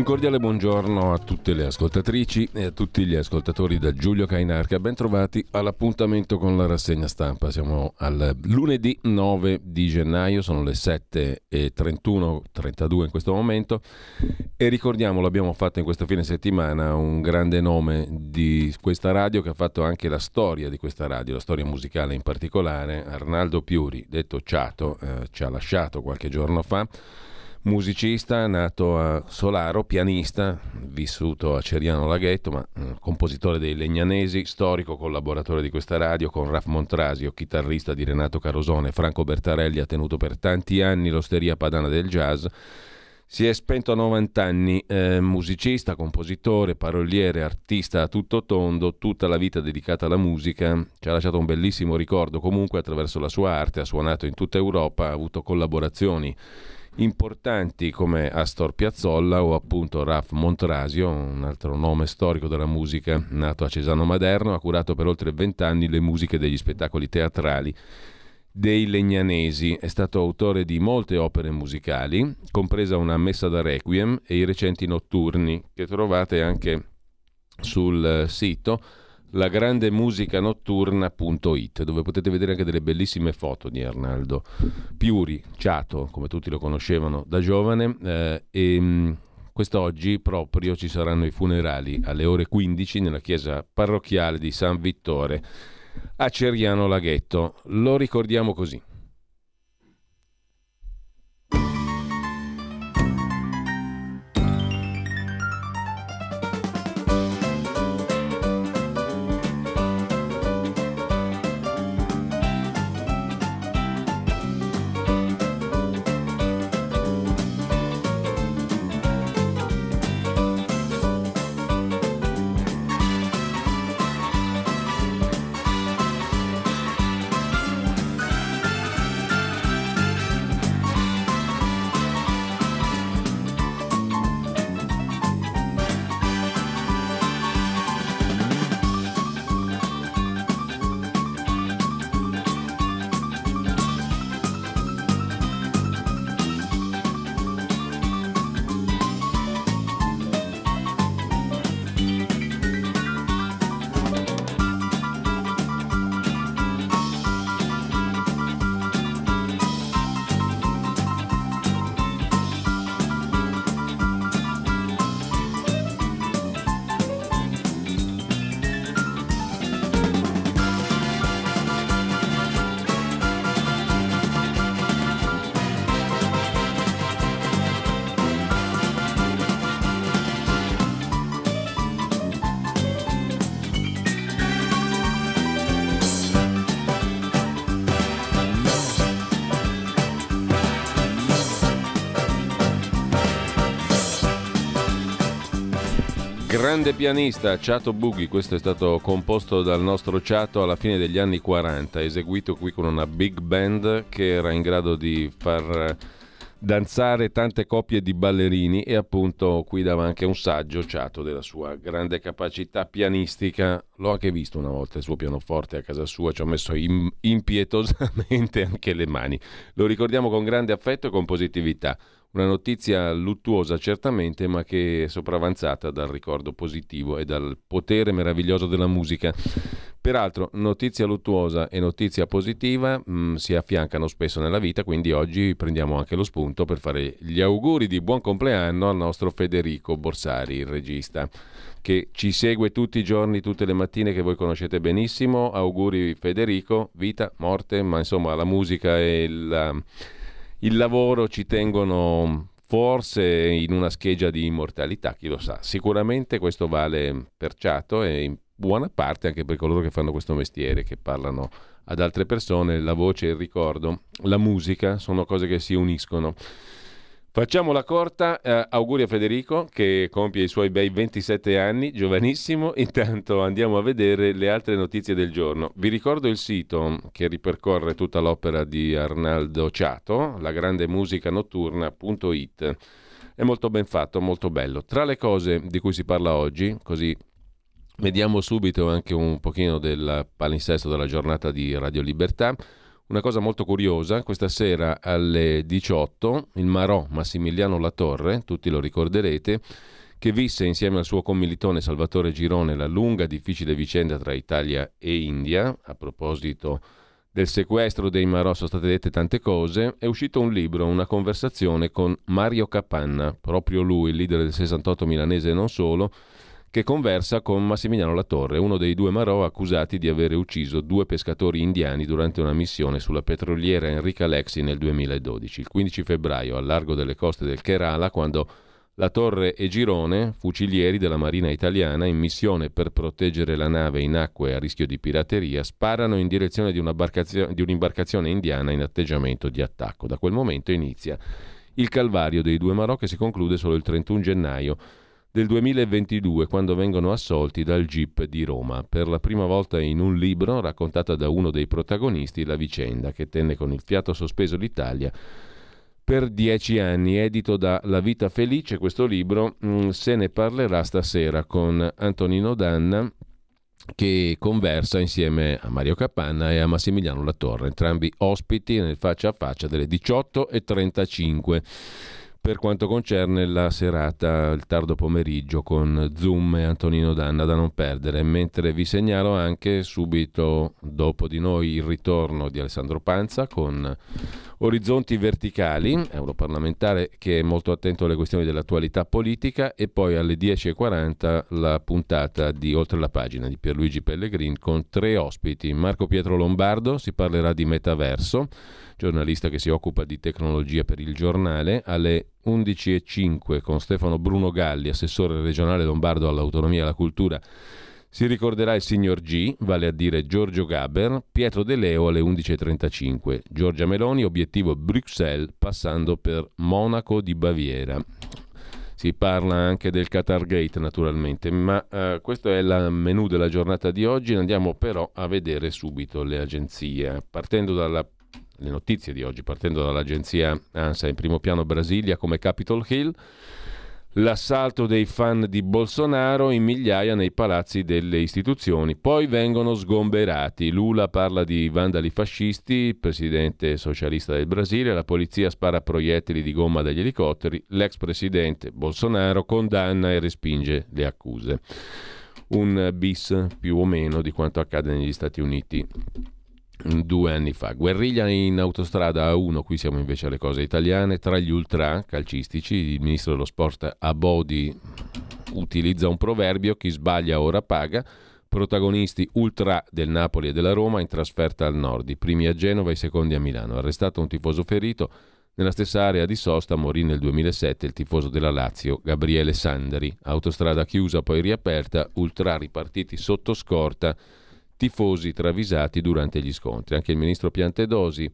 Un cordiale buongiorno a tutte le ascoltatrici e a tutti gli ascoltatori da Giulio Cainarca. Ben trovati all'appuntamento con la rassegna stampa. Siamo al lunedì 9 di gennaio, sono le 7.31, 32 in questo momento e ricordiamo, l'abbiamo fatto in questo fine settimana, un grande nome di questa radio che ha fatto anche la storia di questa radio, la storia musicale in particolare. Arnaldo Piuri, detto Ciato, eh, ci ha lasciato qualche giorno fa musicista nato a Solaro, pianista, vissuto a Ceriano Laghetto, ma eh, compositore dei Legnanesi, storico collaboratore di questa radio con Raf Montrasio, chitarrista di Renato Carosone, Franco Bertarelli ha tenuto per tanti anni l'osteria padana del jazz. Si è spento a 90 anni, eh, musicista, compositore, paroliere, artista a tutto tondo, tutta la vita dedicata alla musica. Ci ha lasciato un bellissimo ricordo comunque attraverso la sua arte, ha suonato in tutta Europa, ha avuto collaborazioni importanti come Astor Piazzolla o appunto Raf Montrasio, un altro nome storico della musica nato a Cesano Maderno, ha curato per oltre vent'anni le musiche degli spettacoli teatrali dei Legnanesi. È stato autore di molte opere musicali, compresa una messa da requiem e i recenti notturni che trovate anche sul sito la grande musica notturna.it dove potete vedere anche delle bellissime foto di Arnaldo Piuri, Ciato, come tutti lo conoscevano da giovane eh, e mh, quest'oggi proprio ci saranno i funerali alle ore 15 nella chiesa parrocchiale di San Vittore a Ceriano Laghetto. Lo ricordiamo così. Grande pianista, Ciato Bughi, questo è stato composto dal nostro Ciato alla fine degli anni 40, eseguito qui con una big band che era in grado di far danzare tante coppie di ballerini e appunto qui dava anche un saggio Ciato della sua grande capacità pianistica. L'ho anche visto una volta il suo pianoforte a casa sua, ci ho messo impietosamente anche le mani. Lo ricordiamo con grande affetto e con positività. Una notizia luttuosa certamente, ma che è sopravanzata dal ricordo positivo e dal potere meraviglioso della musica. Peraltro, notizia luttuosa e notizia positiva mh, mm, si affiancano spesso nella vita, quindi oggi prendiamo anche lo spunto per fare gli auguri di buon compleanno al nostro Federico Borsari, il regista, che ci segue tutti i giorni, tutte le mattine, che voi conoscete benissimo. Auguri Federico, vita, morte, ma insomma la musica e il, il lavoro ci tengono forse in una scheggia di immortalità, chi lo sa. Sicuramente questo vale per Ciato e buona parte anche per coloro che fanno questo mestiere, che parlano ad altre persone, la voce, il ricordo, la musica sono cose che si uniscono. Facciamo la corta, eh, auguri a Federico che compie i suoi bei 27 anni, giovanissimo, intanto andiamo a vedere le altre notizie del giorno. Vi ricordo il sito che ripercorre tutta l'opera di Arnaldo Ciato, la grande musica notturna.it. È molto ben fatto, molto bello. Tra le cose di cui si parla oggi, così Vediamo subito anche un pochino del palinsesto della giornata di Radio Libertà. Una cosa molto curiosa, questa sera alle 18 il Marò Massimiliano Latorre, tutti lo ricorderete, che visse insieme al suo commilitone Salvatore Girone la lunga difficile vicenda tra Italia e India, a proposito del sequestro dei Marò sono state dette tante cose, è uscito un libro, una conversazione con Mario Capanna, proprio lui, il leader del 68 milanese e non solo, che conversa con Massimiliano Latorre, uno dei due Marò accusati di aver ucciso due pescatori indiani durante una missione sulla petroliera Enrica Lexi nel 2012. Il 15 febbraio, al largo delle coste del Kerala, quando la Torre e Girone, fucilieri della Marina italiana in missione per proteggere la nave in acque a rischio di pirateria, sparano in direzione di, di un'imbarcazione indiana in atteggiamento di attacco. Da quel momento inizia il calvario dei due Marò che si conclude solo il 31 gennaio del 2022 quando vengono assolti dal GIP di Roma. Per la prima volta in un libro raccontata da uno dei protagonisti la vicenda che tenne con il fiato sospeso l'Italia per dieci anni, edito da La Vita Felice. Questo libro mm, se ne parlerà stasera con Antonino Danna che conversa insieme a Mario Capanna e a Massimiliano Latorre, entrambi ospiti nel faccia a faccia delle 18.35 per quanto concerne la serata, il tardo pomeriggio con Zoom e Antonino Danna da non perdere, mentre vi segnalo anche subito dopo di noi il ritorno di Alessandro Panza con Orizzonti Verticali, europarlamentare che è molto attento alle questioni dell'attualità politica e poi alle 10.40 la puntata di Oltre la pagina di Pierluigi Pellegrin con tre ospiti. Marco Pietro Lombardo si parlerà di metaverso giornalista che si occupa di tecnologia per il giornale, alle 11.05 con Stefano Bruno Galli, assessore regionale lombardo all'autonomia e alla cultura. Si ricorderà il signor G, vale a dire Giorgio Gaber, Pietro De Leo alle 11.35. Giorgia Meloni, obiettivo Bruxelles, passando per Monaco di Baviera. Si parla anche del Qatar Gate naturalmente, ma eh, questo è il menù della giornata di oggi. Andiamo però a vedere subito le agenzie, partendo dalla le notizie di oggi, partendo dall'agenzia ANSA in primo piano Brasilia come Capitol Hill, l'assalto dei fan di Bolsonaro in migliaia nei palazzi delle istituzioni, poi vengono sgomberati. Lula parla di vandali fascisti, presidente socialista del Brasile, la polizia spara proiettili di gomma dagli elicotteri, l'ex presidente Bolsonaro condanna e respinge le accuse. Un bis più o meno di quanto accade negli Stati Uniti due anni fa. Guerriglia in autostrada A1, qui siamo invece alle cose italiane, tra gli ultra calcistici, il ministro dello sport Abodi utilizza un proverbio, chi sbaglia ora paga, protagonisti ultra del Napoli e della Roma in trasferta al nord, i primi a Genova i secondi a Milano. Arrestato un tifoso ferito, nella stessa area di sosta morì nel 2007 il tifoso della Lazio, Gabriele Sandri. Autostrada chiusa poi riaperta, ultra ripartiti sotto scorta tifosi travisati durante gli scontri. Anche il ministro Piantedosi,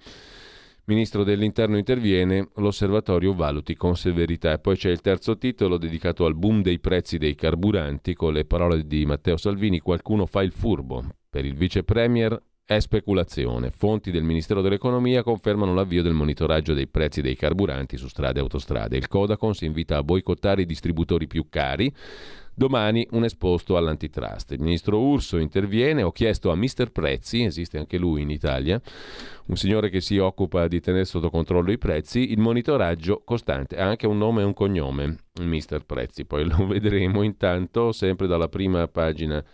ministro dell'Interno, interviene, l'osservatorio valuti con severità. E poi c'è il terzo titolo dedicato al boom dei prezzi dei carburanti, con le parole di Matteo Salvini, qualcuno fa il furbo. Per il vice premier è speculazione. Fonti del Ministero dell'Economia confermano l'avvio del monitoraggio dei prezzi dei carburanti su strade e autostrade. Il Codacons invita a boicottare i distributori più cari Domani un esposto all'antitrust. Il ministro Urso interviene, ho chiesto a Mister Prezzi, esiste anche lui in Italia, un signore che si occupa di tenere sotto controllo i prezzi, il monitoraggio costante. Ha anche un nome e un cognome, Mister Prezzi, poi lo vedremo intanto sempre dalla prima pagina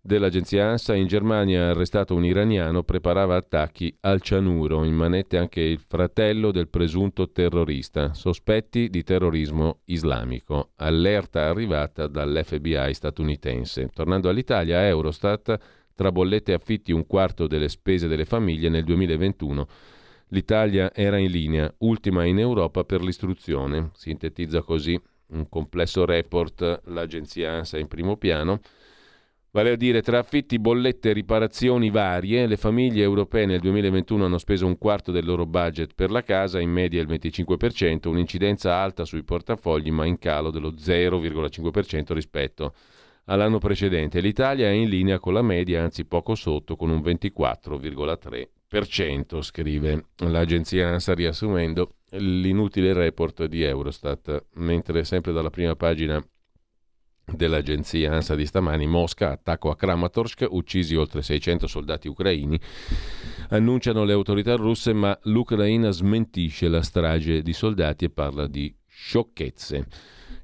dell'agenzia ANSA, in Germania arrestato un iraniano, preparava attacchi al cianuro, in manette anche il fratello del presunto terrorista, sospetti di terrorismo islamico. Allerta arrivata dall'FBI statunitense. Tornando all'Italia, Eurostat, tra bollette e affitti un quarto delle spese delle famiglie nel 2021. L'Italia era in linea, ultima in Europa per l'istruzione, sintetizza così un complesso report l'agenzia ANSA in primo piano. Vale a dire, tra affitti, bollette e riparazioni varie, le famiglie europee nel 2021 hanno speso un quarto del loro budget per la casa, in media il 25%, un'incidenza alta sui portafogli ma in calo dello 0,5% rispetto all'anno precedente. L'Italia è in linea con la media, anzi poco sotto, con un 24,3%, scrive l'agenzia ANSA riassumendo l'inutile report di Eurostat, mentre sempre dalla prima pagina dell'agenzia ANSA di stamani, Mosca, attacco a Kramatorsk, uccisi oltre 600 soldati ucraini, annunciano le autorità russe, ma l'Ucraina smentisce la strage di soldati e parla di sciocchezze.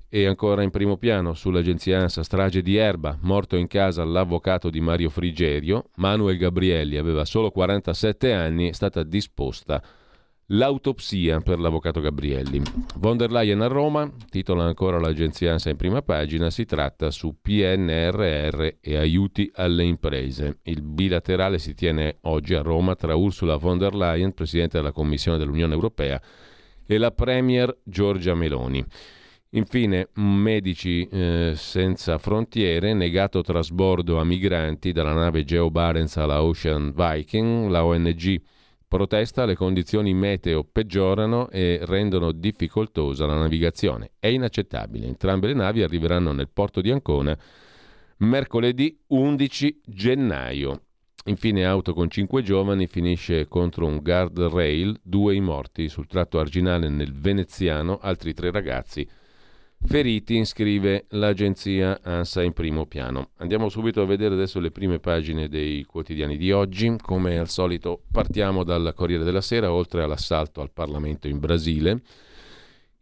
E ancora in primo piano sull'agenzia ANSA, strage di Erba, morto in casa l'avvocato di Mario Frigerio, Manuel Gabrielli aveva solo 47 anni, è stata disposta L'autopsia per l'avvocato Gabrielli. Von der Leyen a Roma, titola ancora l'agenzia ANSA in prima pagina, si tratta su PNRR e aiuti alle imprese. Il bilaterale si tiene oggi a Roma tra Ursula von der Leyen, Presidente della Commissione dell'Unione Europea, e la Premier Giorgia Meloni. Infine, Medici eh, Senza Frontiere, negato trasbordo a migranti dalla nave Geo Barents alla Ocean Viking, la ONG protesta le condizioni meteo peggiorano e rendono difficoltosa la navigazione. È inaccettabile. Entrambe le navi arriveranno nel porto di Ancona mercoledì 11 gennaio. Infine auto con cinque giovani finisce contro un guardrail, due i morti sul tratto arginale nel veneziano, altri tre ragazzi Feriti, scrive l'agenzia ANSA in primo piano. Andiamo subito a vedere adesso le prime pagine dei quotidiani di oggi. Come al solito partiamo dal Corriere della Sera, oltre all'assalto al Parlamento in Brasile.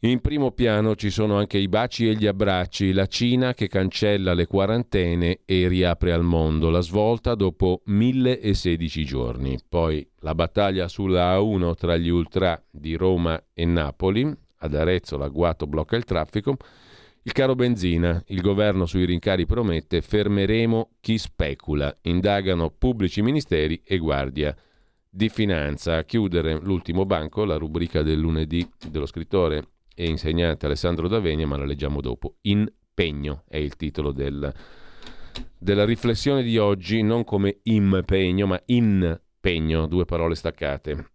In primo piano ci sono anche i baci e gli abbracci, la Cina che cancella le quarantene e riapre al mondo, la svolta dopo 1016 giorni. Poi la battaglia sulla A1 tra gli ultra di Roma e Napoli, ad Arezzo l'agguato blocca il traffico. Il caro benzina, il governo sui rincari promette fermeremo chi specula, indagano pubblici ministeri e guardia di finanza. A chiudere l'ultimo banco, la rubrica del lunedì dello scrittore e insegnante Alessandro D'Avenia, ma la leggiamo dopo. Impegno è il titolo del, della riflessione di oggi, non come impegno, ma impegno, due parole staccate.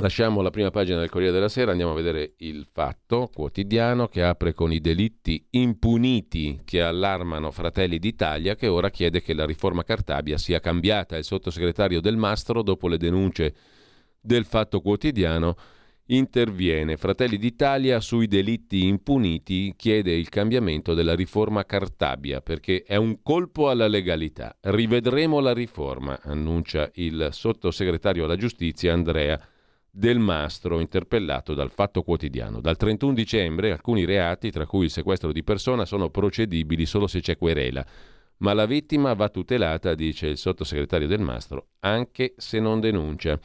Lasciamo la prima pagina del Corriere della Sera, andiamo a vedere il fatto quotidiano che apre con i delitti impuniti che allarmano Fratelli d'Italia che ora chiede che la riforma Cartabia sia cambiata. Il sottosegretario Del Mastro, dopo le denunce del fatto quotidiano, interviene. Fratelli d'Italia sui delitti impuniti chiede il cambiamento della riforma Cartabia perché è un colpo alla legalità. Rivedremo la riforma, annuncia il sottosegretario alla giustizia Andrea del Mastro, interpellato dal Fatto Quotidiano. Dal 31 dicembre alcuni reati, tra cui il sequestro di persona, sono procedibili solo se c'è querela, ma la vittima va tutelata, dice il sottosegretario del Mastro, anche se non denuncia.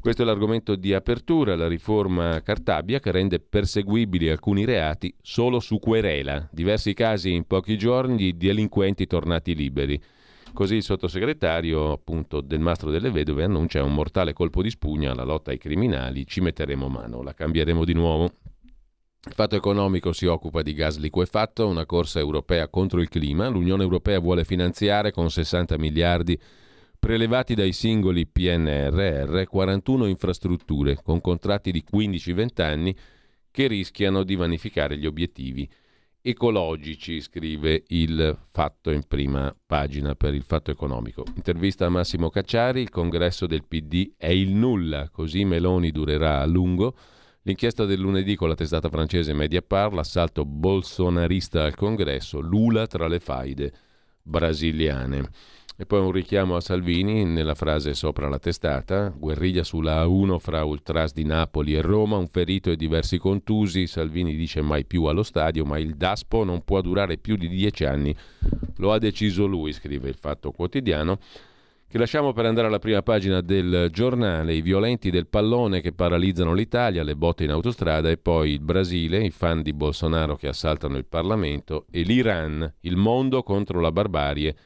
Questo è l'argomento di apertura, la riforma Cartabia che rende perseguibili alcuni reati solo su querela, diversi casi in pochi giorni di delinquenti tornati liberi. Così il sottosegretario appunto del Mastro delle Vedove annuncia un mortale colpo di spugna alla lotta ai criminali, ci metteremo mano, la cambieremo di nuovo. Il fatto economico si occupa di gas liquefatto, una corsa europea contro il clima. L'Unione Europea vuole finanziare con 60 miliardi prelevati dai singoli PNRR 41 infrastrutture con contratti di 15-20 anni che rischiano di vanificare gli obiettivi ecologici, scrive il fatto in prima pagina per il fatto economico. Intervista a Massimo Cacciari, il congresso del PD è il nulla, così Meloni durerà a lungo. L'inchiesta del lunedì con la testata francese Mediapart, l'assalto bolsonarista al congresso, Lula tra le faide brasiliane. E poi un richiamo a Salvini nella frase sopra la testata, guerriglia sulla A1 fra Ultras di Napoli e Roma, un ferito e diversi contusi, Salvini dice mai più allo stadio, ma il DASPO non può durare più di dieci anni, lo ha deciso lui, scrive il Fatto Quotidiano che lasciamo per andare alla prima pagina del giornale, i violenti del pallone che paralizzano l'Italia, le botte in autostrada e poi il Brasile, i fan di Bolsonaro che assaltano il Parlamento e l'Iran, il mondo contro la barbarie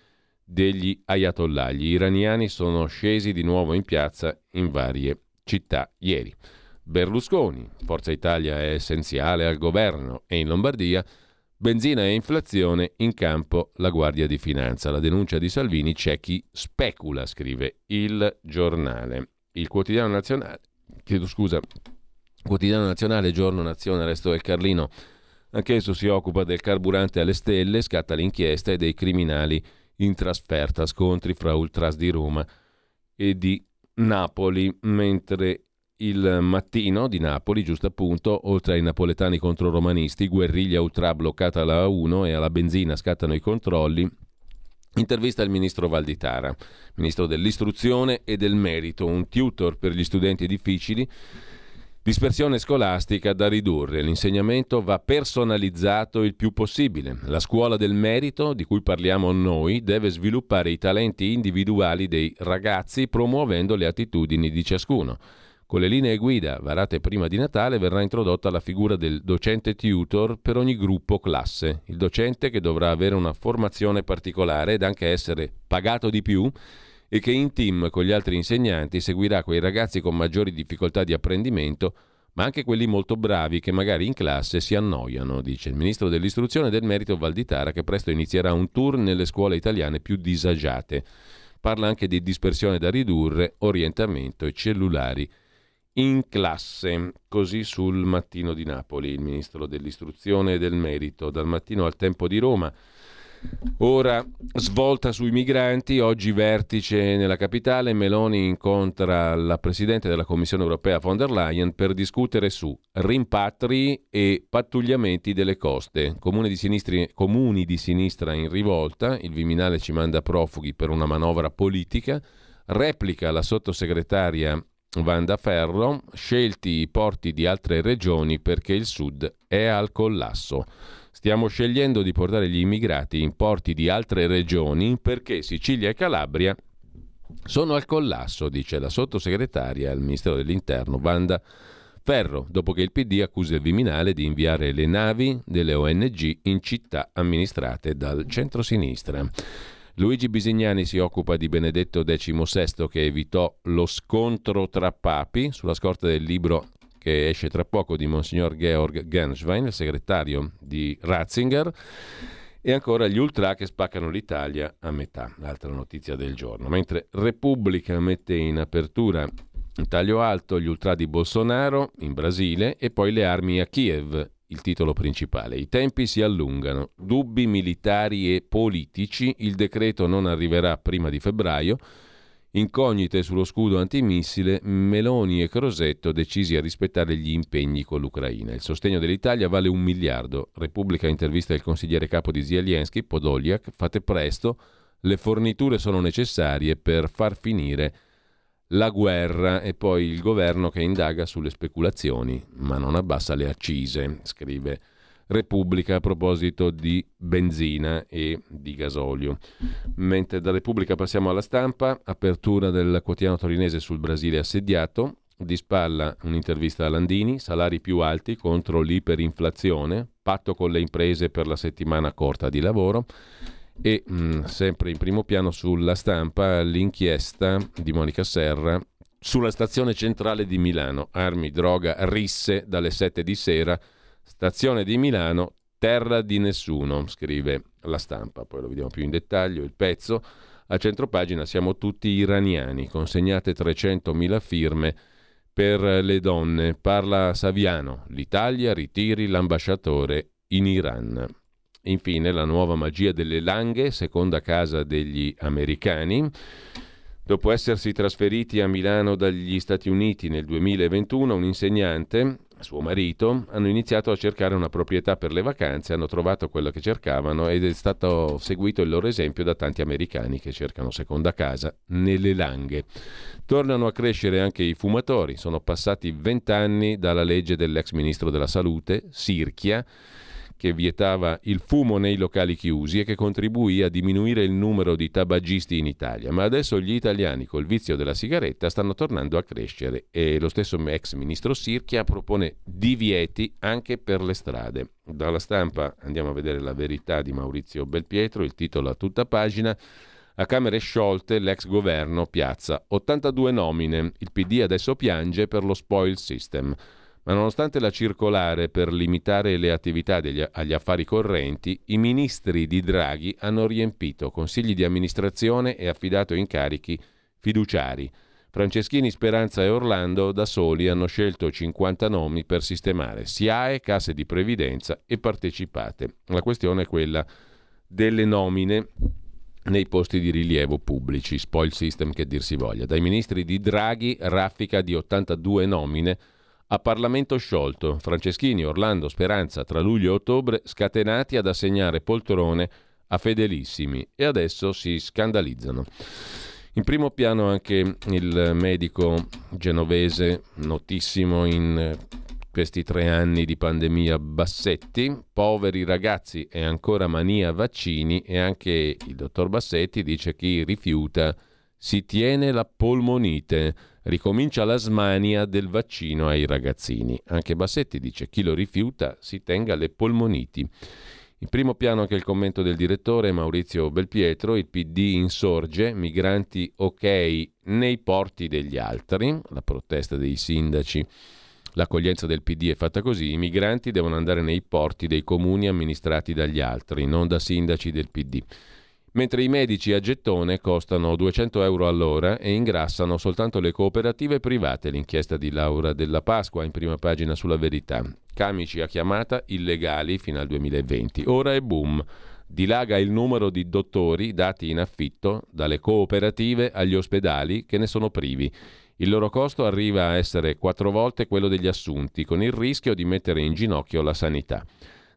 degli ayatollah. Gli iraniani sono scesi di nuovo in piazza in varie città ieri. Berlusconi, Forza Italia è essenziale al governo e in Lombardia benzina e inflazione in campo la Guardia di Finanza. La denuncia di Salvini c'è chi specula, scrive il giornale. Il quotidiano nazionale, chiedo scusa, quotidiano nazionale, giorno nazione, resto del Carlino, anch'esso si occupa del carburante alle stelle, scatta l'inchiesta e dei criminali in trasferta, scontri fra ultras di Roma e di Napoli, mentre il mattino di Napoli, giusto appunto, oltre ai napoletani contro romanisti, guerriglia ultra bloccata alla A1 e alla benzina scattano i controlli. Intervista il ministro Valditara, ministro dell'istruzione e del merito, un tutor per gli studenti difficili Dispersione scolastica da ridurre, l'insegnamento va personalizzato il più possibile. La scuola del merito, di cui parliamo noi, deve sviluppare i talenti individuali dei ragazzi promuovendo le attitudini di ciascuno. Con le linee guida varate prima di Natale verrà introdotta la figura del docente tutor per ogni gruppo classe, il docente che dovrà avere una formazione particolare ed anche essere pagato di più e che in team con gli altri insegnanti seguirà quei ragazzi con maggiori difficoltà di apprendimento, ma anche quelli molto bravi che magari in classe si annoiano, dice il ministro dell'istruzione del merito Valditara che presto inizierà un tour nelle scuole italiane più disagiate. Parla anche di dispersione da ridurre, orientamento e cellulari in classe, così sul mattino di Napoli, il ministro dell'istruzione e del merito, dal mattino al tempo di Roma. Ora svolta sui migranti, oggi vertice nella capitale, Meloni incontra la Presidente della Commissione europea von der Leyen per discutere su rimpatri e pattugliamenti delle coste. Comuni di, sinistri, comuni di sinistra in rivolta, il Viminale ci manda profughi per una manovra politica, replica la sottosegretaria Vanda Ferro, scelti i porti di altre regioni perché il sud è al collasso. Stiamo scegliendo di portare gli immigrati in porti di altre regioni perché Sicilia e Calabria sono al collasso, dice la sottosegretaria al Ministero dell'Interno Vanda Ferro, dopo che il PD accusa il Viminale di inviare le navi delle ONG in città amministrate dal centro-sinistra. Luigi Bisignani si occupa di Benedetto XVI che evitò lo scontro tra papi sulla scorta del libro che esce tra poco di Monsignor Georg Genschwein, il segretario di Ratzinger, e ancora gli ultra che spaccano l'Italia a metà, l'altra notizia del giorno. Mentre Repubblica mette in apertura in taglio alto gli ultra di Bolsonaro in Brasile e poi le armi a Kiev, il titolo principale. I tempi si allungano, dubbi militari e politici, il decreto non arriverà prima di febbraio, Incognite sullo scudo antimissile, Meloni e Crosetto decisi a rispettare gli impegni con l'Ucraina. Il sostegno dell'Italia vale un miliardo. Repubblica intervista il consigliere capo di Zelensky, Podoliak, fate presto, le forniture sono necessarie per far finire la guerra e poi il governo che indaga sulle speculazioni, ma non abbassa le accise, scrive Repubblica a proposito di benzina e di gasolio. Mentre da Repubblica passiamo alla stampa, apertura del quotidiano torinese sul Brasile assediato, di spalla un'intervista a Landini, salari più alti contro l'iperinflazione, patto con le imprese per la settimana corta di lavoro e mh, mm, sempre in primo piano sulla stampa l'inchiesta di Monica Serra sulla stazione centrale di Milano, armi, droga, risse dalle 7 di sera Stazione di Milano, terra di nessuno, scrive la stampa, poi lo vediamo più in dettaglio, il pezzo. A centropagina siamo tutti iraniani, consegnate 300.000 firme per le donne. Parla Saviano, l'Italia ritiri l'ambasciatore in Iran. Infine la nuova magia delle langhe, seconda casa degli americani. Dopo essersi trasferiti a Milano dagli Stati Uniti nel 2021, un insegnante suo marito, hanno iniziato a cercare una proprietà per le vacanze, hanno trovato quello che cercavano ed è stato seguito il loro esempio da tanti americani che cercano seconda casa nelle langhe. Tornano a crescere anche i fumatori, sono passati vent'anni dalla legge dell'ex ministro della salute, Sirchia, che vietava il fumo nei locali chiusi e che contribuì a diminuire il numero di tabagisti in Italia. Ma adesso gli italiani col vizio della sigaretta stanno tornando a crescere e lo stesso ex ministro Sirchia propone divieti anche per le strade. Dalla stampa andiamo a vedere la verità di Maurizio Belpietro, il titolo a tutta pagina. A Camere sciolte l'ex governo piazza 82 nomine. Il PD adesso piange per lo spoil system. Ma nonostante la circolare per limitare le attività degli, agli affari correnti, i ministri di Draghi hanno riempito consigli di amministrazione e affidato incarichi fiduciari. Franceschini, Speranza e Orlando da soli hanno scelto 50 nomi per sistemare SIAE, casse di previdenza e partecipate. La questione è quella delle nomine nei posti di rilievo pubblici, spoil system che dir si voglia. Dai ministri di Draghi raffica di 82 nomine a Parlamento sciolto, Franceschini, Orlando, Speranza tra luglio e ottobre scatenati ad assegnare poltrone a fedelissimi e adesso si scandalizzano. In primo piano anche il medico genovese notissimo in questi tre anni di pandemia Bassetti, poveri ragazzi e ancora mania vaccini e anche il dottor Bassetti dice chi rifiuta si tiene la polmonite. Ricomincia la smania del vaccino ai ragazzini. Anche Bassetti dice chi lo rifiuta si tenga le polmoniti. In primo piano anche il commento del direttore Maurizio Belpietro, il PD insorge, migranti ok nei porti degli altri, la protesta dei sindaci. L'accoglienza del PD è fatta così, i migranti devono andare nei porti dei comuni amministrati dagli altri, non da sindaci del PD mentre i medici a gettone costano 200 euro all'ora e ingrassano soltanto le cooperative private, l'inchiesta di Laura della Pasqua in prima pagina sulla verità. Camici a chiamata illegali fino al 2020. Ora è boom. Dilaga il numero di dottori dati in affitto dalle cooperative agli ospedali che ne sono privi. Il loro costo arriva a essere quattro volte quello degli assunti, con il rischio di mettere in ginocchio la sanità.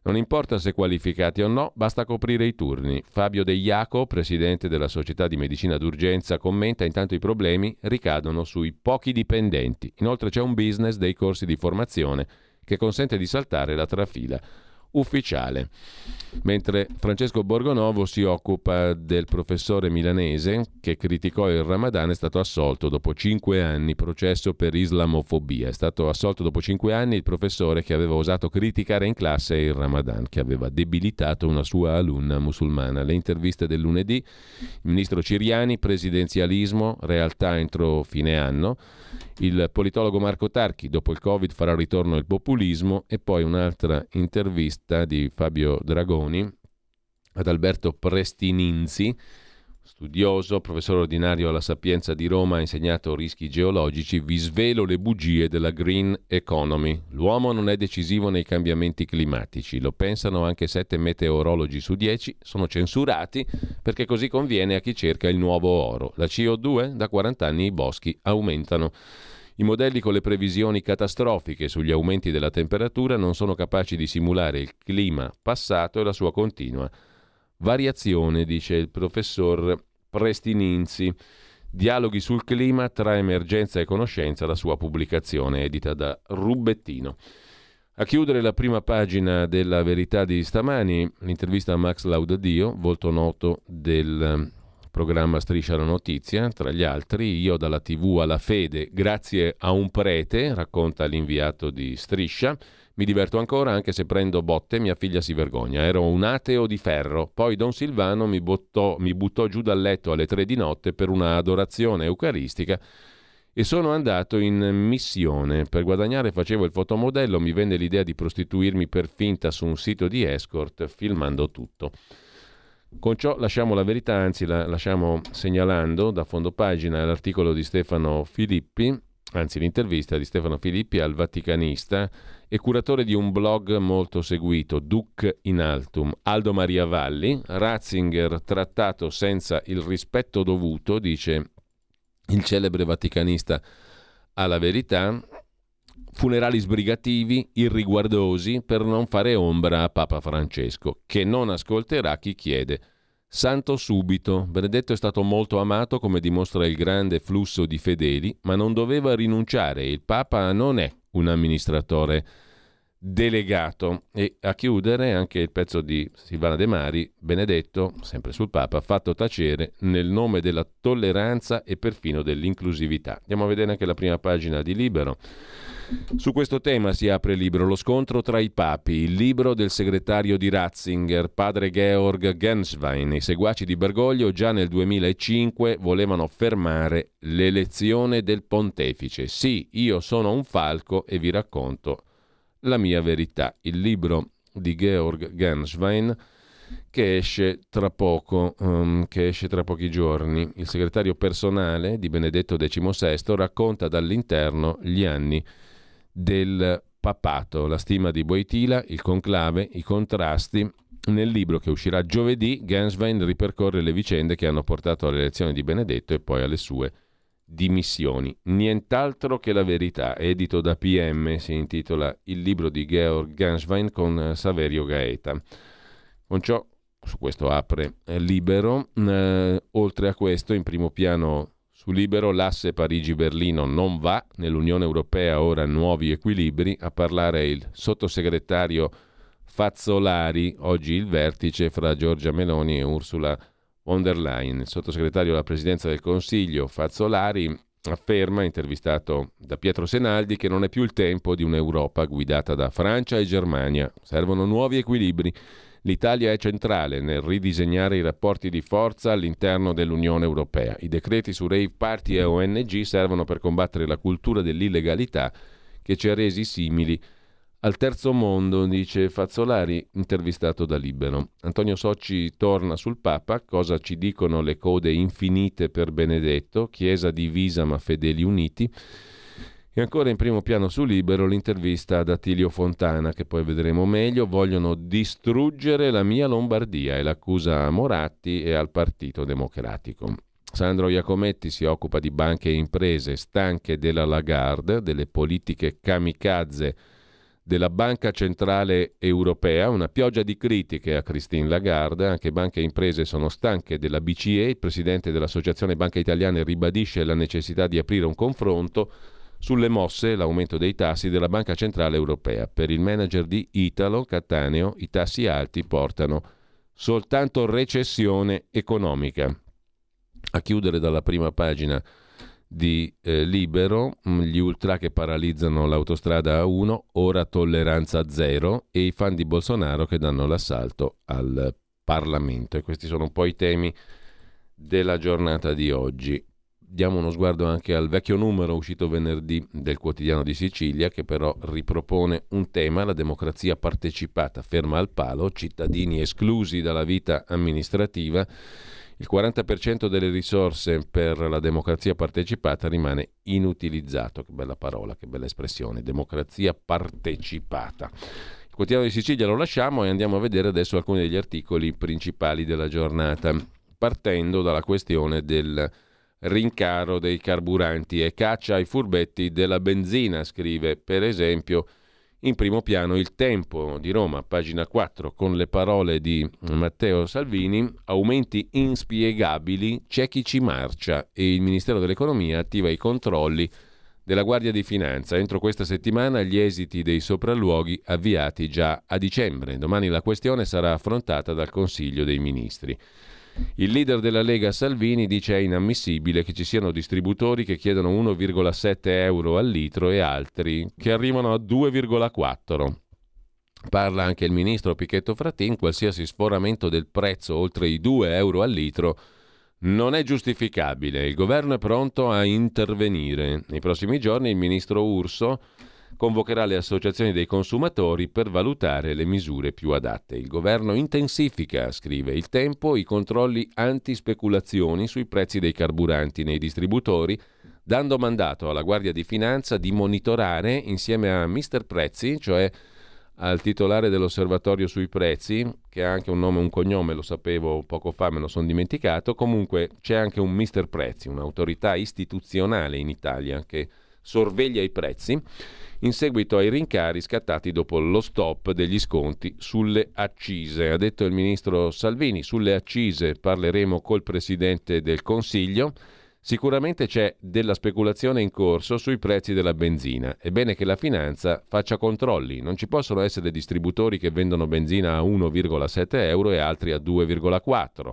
Non importa se qualificati o no, basta coprire i turni. Fabio De Iaco, presidente della Società di Medicina d'Urgenza, commenta intanto i problemi ricadono sui pochi dipendenti. Inoltre c'è un business dei corsi di formazione che consente di saltare la trafila ufficiale. Mentre Francesco Borgonovo si occupa del professore milanese che criticò il Ramadan, è stato assolto dopo cinque anni, processo per islamofobia. È stato assolto dopo cinque anni il professore che aveva osato criticare in classe il Ramadan, che aveva debilitato una sua alunna musulmana. Le interviste del lunedì, il ministro Ciriani, presidenzialismo, realtà entro fine anno. Il politologo Marco Tarchi, dopo il Covid farà ritorno il populismo e poi un'altra intervista di Fabio Dragoni ad Alberto Prestininzi, studioso, professore ordinario alla Sapienza di Roma, ha insegnato rischi geologici, vi svelo le bugie della green economy. L'uomo non è decisivo nei cambiamenti climatici, lo pensano anche sette meteorologi su dieci, sono censurati perché così conviene a chi cerca il nuovo oro. La CO2 da 40 anni i boschi aumentano. I modelli con le previsioni catastrofiche sugli aumenti della temperatura non sono capaci di simulare il clima passato e la sua continua variazione, dice il professor Prestininzi. Dialoghi sul clima tra emergenza e conoscenza, la sua pubblicazione edita da Rubettino. A chiudere la prima pagina della verità di stamani, l'intervista a Max Laudadio, volto noto del programma Striscia la Notizia, tra gli altri io dalla tv alla fede grazie a un prete, racconta l'inviato di Striscia, mi diverto ancora anche se prendo botte, mia figlia si vergogna. Ero un ateo di ferro. Poi Don Silvano mi, bottò, mi buttò giù dal letto alle tre di notte per una adorazione eucaristica e sono andato in missione. Per guadagnare facevo il fotomodello, mi venne l'idea di prostituirmi per finta su un sito di escort, filmando tutto. Con ciò lasciamo la verità, anzi la lasciamo segnalando da fondo pagina l'articolo di Stefano Filippi, anzi l'intervista di Stefano Filippi al Vaticanista e curatore di un blog molto seguito, Duc in Altum, Aldo Maria Valli, Ratzinger trattato senza il rispetto dovuto, dice il celebre vaticanista alla verità, funerali sbrigativi, irriguardosi, per non fare ombra a Papa Francesco, che non ascolterà chi chiede. Santo subito, Benedetto è stato molto amato come dimostra il grande flusso di fedeli, ma non doveva rinunciare, il Papa non è un amministratore delegato. E a chiudere anche il pezzo di Silvana De Mari, Benedetto, sempre sul Papa, fatto tacere nel nome della tolleranza e perfino dell'inclusività. Andiamo a vedere anche la prima pagina di Libero. Su questo tema si apre il libro Lo scontro tra i papi, il libro del segretario di Ratzinger, padre Georg Genswein. I seguaci di Bergoglio già nel 2005 volevano fermare l'elezione del pontefice. Sì, io sono un falco e vi racconto la mia verità, il libro di Georg Genswein che esce tra poco, um, che esce tra pochi giorni. Il segretario personale di Benedetto XVI racconta dall'interno gli anni del papato, la stima di Boitila, il conclave, i contrasti. Nel libro che uscirà giovedì, Genswein ripercorre le vicende che hanno portato all'elezione di Benedetto e poi alle sue dimissioni. Nient'altro che la verità, edito da PM, si intitola Il libro di Georg Ganswein con eh, Saverio Gaeta. Con ciò, su questo apre eh, Libero, eh, oltre a questo, in primo piano su Libero, l'asse Parigi-Berlino non va, nell'Unione Europea ora nuovi equilibri, a parlare il sottosegretario Fazzolari, oggi il vertice fra Giorgia Meloni e Ursula von der Leyen. Il sottosegretario alla presidenza del Consiglio, Fazzolari, afferma, intervistato da Pietro Senaldi, che non è più il tempo di un'Europa guidata da Francia e Germania. Servono nuovi equilibri. L'Italia è centrale nel ridisegnare i rapporti di forza all'interno dell'Unione Europea. I decreti su rave party e ONG servono per combattere la cultura dell'illegalità che ci ha resi simili al terzo mondo, dice Fazzolari, intervistato da Libero. Antonio Socci torna sul Papa, cosa ci dicono le code infinite per Benedetto, Chiesa divisa ma fedeli uniti. E ancora in primo piano su Libero l'intervista ad Attilio Fontana, che poi vedremo meglio, vogliono distruggere la mia Lombardia e l'accusa a Moratti e al Partito Democratico. Sandro Iacometti si occupa di banche e imprese stanche della Lagarde, delle politiche kamikaze della Banca Centrale Europea, una pioggia di critiche a Christine Lagarde, anche banche e imprese sono stanche della BCE, il presidente dell'Associazione Banche Italiane ribadisce la necessità di aprire un confronto sulle mosse, l'aumento dei tassi della Banca Centrale Europea. Per il manager di Italo, Cattaneo, i tassi alti portano soltanto recessione economica. A chiudere dalla prima pagina di eh, Libero, mm, gli ultra che paralizzano l'autostrada A1, ora tolleranza zero e i fan di Bolsonaro che danno l'assalto al Parlamento. E questi sono un po' i temi della giornata di oggi. Diamo uno sguardo anche al vecchio numero uscito venerdì del quotidiano di Sicilia che però ripropone un tema, la democrazia partecipata ferma al palo, cittadini esclusi dalla vita amministrativa il 40% delle risorse per la democrazia partecipata rimane inutilizzato. Che bella parola, che bella espressione, democrazia partecipata. Il quotidiano di Sicilia lo lasciamo e andiamo a vedere adesso alcuni degli articoli principali della giornata, partendo dalla questione del rincaro dei carburanti e caccia ai furbetti della benzina, scrive per esempio in primo piano il tempo di Roma, pagina 4, con le parole di Matteo Salvini, aumenti inspiegabili, c'è chi ci marcia e il Ministero dell'Economia attiva i controlli della Guardia di Finanza. Entro questa settimana gli esiti dei sopralluoghi avviati già a dicembre. Domani la questione sarà affrontata dal Consiglio dei Ministri. Il leader della Lega Salvini dice è inammissibile che ci siano distributori che chiedono 1,7 euro al litro e altri che arrivano a 2,4. Parla anche il ministro Pichetto Frattin, qualsiasi sforamento del prezzo oltre i 2 euro al litro non è giustificabile. Il governo è pronto a intervenire. Nei prossimi giorni il ministro Urso convocherà le associazioni dei consumatori per valutare le misure più adatte. Il governo intensifica, scrive il tempo, i controlli anti-speculazioni sui prezzi dei carburanti nei distributori, dando mandato alla Guardia di Finanza di monitorare insieme a Mister Prezzi, cioè al titolare dell'osservatorio sui prezzi, che ha anche un nome e un cognome, lo sapevo poco fa, me lo sono dimenticato, comunque c'è anche un Mister Prezzi, un'autorità istituzionale in Italia che sorveglia i prezzi in seguito ai rincari scattati dopo lo stop degli sconti sulle accise. Ha detto il ministro Salvini, sulle accise parleremo col Presidente del Consiglio. Sicuramente c'è della speculazione in corso sui prezzi della benzina. È bene che la finanza faccia controlli. Non ci possono essere distributori che vendono benzina a 1,7 euro e altri a 2,4.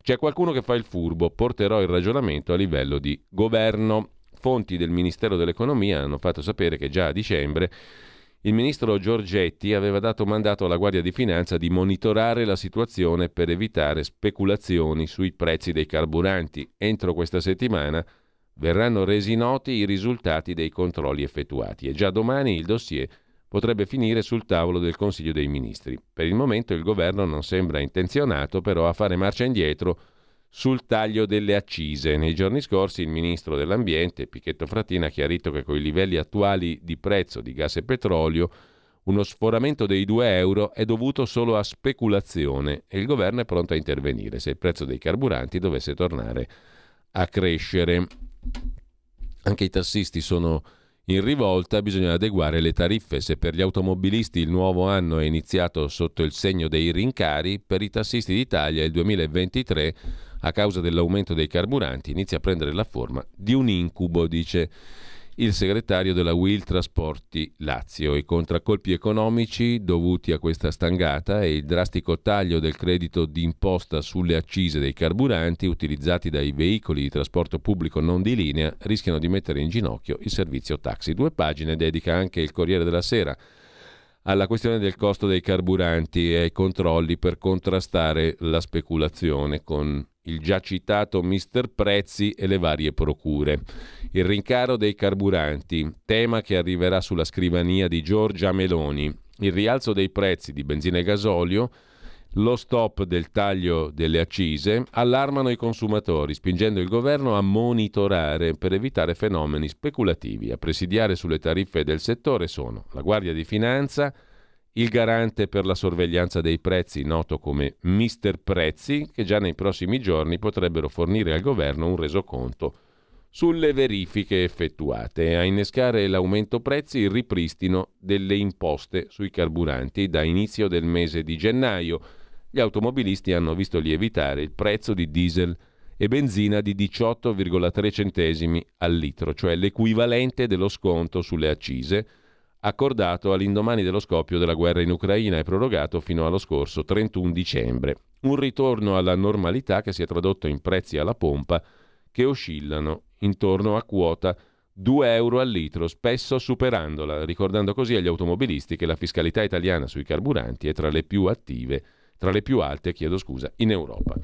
C'è qualcuno che fa il furbo. Porterò il ragionamento a livello di governo. Fonti del Ministero dell'Economia hanno fatto sapere che già a dicembre il ministro Giorgetti aveva dato mandato alla Guardia di Finanza di monitorare la situazione per evitare speculazioni sui prezzi dei carburanti. Entro questa settimana verranno resi noti i risultati dei controlli effettuati e già domani il dossier potrebbe finire sul tavolo del Consiglio dei Ministri. Per il momento il governo non sembra intenzionato però a fare marcia indietro sul taglio delle accise. Nei giorni scorsi il ministro dell'Ambiente, Pichetto Frattina, ha chiarito che con i livelli attuali di prezzo di gas e petrolio uno sforamento dei 2 euro è dovuto solo a speculazione e il governo è pronto a intervenire se il prezzo dei carburanti dovesse tornare a crescere. Anche i tassisti sono in rivolta, bisogna adeguare le tariffe. Se per gli automobilisti il nuovo anno è iniziato sotto il segno dei rincari, per i tassisti d'Italia il 2023 a causa dell'aumento dei carburanti, inizia a prendere la forma di un incubo, dice il segretario della Will Trasporti Lazio. I contraccolpi economici dovuti a questa stangata e il drastico taglio del credito d'imposta sulle accise dei carburanti utilizzati dai veicoli di trasporto pubblico non di linea rischiano di mettere in ginocchio il servizio taxi. Due pagine dedica anche il Corriere della Sera alla questione del costo dei carburanti e ai controlli per contrastare la speculazione con il già citato Mister Prezzi e le varie procure. Il rincaro dei carburanti, tema che arriverà sulla scrivania di Giorgia Meloni, il rialzo dei prezzi di benzina e gasolio, lo stop del taglio delle accise allarmano i consumatori, spingendo il governo a monitorare per evitare fenomeni speculativi. A presidiare sulle tariffe del settore sono la Guardia di Finanza, il garante per la sorveglianza dei prezzi, noto come Mister Prezzi, che già nei prossimi giorni potrebbero fornire al governo un resoconto sulle verifiche effettuate. A innescare l'aumento prezzi il ripristino delle imposte sui carburanti da inizio del mese di gennaio. Gli automobilisti hanno visto lievitare il prezzo di diesel e benzina di 18,3 centesimi al litro, cioè l'equivalente dello sconto sulle accise accordato all'indomani dello scoppio della guerra in Ucraina e prorogato fino allo scorso 31 dicembre. Un ritorno alla normalità che si è tradotto in prezzi alla pompa che oscillano intorno a quota 2 euro al litro, spesso superandola, ricordando così agli automobilisti che la fiscalità italiana sui carburanti è tra le più attive tra le più alte, chiedo scusa, in Europa.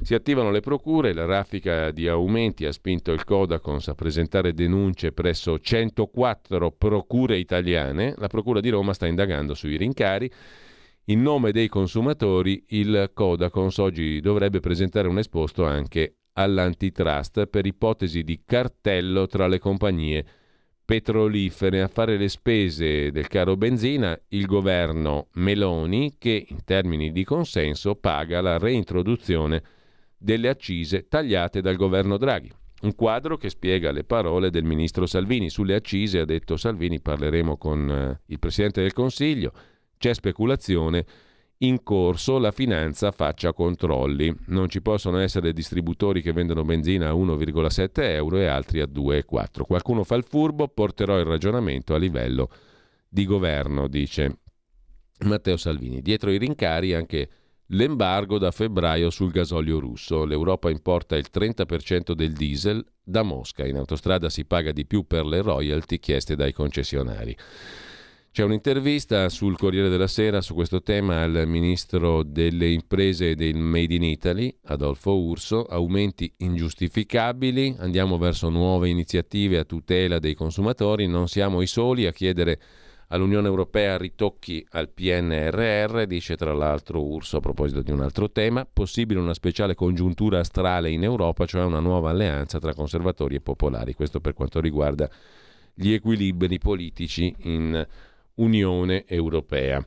Si attivano le procure, la raffica di aumenti ha spinto il Codacons a presentare denunce presso 104 procure italiane. La Procura di Roma sta indagando sui rincari. In nome dei consumatori, il Codacons oggi dovrebbe presentare un esposto anche all'antitrust per ipotesi di cartello tra le compagnie petrolifere a fare le spese del caro benzina il governo Meloni che in termini di consenso paga la reintroduzione delle accise tagliate dal governo Draghi. Un quadro che spiega le parole del ministro Salvini. Sulle accise, ha detto Salvini, parleremo con eh, il Presidente del Consiglio, c'è speculazione in corso la finanza faccia controlli. Non ci possono essere distributori che vendono benzina a 1,7 euro e altri a 2,4. Qualcuno fa il furbo, porterò il ragionamento a livello di governo, dice Matteo Salvini. Dietro i rincari anche l'embargo da febbraio sul gasolio russo. L'Europa importa il 30% del diesel da Mosca. In autostrada si paga di più per le royalty chieste dai concessionari. C'è un'intervista sul Corriere della Sera su questo tema al ministro delle imprese del Made in Italy, Adolfo Urso, aumenti ingiustificabili, andiamo verso nuove iniziative a tutela dei consumatori, non siamo i soli a chiedere all'Unione Europea ritocchi al PNRR, dice tra l'altro Urso a proposito di un altro tema, possibile una speciale congiuntura astrale in Europa, cioè una nuova alleanza tra conservatori e popolari, questo per quanto riguarda gli equilibri politici in Unione Europea.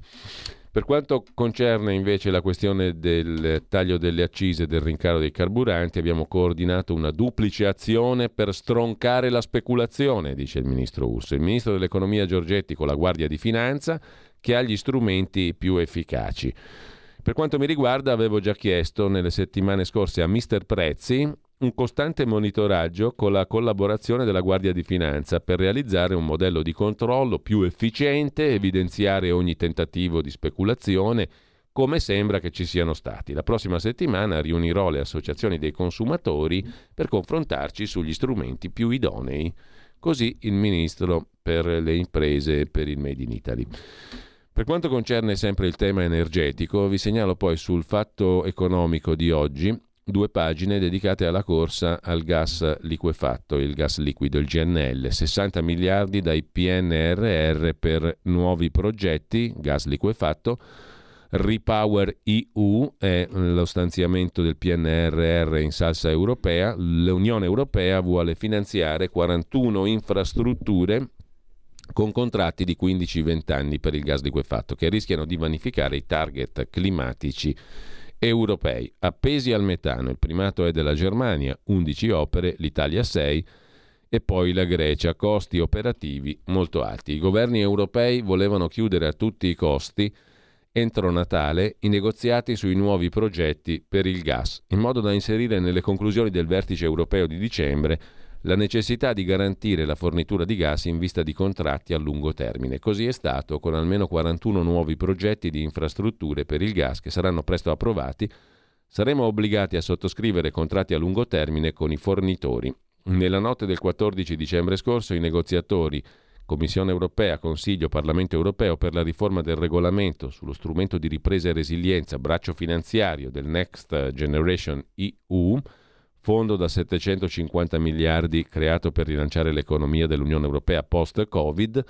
Per quanto concerne invece la questione del taglio delle accise e del rincaro dei carburanti, abbiamo coordinato una duplice azione per stroncare la speculazione, dice il ministro Urso. Il ministro dell'economia Giorgetti con la Guardia di Finanza che ha gli strumenti più efficaci. Per quanto mi riguarda, avevo già chiesto nelle settimane scorse a Mister Prezzi un costante monitoraggio con la collaborazione della Guardia di Finanza per realizzare un modello di controllo più efficiente, evidenziare ogni tentativo di speculazione, come sembra che ci siano stati. La prossima settimana riunirò le associazioni dei consumatori per confrontarci sugli strumenti più idonei. Così il ministro per le imprese e per il Made in Italy. Per quanto concerne sempre il tema energetico, vi segnalo poi sul fatto economico di oggi due pagine dedicate alla corsa al gas liquefatto, il gas liquido, il GNL, 60 miliardi dai PNRR per nuovi progetti, gas liquefatto, Repower EU è lo stanziamento del PNRR in salsa europea, l'Unione Europea vuole finanziare 41 infrastrutture con contratti di 15-20 anni per il gas liquefatto che rischiano di vanificare i target climatici europei. Appesi al metano, il primato è della Germania, 11 opere, l'Italia 6 e poi la Grecia, costi operativi molto alti. I governi europei volevano chiudere a tutti i costi entro Natale i negoziati sui nuovi progetti per il gas, in modo da inserire nelle conclusioni del vertice europeo di dicembre la necessità di garantire la fornitura di gas in vista di contratti a lungo termine. Così è stato con almeno 41 nuovi progetti di infrastrutture per il gas che saranno presto approvati. Saremo obbligati a sottoscrivere contratti a lungo termine con i fornitori. Nella notte del 14 dicembre scorso i negoziatori Commissione europea, Consiglio, Parlamento europeo per la riforma del regolamento sullo strumento di ripresa e resilienza, braccio finanziario del Next Generation EU, fondo da 750 miliardi creato per rilanciare l'economia dell'Unione Europea post-Covid,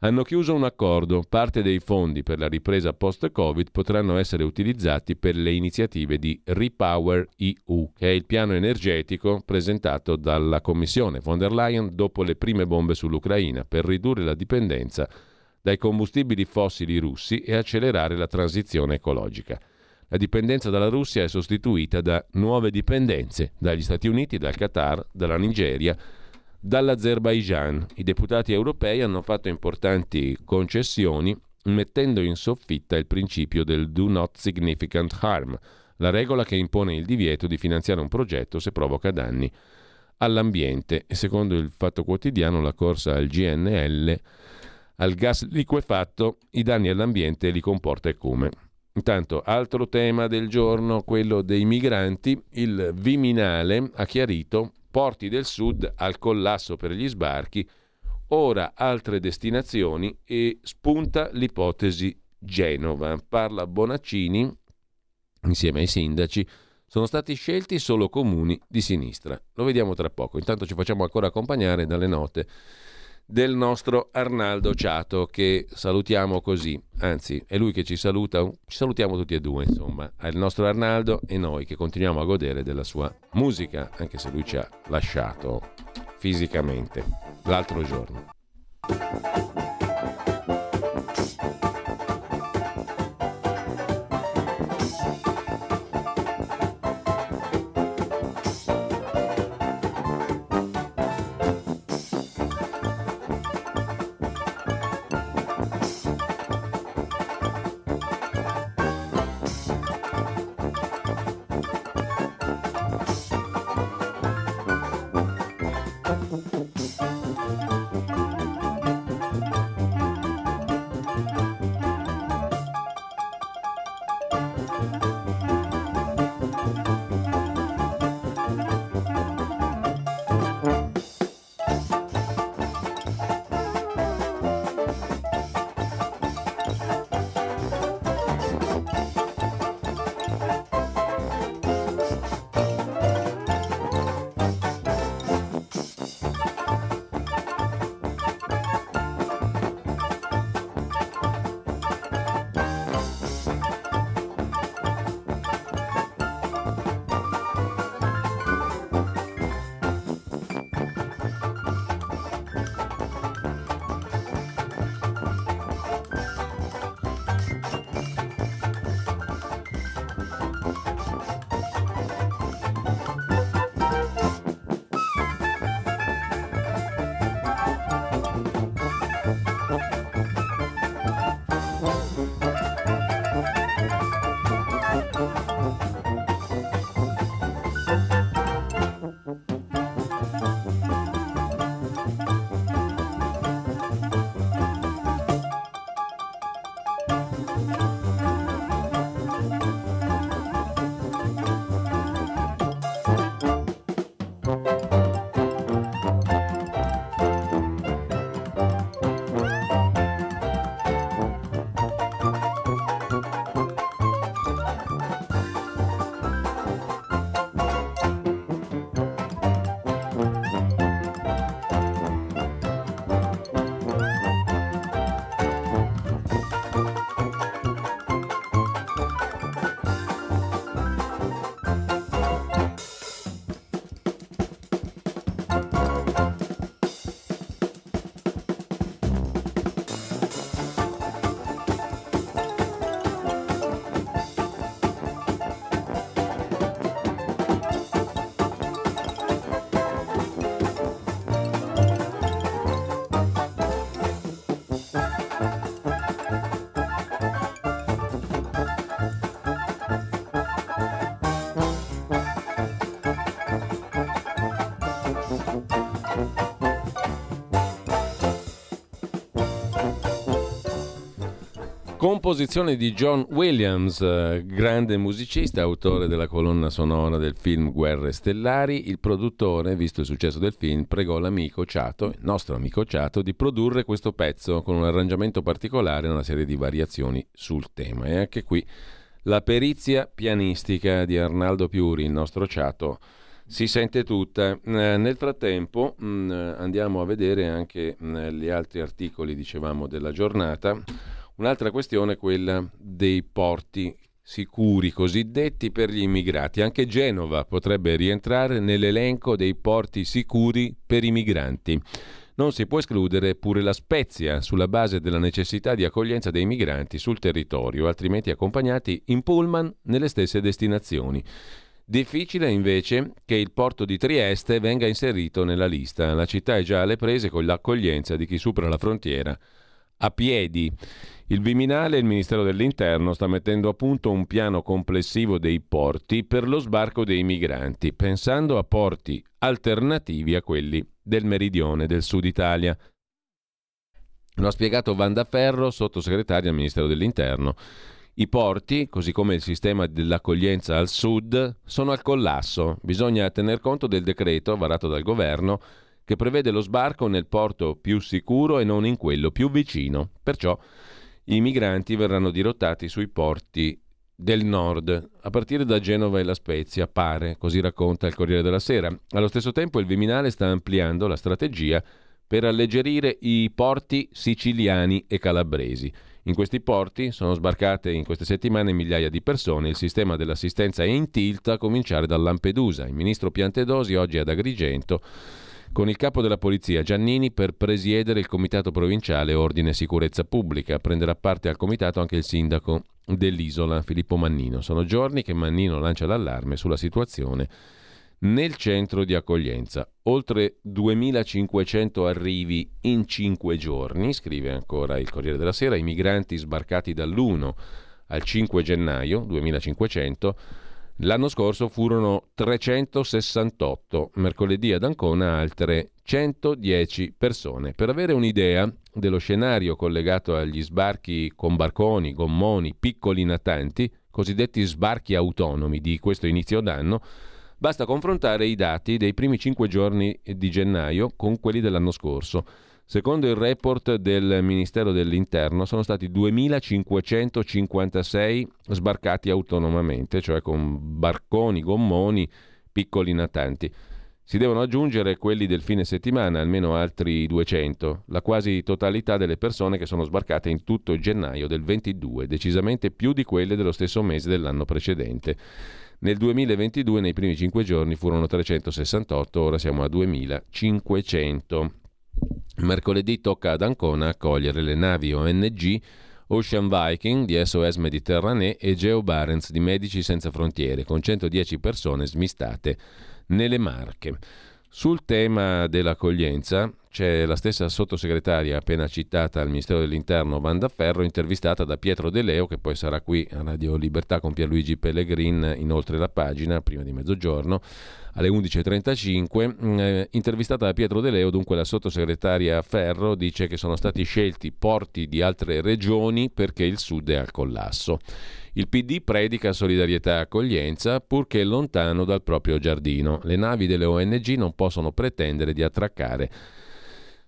hanno chiuso un accordo. Parte dei fondi per la ripresa post-Covid potranno essere utilizzati per le iniziative di Repower EU, che è il piano energetico presentato dalla Commissione von der Leyen dopo le prime bombe sull'Ucraina per ridurre la dipendenza dai combustibili fossili russi e accelerare la transizione ecologica. La dipendenza dalla Russia è sostituita da nuove dipendenze dagli Stati Uniti, dal Qatar, dalla Nigeria, dall'Azerbaijan. I deputati europei hanno fatto importanti concessioni mettendo in soffitta il principio del do not significant harm, la regola che impone il divieto di finanziare un progetto se provoca danni all'ambiente e secondo il Fatto Quotidiano la corsa al GNL al gas liquefatto i danni all'ambiente li comporta e come. Intanto, altro tema del giorno, quello dei migranti. Il Viminale ha chiarito porti del sud al collasso per gli sbarchi, ora altre destinazioni e spunta l'ipotesi Genova. Parla Bonaccini insieme ai sindaci. Sono stati scelti solo comuni di sinistra. Lo vediamo tra poco. Intanto ci facciamo ancora accompagnare dalle note del nostro Arnaldo Ciato che salutiamo così, anzi è lui che ci saluta, ci salutiamo tutti e due insomma, il nostro Arnaldo e noi che continuiamo a godere della sua musica, anche se lui ci ha lasciato fisicamente l'altro giorno. Composizione di John Williams, eh, grande musicista, autore della colonna sonora del film Guerre Stellari. Il produttore, visto il successo del film, pregò l'amico Ciato, il nostro amico Ciato, di produrre questo pezzo con un arrangiamento particolare e una serie di variazioni sul tema. E anche qui la perizia pianistica di Arnaldo Piuri, il nostro Ciato, si sente tutta. Eh, nel frattempo mm, andiamo a vedere anche mm, gli altri articoli, dicevamo, della giornata. Un'altra questione è quella dei porti sicuri cosiddetti per gli immigrati. Anche Genova potrebbe rientrare nell'elenco dei porti sicuri per i migranti. Non si può escludere pure la Spezia sulla base della necessità di accoglienza dei migranti sul territorio, altrimenti accompagnati in pullman nelle stesse destinazioni. Difficile invece che il porto di Trieste venga inserito nella lista. La città è già alle prese con l'accoglienza di chi supera la frontiera a piedi. Il Viminale e il Ministero dell'Interno sta mettendo a punto un piano complessivo dei porti per lo sbarco dei migranti, pensando a porti alternativi a quelli del meridione del sud Italia. Lo ha spiegato Vanda Ferro, sottosegretario al Ministero dell'Interno. I porti, così come il sistema dell'accoglienza al sud, sono al collasso. Bisogna tener conto del decreto varato dal governo che prevede lo sbarco nel porto più sicuro e non in quello più vicino. Perciò i migranti verranno dirottati sui porti del nord, a partire da Genova e La Spezia, pare, così racconta il Corriere della Sera. Allo stesso tempo il Viminale sta ampliando la strategia per alleggerire i porti siciliani e calabresi. In questi porti sono sbarcate in queste settimane migliaia di persone. Il sistema dell'assistenza è in tilt a cominciare da Lampedusa. Il ministro Piantedosi oggi ad Agrigento con il capo della polizia Giannini per presiedere il comitato provinciale Ordine e Sicurezza Pubblica. Prenderà parte al comitato anche il sindaco dell'isola Filippo Mannino. Sono giorni che Mannino lancia l'allarme sulla situazione nel centro di accoglienza. Oltre 2500 arrivi in 5 giorni, scrive ancora il Corriere della Sera, i migranti sbarcati dall'1 al 5 gennaio 2500 L'anno scorso furono 368, mercoledì ad Ancona altre 110 persone. Per avere un'idea dello scenario collegato agli sbarchi con barconi, gommoni, piccoli natanti, cosiddetti sbarchi autonomi di questo inizio d'anno, basta confrontare i dati dei primi 5 giorni di gennaio con quelli dell'anno scorso. Secondo il report del Ministero dell'Interno sono stati 2.556 sbarcati autonomamente, cioè con barconi, gommoni, piccoli natanti. Si devono aggiungere quelli del fine settimana, almeno altri 200, la quasi totalità delle persone che sono sbarcate in tutto il gennaio del 22, decisamente più di quelle dello stesso mese dell'anno precedente. Nel 2022 nei primi 5 giorni furono 368, ora siamo a 2500. Mercoledì tocca ad Ancona accogliere le navi ONG Ocean Viking di SOS Mediterranee e Geo Barents di Medici Senza Frontiere, con 110 persone smistate nelle Marche. Sul tema dell'accoglienza c'è la stessa sottosegretaria appena citata al Ministero dell'Interno, Vanda Ferro, intervistata da Pietro De Leo, che poi sarà qui a Radio Libertà con Pierluigi Pellegrin, inoltre la pagina, prima di mezzogiorno alle 11.35. Mm, eh, intervistata da Pietro De Leo, dunque la sottosegretaria Ferro dice che sono stati scelti porti di altre regioni perché il sud è al collasso. Il PD predica solidarietà e accoglienza purché lontano dal proprio giardino. Le navi delle ONG non possono pretendere di attraccare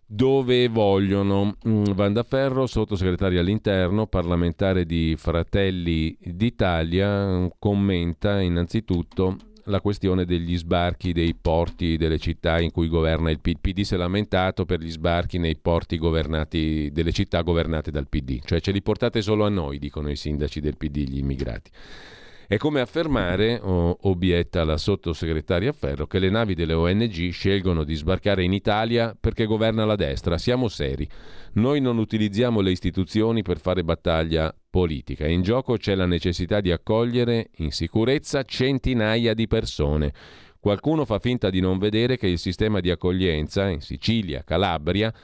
dove vogliono. Mm, Vanda Ferro, sottosegretaria all'interno, parlamentare di Fratelli d'Italia, commenta innanzitutto la questione degli sbarchi dei porti delle città in cui governa il PD. Il PD si è lamentato per gli sbarchi nei porti governati delle città governate dal PD, cioè ce li portate solo a noi, dicono i sindaci del PD, gli immigrati. È come affermare, obietta la sottosegretaria Ferro, che le navi delle ONG scelgono di sbarcare in Italia perché governa la destra. Siamo seri. Noi non utilizziamo le istituzioni per fare battaglia politica. In gioco c'è la necessità di accogliere in sicurezza centinaia di persone. Qualcuno fa finta di non vedere che il sistema di accoglienza in Sicilia, Calabria,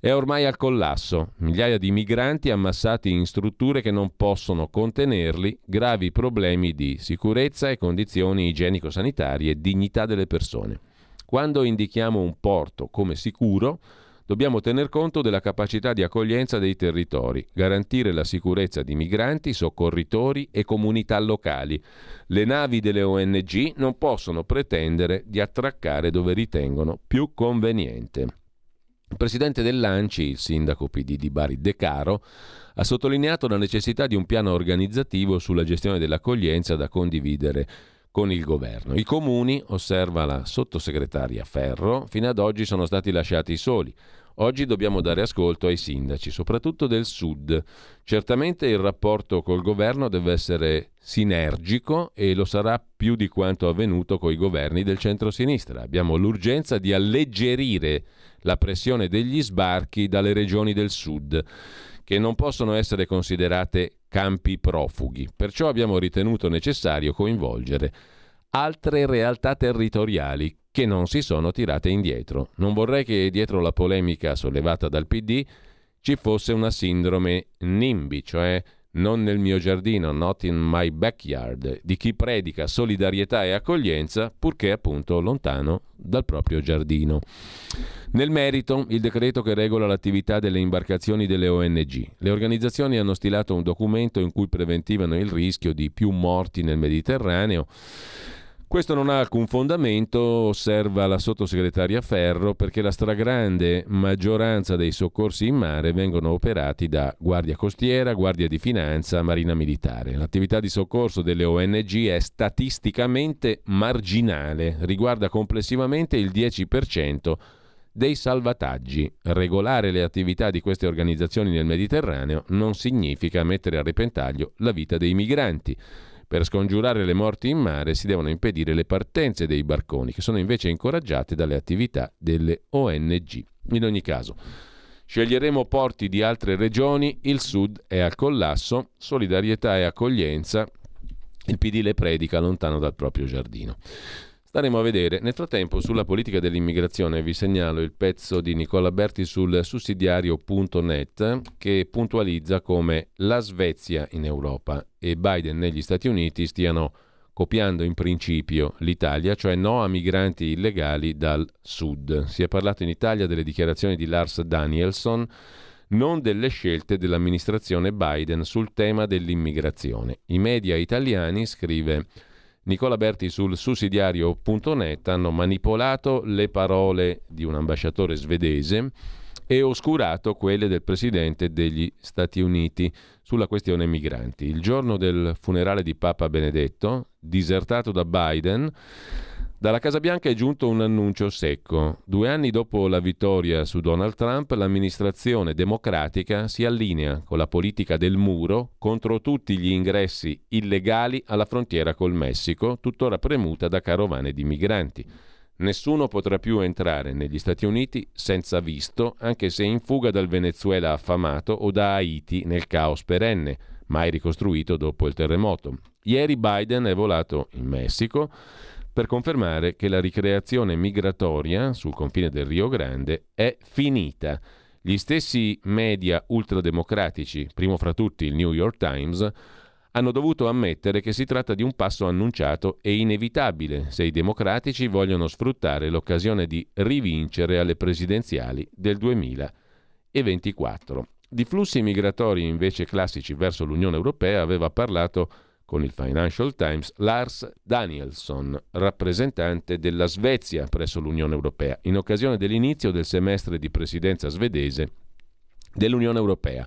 è ormai al collasso. Migliaia di migranti ammassati in strutture che non possono contenerli, gravi problemi di sicurezza e condizioni igienico-sanitarie e dignità delle persone. Quando indichiamo un porto come sicuro, Dobbiamo tener conto della capacità di accoglienza dei territori, garantire la sicurezza di migranti, soccorritori e comunità locali. Le navi delle ONG non possono pretendere di attraccare dove ritengono più conveniente. Il presidente dell'ANCI, il sindaco PD di Bari De Caro, ha sottolineato la necessità di un piano organizzativo sulla gestione dell'accoglienza da condividere con il governo. I comuni, osserva la sottosegretaria Ferro, fino ad oggi sono stati lasciati soli. Oggi dobbiamo dare ascolto ai sindaci, soprattutto del sud. Certamente il rapporto col governo deve essere sinergico e lo sarà più di quanto avvenuto con i governi del centro-sinistra. Abbiamo l'urgenza di alleggerire la pressione degli sbarchi dalle regioni del sud che non possono essere considerate campi profughi. Perciò abbiamo ritenuto necessario coinvolgere altre realtà territoriali che non si sono tirate indietro. Non vorrei che dietro la polemica sollevata dal PD ci fosse una sindrome NIMBY, cioè non nel mio giardino, not in my backyard, di chi predica solidarietà e accoglienza purché appunto lontano dal proprio giardino. Nel merito, il decreto che regola l'attività delle imbarcazioni delle ONG. Le organizzazioni hanno stilato un documento in cui preventivano il rischio di più morti nel Mediterraneo questo non ha alcun fondamento, osserva la sottosegretaria Ferro, perché la stragrande maggioranza dei soccorsi in mare vengono operati da Guardia Costiera, Guardia di Finanza, Marina Militare. L'attività di soccorso delle ONG è statisticamente marginale, riguarda complessivamente il 10% dei salvataggi. Regolare le attività di queste organizzazioni nel Mediterraneo non significa mettere a repentaglio la vita dei migranti. Per scongiurare le morti in mare si devono impedire le partenze dei barconi, che sono invece incoraggiate dalle attività delle ONG. In ogni caso, sceglieremo porti di altre regioni, il sud è al collasso, solidarietà e accoglienza, il PD le predica lontano dal proprio giardino. Staremo a vedere. Nel frattempo, sulla politica dell'immigrazione, vi segnalo il pezzo di Nicola Berti sul sussidiario.net che puntualizza come la Svezia in Europa e Biden negli Stati Uniti stiano copiando in principio l'Italia, cioè no a migranti illegali dal sud. Si è parlato in Italia delle dichiarazioni di Lars Danielson, non delle scelte dell'amministrazione Biden sul tema dell'immigrazione. I media italiani, scrive Nicola Berti sul sussidiario.net hanno manipolato le parole di un ambasciatore svedese e oscurato quelle del presidente degli Stati Uniti sulla questione migranti. Il giorno del funerale di Papa Benedetto, disertato da Biden, dalla Casa Bianca è giunto un annuncio secco. Due anni dopo la vittoria su Donald Trump, l'amministrazione democratica si allinea con la politica del muro contro tutti gli ingressi illegali alla frontiera col Messico, tuttora premuta da carovane di migranti. Nessuno potrà più entrare negli Stati Uniti senza visto, anche se in fuga dal Venezuela affamato o da Haiti nel caos perenne, mai ricostruito dopo il terremoto. Ieri Biden è volato in Messico per confermare che la ricreazione migratoria sul confine del Rio Grande è finita. Gli stessi media ultrademocratici, primo fra tutti il New York Times, hanno dovuto ammettere che si tratta di un passo annunciato e inevitabile se i democratici vogliono sfruttare l'occasione di rivincere alle presidenziali del 2024. Di flussi migratori invece classici verso l'Unione Europea aveva parlato con il Financial Times Lars Danielsson, rappresentante della Svezia presso l'Unione Europea, in occasione dell'inizio del semestre di presidenza svedese dell'Unione Europea.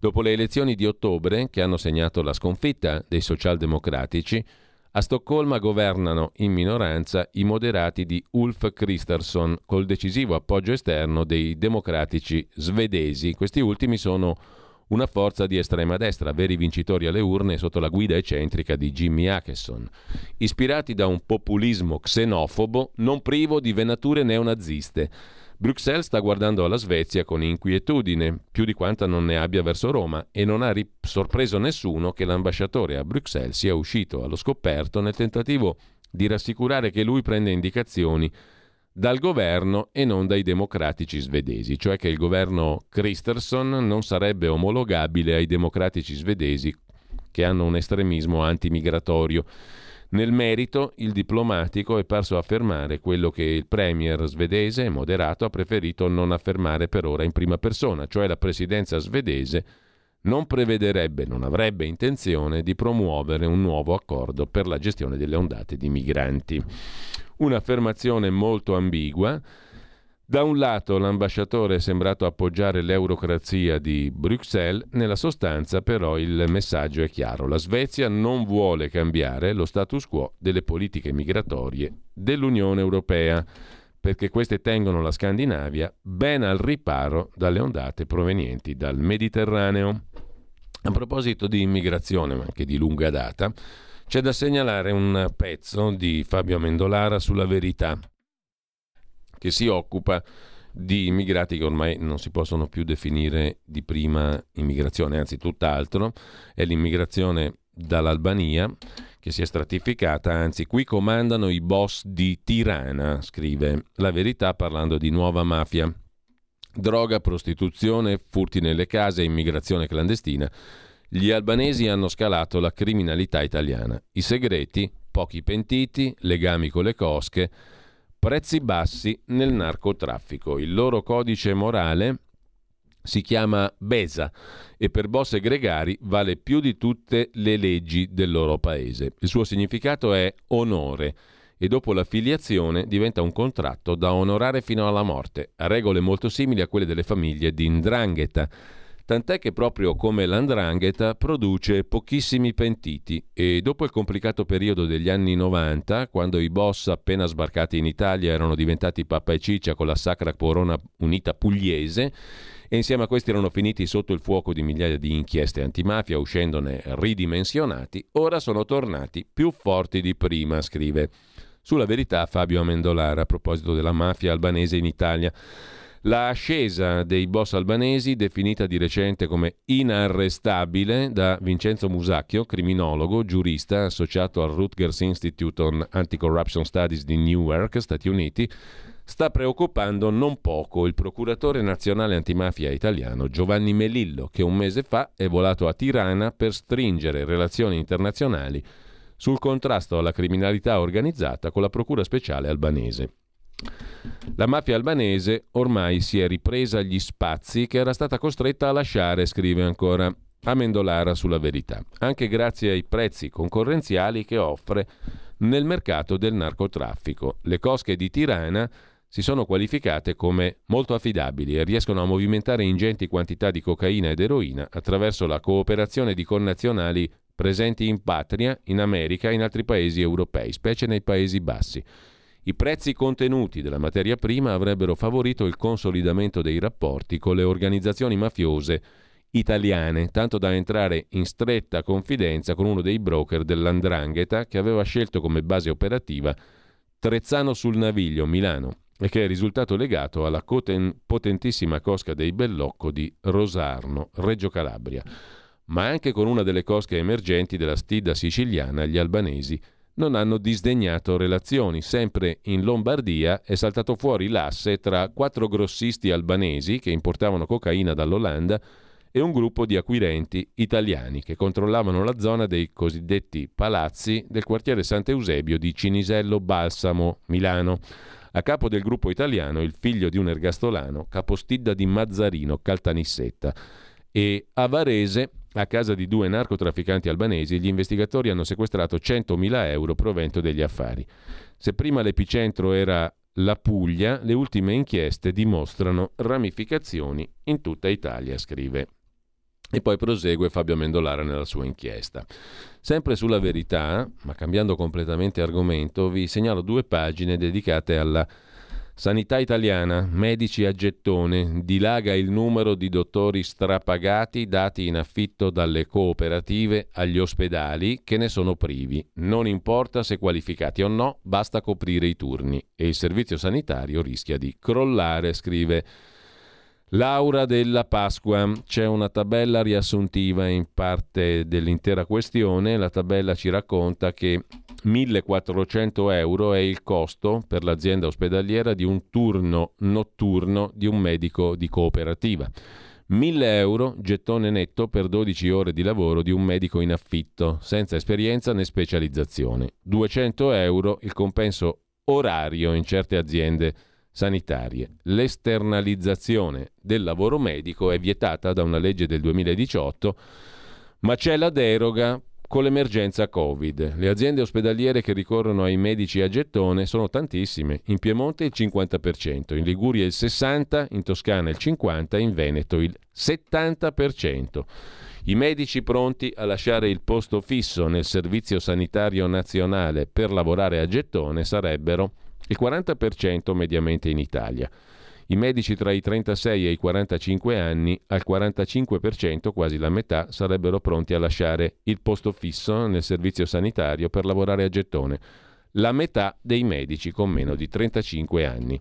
Dopo le elezioni di ottobre, che hanno segnato la sconfitta dei socialdemocratici, a Stoccolma governano in minoranza i moderati di Ulf Kristersson col decisivo appoggio esterno dei democratici svedesi. Questi ultimi sono una forza di estrema destra, veri vincitori alle urne sotto la guida eccentrica di Jimmy Akeson, ispirati da un populismo xenofobo non privo di venature neonaziste. Bruxelles sta guardando alla Svezia con inquietudine, più di quanta non ne abbia verso Roma, e non ha ri- sorpreso nessuno che l'ambasciatore a Bruxelles sia uscito allo scoperto nel tentativo di rassicurare che lui prende indicazioni dal governo e non dai democratici svedesi, cioè che il governo Christerson non sarebbe omologabile ai democratici svedesi che hanno un estremismo antimigratorio. Nel merito, il diplomatico è parso affermare quello che il premier svedese, moderato, ha preferito non affermare per ora in prima persona, cioè la presidenza svedese non prevederebbe, non avrebbe intenzione di promuovere un nuovo accordo per la gestione delle ondate di migranti. Un'affermazione molto ambigua da un lato l'ambasciatore è sembrato appoggiare l'eurocrazia di Bruxelles, nella sostanza però il messaggio è chiaro. La Svezia non vuole cambiare lo status quo delle politiche migratorie dell'Unione Europea, perché queste tengono la Scandinavia ben al riparo dalle ondate provenienti dal Mediterraneo. A proposito di immigrazione, ma anche di lunga data, c'è da segnalare un pezzo di Fabio Amendolara sulla verità che si occupa di immigrati che ormai non si possono più definire di prima immigrazione, anzi tutt'altro, è l'immigrazione dall'Albania che si è stratificata, anzi qui comandano i boss di Tirana, scrive la verità parlando di nuova mafia. Droga, prostituzione, furti nelle case, immigrazione clandestina. Gli albanesi hanno scalato la criminalità italiana. I segreti, pochi pentiti, legami con le cosche, prezzi bassi nel narcotraffico. Il loro codice morale si chiama BESA e per boss e gregari vale più di tutte le leggi del loro paese. Il suo significato è onore e dopo l'affiliazione diventa un contratto da onorare fino alla morte, a regole molto simili a quelle delle famiglie di Ndrangheta tant'è che proprio come l'andrangheta produce pochissimi pentiti e dopo il complicato periodo degli anni 90, quando i boss appena sbarcati in Italia erano diventati pappa e ciccia con la sacra corona unita pugliese, e insieme a questi erano finiti sotto il fuoco di migliaia di inchieste antimafia, uscendone ridimensionati, ora sono tornati più forti di prima, scrive. Sulla verità Fabio Amendolara a proposito della mafia albanese in Italia. La ascesa dei boss albanesi, definita di recente come inarrestabile da Vincenzo Musacchio, criminologo, giurista associato al Rutgers Institute on Anti-Corruption Studies di Newark, Stati Uniti, sta preoccupando non poco il procuratore nazionale antimafia italiano Giovanni Melillo, che un mese fa è volato a Tirana per stringere relazioni internazionali sul contrasto alla criminalità organizzata con la Procura speciale albanese. La mafia albanese ormai si è ripresa gli spazi che era stata costretta a lasciare, scrive ancora Amendolara sulla verità, anche grazie ai prezzi concorrenziali che offre nel mercato del narcotraffico. Le cosche di Tirana si sono qualificate come molto affidabili e riescono a movimentare ingenti quantità di cocaina ed eroina attraverso la cooperazione di connazionali presenti in patria, in America e in altri paesi europei, specie nei Paesi Bassi. I prezzi contenuti della materia prima avrebbero favorito il consolidamento dei rapporti con le organizzazioni mafiose italiane, tanto da entrare in stretta confidenza con uno dei broker dell'Andrangheta che aveva scelto come base operativa Trezzano sul Naviglio, Milano, e che è risultato legato alla potentissima cosca dei Bellocco di Rosarno, Reggio Calabria, ma anche con una delle cosche emergenti della stida siciliana, gli albanesi non hanno disdegnato relazioni. Sempre in Lombardia è saltato fuori l'asse tra quattro grossisti albanesi che importavano cocaina dall'Olanda e un gruppo di acquirenti italiani che controllavano la zona dei cosiddetti palazzi del quartiere Sant'Eusebio di Cinisello Balsamo, Milano. A capo del gruppo italiano il figlio di un ergastolano, capostidda di Mazzarino, Caltanissetta. E a Varese a casa di due narcotrafficanti albanesi gli investigatori hanno sequestrato 100.000 euro provento degli affari. Se prima l'epicentro era la Puglia, le ultime inchieste dimostrano ramificazioni in tutta Italia, scrive. E poi prosegue Fabio Mendolara nella sua inchiesta. Sempre sulla verità, ma cambiando completamente argomento, vi segnalo due pagine dedicate alla Sanità italiana, medici a gettone, dilaga il numero di dottori strapagati dati in affitto dalle cooperative agli ospedali che ne sono privi. Non importa se qualificati o no, basta coprire i turni e il servizio sanitario rischia di crollare, scrive Laura della Pasqua. C'è una tabella riassuntiva in parte dell'intera questione. La tabella ci racconta che 1.400 euro è il costo per l'azienda ospedaliera di un turno notturno di un medico di cooperativa. 1000 euro, gettone netto per 12 ore di lavoro di un medico in affitto, senza esperienza né specializzazione. 200 euro il compenso orario in certe aziende sanitarie. L'esternalizzazione del lavoro medico è vietata da una legge del 2018, ma c'è la deroga con l'emergenza Covid. Le aziende ospedaliere che ricorrono ai medici a gettone sono tantissime, in Piemonte il 50%, in Liguria il 60%, in Toscana il 50%, in Veneto il 70%. I medici pronti a lasciare il posto fisso nel Servizio Sanitario Nazionale per lavorare a gettone sarebbero il 40% mediamente in Italia. I medici tra i 36 e i 45 anni, al 45%, quasi la metà, sarebbero pronti a lasciare il posto fisso nel servizio sanitario per lavorare a gettone. La metà dei medici con meno di 35 anni.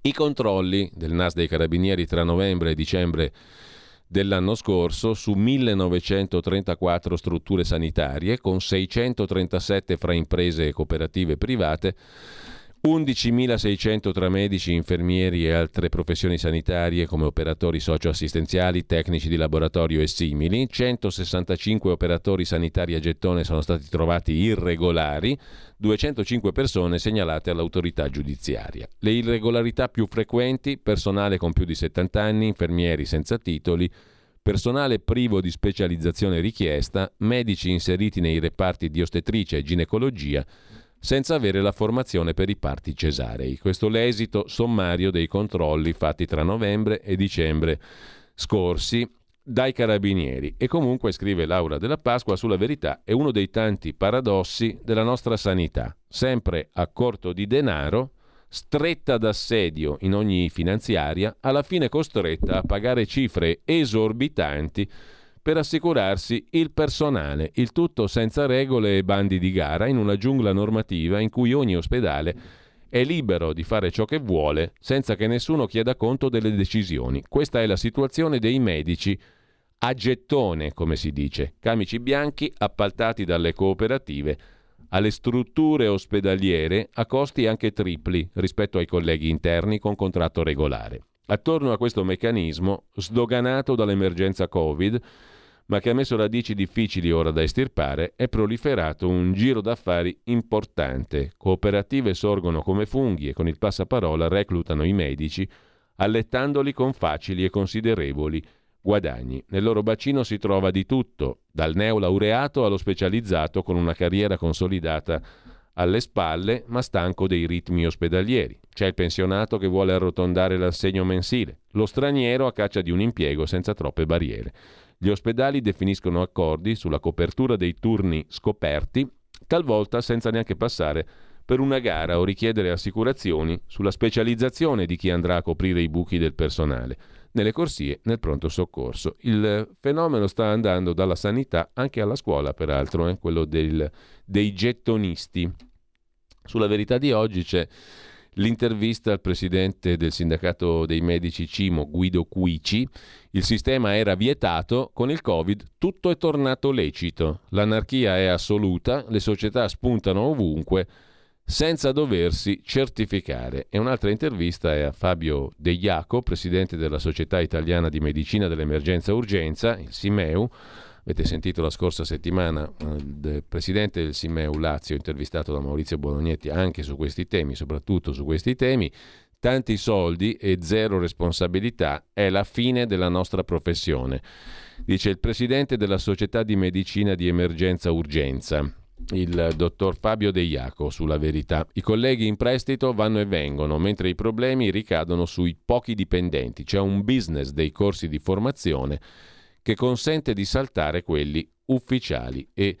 I controlli del NAS dei Carabinieri tra novembre e dicembre dell'anno scorso su 1934 strutture sanitarie con 637 fra imprese e cooperative private 11.600 tra medici, infermieri e altre professioni sanitarie come operatori socioassistenziali, tecnici di laboratorio e simili, 165 operatori sanitari a gettone sono stati trovati irregolari, 205 persone segnalate all'autorità giudiziaria. Le irregolarità più frequenti, personale con più di 70 anni, infermieri senza titoli, personale privo di specializzazione richiesta, medici inseriti nei reparti di ostetricia e ginecologia, senza avere la formazione per i parti cesarei. Questo l'esito sommario dei controlli fatti tra novembre e dicembre scorsi dai carabinieri. E comunque, scrive Laura della Pasqua, sulla verità è uno dei tanti paradossi della nostra sanità, sempre a corto di denaro, stretta d'assedio in ogni finanziaria, alla fine costretta a pagare cifre esorbitanti per assicurarsi il personale, il tutto senza regole e bandi di gara in una giungla normativa in cui ogni ospedale è libero di fare ciò che vuole senza che nessuno chieda conto delle decisioni. Questa è la situazione dei medici a gettone, come si dice, camici bianchi appaltati dalle cooperative alle strutture ospedaliere a costi anche tripli rispetto ai colleghi interni con contratto regolare. Attorno a questo meccanismo, sdoganato dall'emergenza Covid, ma che ha messo radici difficili ora da estirpare, è proliferato un giro d'affari importante. Cooperative sorgono come funghi e con il passaparola reclutano i medici, allettandoli con facili e considerevoli guadagni. Nel loro bacino si trova di tutto, dal neolaureato allo specializzato con una carriera consolidata alle spalle, ma stanco dei ritmi ospedalieri. C'è il pensionato che vuole arrotondare l'assegno mensile, lo straniero a caccia di un impiego senza troppe barriere. Gli ospedali definiscono accordi sulla copertura dei turni scoperti, talvolta senza neanche passare per una gara o richiedere assicurazioni sulla specializzazione di chi andrà a coprire i buchi del personale, nelle corsie, nel pronto soccorso. Il fenomeno sta andando dalla sanità anche alla scuola, peraltro, eh, quello del, dei gettonisti. Sulla verità di oggi c'è l'intervista al presidente del sindacato dei medici Cimo, Guido Cuici. Il sistema era vietato, con il Covid tutto è tornato lecito. L'anarchia è assoluta, le società spuntano ovunque senza doversi certificare. E un'altra intervista è a Fabio De Iaco, presidente della Società Italiana di Medicina dell'Emergenza Urgenza, il SIMEU, Avete sentito la scorsa settimana eh, il presidente del Simeu Lazio intervistato da Maurizio Bolognetti anche su questi temi, soprattutto su questi temi. Tanti soldi e zero responsabilità è la fine della nostra professione. Dice il presidente della Società di Medicina di Emergenza Urgenza, il dottor Fabio De Iaco sulla verità. I colleghi in prestito vanno e vengono, mentre i problemi ricadono sui pochi dipendenti. C'è un business dei corsi di formazione che consente di saltare quelli ufficiali e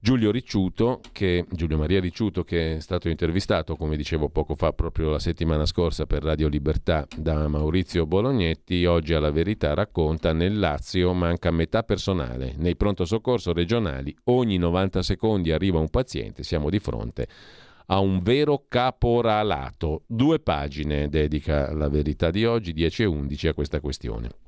Giulio Ricciuto, che, Giulio Maria Ricciuto, che è stato intervistato, come dicevo poco fa, proprio la settimana scorsa per Radio Libertà da Maurizio Bolognetti, oggi alla verità racconta nel Lazio manca metà personale. Nei pronto soccorso regionali ogni 90 secondi arriva un paziente, siamo di fronte a un vero caporalato. Due pagine dedica la verità di oggi, 10 e 11, a questa questione.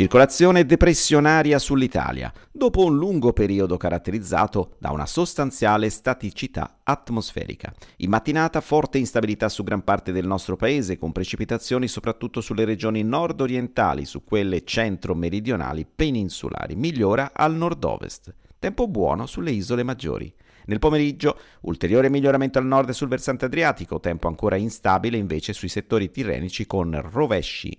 Circolazione depressionaria sull'Italia, dopo un lungo periodo caratterizzato da una sostanziale staticità atmosferica. In mattinata forte instabilità su gran parte del nostro paese, con precipitazioni soprattutto sulle regioni nord-orientali, su quelle centro-meridionali peninsulari. Migliora al nord-ovest. Tempo buono sulle isole maggiori. Nel pomeriggio, ulteriore miglioramento al nord sul versante adriatico, tempo ancora instabile invece sui settori tirrenici con rovesci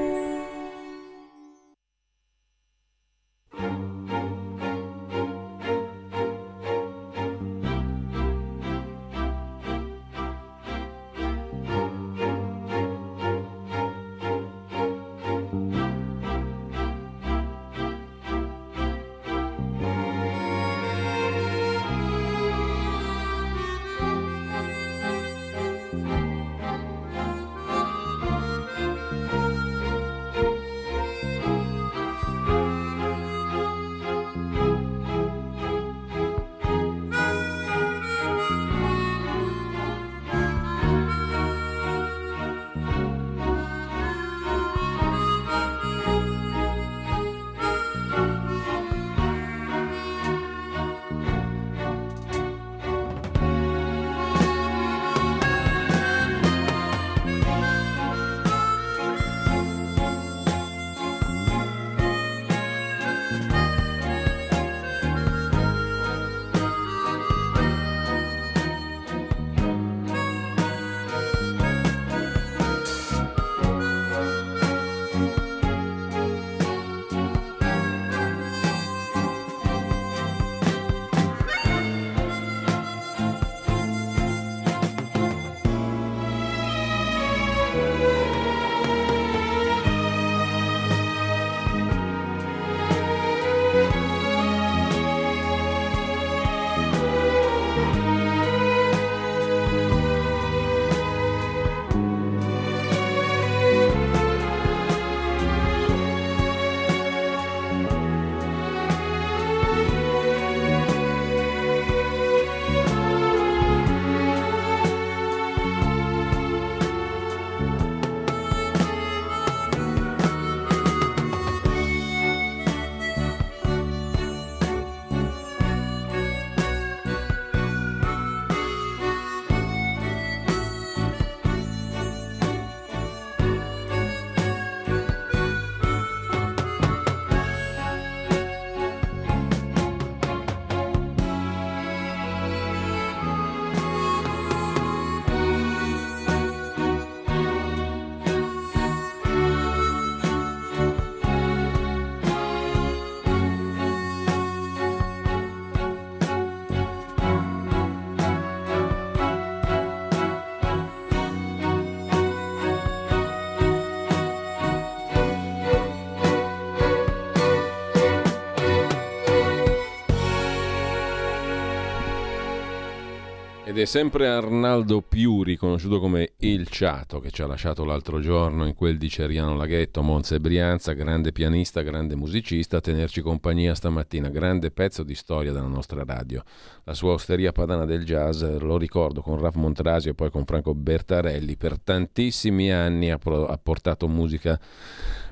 Ed è sempre Arnaldo Piuri, conosciuto come Il Ciato, che ci ha lasciato l'altro giorno in quel di Ceriano Laghetto, Monza e Brianza, grande pianista, grande musicista, a tenerci compagnia stamattina, grande pezzo di storia della nostra radio. La sua osteria padana del jazz, lo ricordo, con Raf Montrasio e poi con Franco Bertarelli, per tantissimi anni ha, pro- ha portato musica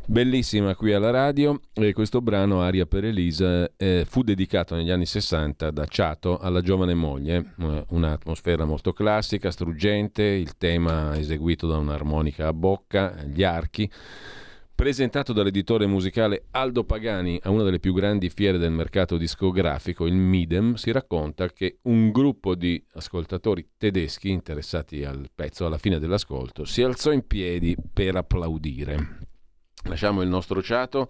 bellissima qui alla radio e questo brano Aria per Elisa eh, fu dedicato negli anni 60 da Ciato alla giovane moglie, eh, un'atmosfera molto classica, struggente, il tema eseguito da un'armonica a bocca, gli archi presentato dall'editore musicale Aldo Pagani a una delle più grandi fiere del mercato discografico, il Midem, si racconta che un gruppo di ascoltatori tedeschi interessati al pezzo alla fine dell'ascolto si alzò in piedi per applaudire. Lasciamo il nostro ciato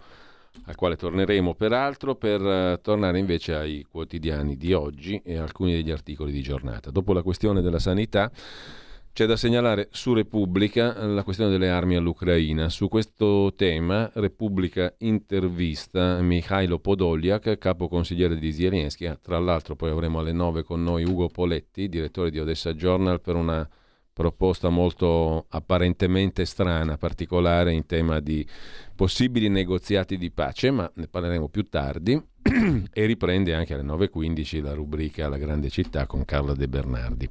al quale torneremo peraltro per uh, tornare invece ai quotidiani di oggi e alcuni degli articoli di giornata. Dopo la questione della sanità c'è da segnalare su Repubblica la questione delle armi all'Ucraina. Su questo tema Repubblica intervista Mikhailo Podoliak, capo consigliere di Zelensky. Tra l'altro poi avremo alle 9 con noi Ugo Poletti, direttore di Odessa Journal, per una proposta molto apparentemente strana, particolare in tema di possibili negoziati di pace, ma ne parleremo più tardi e riprende anche alle 9.15 la rubrica La grande città con Carla De Bernardi.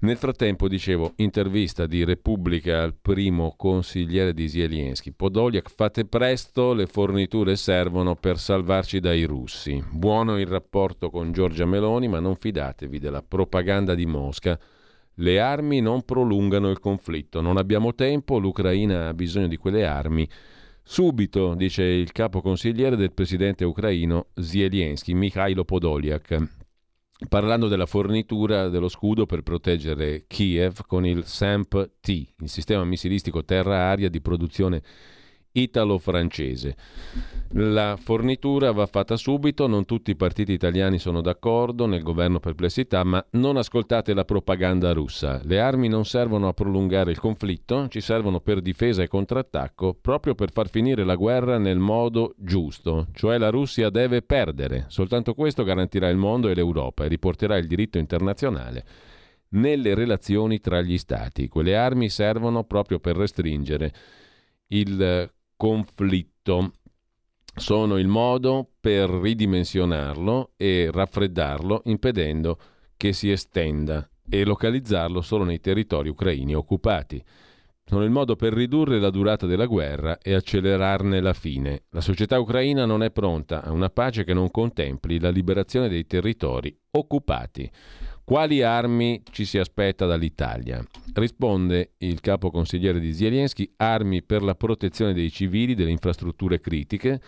Nel frattempo, dicevo, intervista di Repubblica al primo consigliere di Zelensky. Podoliak, fate presto, le forniture servono per salvarci dai russi. Buono il rapporto con Giorgia Meloni, ma non fidatevi della propaganda di Mosca le armi non prolungano il conflitto, non abbiamo tempo, l'Ucraina ha bisogno di quelle armi. Subito, dice il capo consigliere del presidente ucraino Zelensky, Mikhailo Podoliak, parlando della fornitura dello scudo per proteggere Kiev con il SAMP-T, il sistema missilistico terra-aria di produzione italo-francese. La fornitura va fatta subito, non tutti i partiti italiani sono d'accordo, nel governo perplessità, ma non ascoltate la propaganda russa. Le armi non servono a prolungare il conflitto, ci servono per difesa e contrattacco, proprio per far finire la guerra nel modo giusto, cioè la Russia deve perdere. Soltanto questo garantirà il mondo e l'Europa e riporterà il diritto internazionale nelle relazioni tra gli stati. Quelle armi servono proprio per restringere il conflitto sono il modo per ridimensionarlo e raffreddarlo impedendo che si estenda e localizzarlo solo nei territori ucraini occupati. Sono il modo per ridurre la durata della guerra e accelerarne la fine. La società ucraina non è pronta a una pace che non contempli la liberazione dei territori occupati. Quali armi ci si aspetta dall'Italia? Risponde il capo consigliere di Zelensky, armi per la protezione dei civili, delle infrastrutture critiche,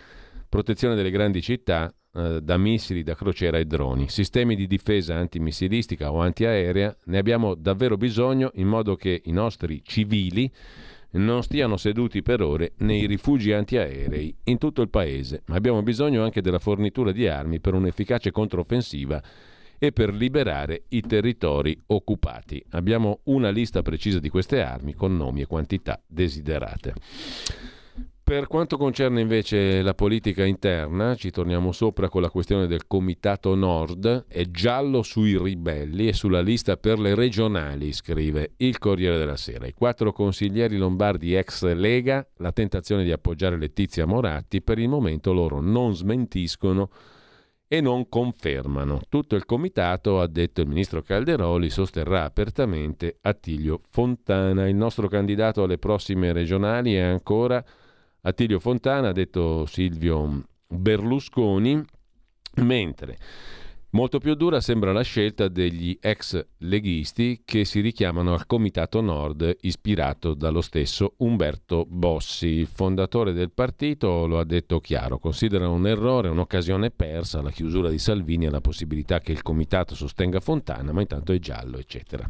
protezione delle grandi città eh, da missili, da crociera e droni, sistemi di difesa antimissilistica o antiaerea, ne abbiamo davvero bisogno in modo che i nostri civili non stiano seduti per ore nei rifugi antiaerei in tutto il paese, ma abbiamo bisogno anche della fornitura di armi per un'efficace controffensiva e per liberare i territori occupati. Abbiamo una lista precisa di queste armi con nomi e quantità desiderate. Per quanto concerne invece la politica interna, ci torniamo sopra con la questione del Comitato Nord, è giallo sui ribelli e sulla lista per le regionali, scrive il Corriere della Sera. I quattro consiglieri lombardi ex Lega, la tentazione di appoggiare Letizia Moratti, per il momento loro non smentiscono e non confermano. Tutto il comitato, ha detto il ministro Calderoli, sosterrà apertamente Attilio Fontana. Il nostro candidato alle prossime regionali è ancora Attilio Fontana, ha detto Silvio Berlusconi, mentre Molto più dura sembra la scelta degli ex leghisti che si richiamano al Comitato Nord ispirato dallo stesso Umberto Bossi. Fondatore del partito lo ha detto chiaro, considera un errore, un'occasione persa la chiusura di Salvini e la possibilità che il Comitato sostenga Fontana, ma intanto è giallo, eccetera.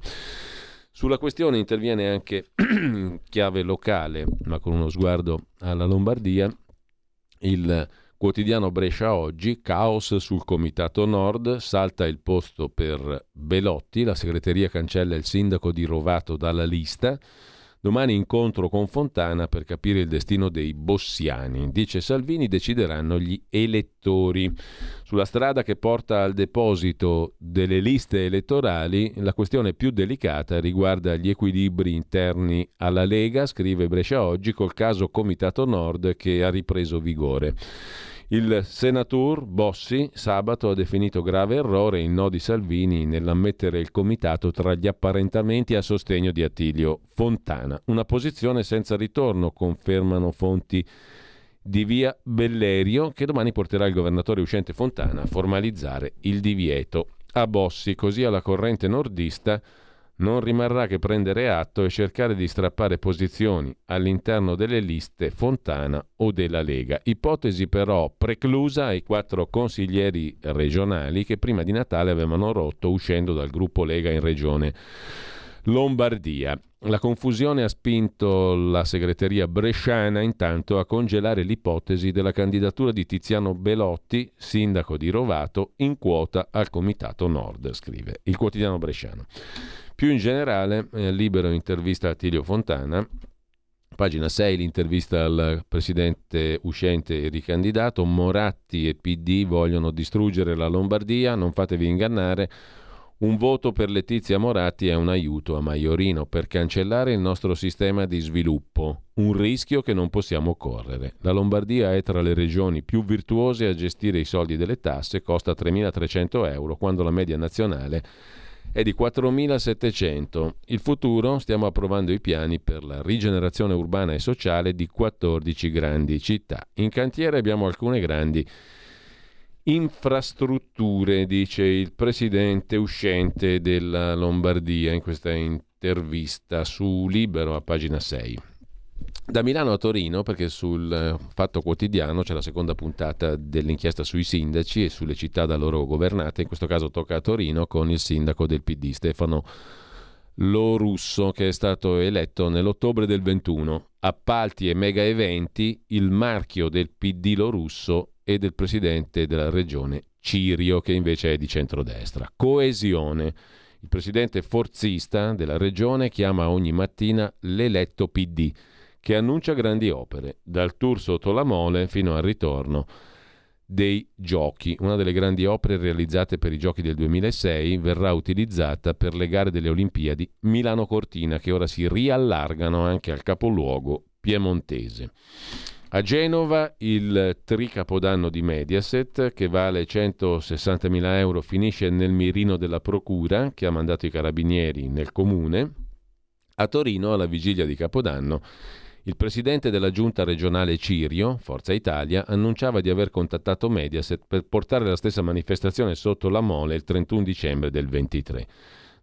Sulla questione interviene anche in chiave locale, ma con uno sguardo alla Lombardia, il Quotidiano Brescia oggi, caos sul Comitato Nord, salta il posto per Belotti, la segreteria cancella il sindaco di Rovato dalla lista. Domani incontro con Fontana per capire il destino dei bossiani. Dice Salvini decideranno gli elettori. Sulla strada che porta al deposito delle liste elettorali, la questione più delicata riguarda gli equilibri interni alla Lega, scrive Brescia oggi, col caso Comitato Nord che ha ripreso vigore. Il senatur Bossi sabato ha definito grave errore il no di Salvini nell'ammettere il comitato tra gli apparentamenti a sostegno di Attilio Fontana. Una posizione senza ritorno, confermano fonti di via Bellerio che domani porterà il governatore uscente Fontana a formalizzare il divieto a Bossi, così alla corrente nordista non rimarrà che prendere atto e cercare di strappare posizioni all'interno delle liste Fontana o della Lega. Ipotesi però preclusa ai quattro consiglieri regionali che prima di Natale avevano rotto uscendo dal gruppo Lega in regione Lombardia. La confusione ha spinto la segreteria bresciana intanto a congelare l'ipotesi della candidatura di Tiziano Belotti, sindaco di Rovato, in quota al Comitato Nord, scrive il quotidiano bresciano. Più in generale, eh, libero intervista a Tilio Fontana, pagina 6 l'intervista al presidente uscente e ricandidato, Moratti e PD vogliono distruggere la Lombardia, non fatevi ingannare, un voto per Letizia Moratti è un aiuto a Maiorino per cancellare il nostro sistema di sviluppo, un rischio che non possiamo correre. La Lombardia è tra le regioni più virtuose a gestire i soldi delle tasse, costa 3.300 euro, quando la media nazionale è di 4.700. Il futuro stiamo approvando i piani per la rigenerazione urbana e sociale di 14 grandi città. In cantiere abbiamo alcune grandi infrastrutture, dice il presidente uscente della Lombardia in questa intervista su Libero a pagina 6. Da Milano a Torino, perché sul eh, Fatto Quotidiano c'è la seconda puntata dell'inchiesta sui sindaci e sulle città da loro governate, in questo caso tocca a Torino con il sindaco del PD, Stefano Lorusso, che è stato eletto nell'ottobre del 21. Appalti e mega eventi, il marchio del PD Lorusso e del presidente della regione Cirio, che invece è di centrodestra. Coesione. Il presidente forzista della regione chiama ogni mattina l'eletto PD che annuncia grandi opere, dal tour sotto la mole fino al ritorno dei giochi. Una delle grandi opere realizzate per i giochi del 2006 verrà utilizzata per le gare delle Olimpiadi Milano-Cortina, che ora si riallargano anche al capoluogo piemontese. A Genova il tricapodanno di Mediaset, che vale 160.000 euro, finisce nel mirino della Procura, che ha mandato i carabinieri nel comune. A Torino, alla vigilia di Capodanno, il presidente della giunta regionale Cirio, Forza Italia, annunciava di aver contattato Mediaset per portare la stessa manifestazione sotto la mole il 31 dicembre del 23.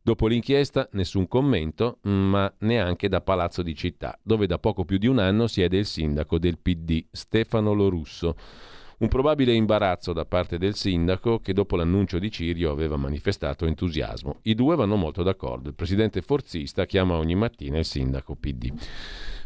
Dopo l'inchiesta nessun commento, ma neanche da Palazzo di Città, dove da poco più di un anno siede il sindaco del PD, Stefano Lorusso. Un probabile imbarazzo da parte del sindaco che dopo l'annuncio di Cirio aveva manifestato entusiasmo. I due vanno molto d'accordo. Il presidente forzista chiama ogni mattina il sindaco PD.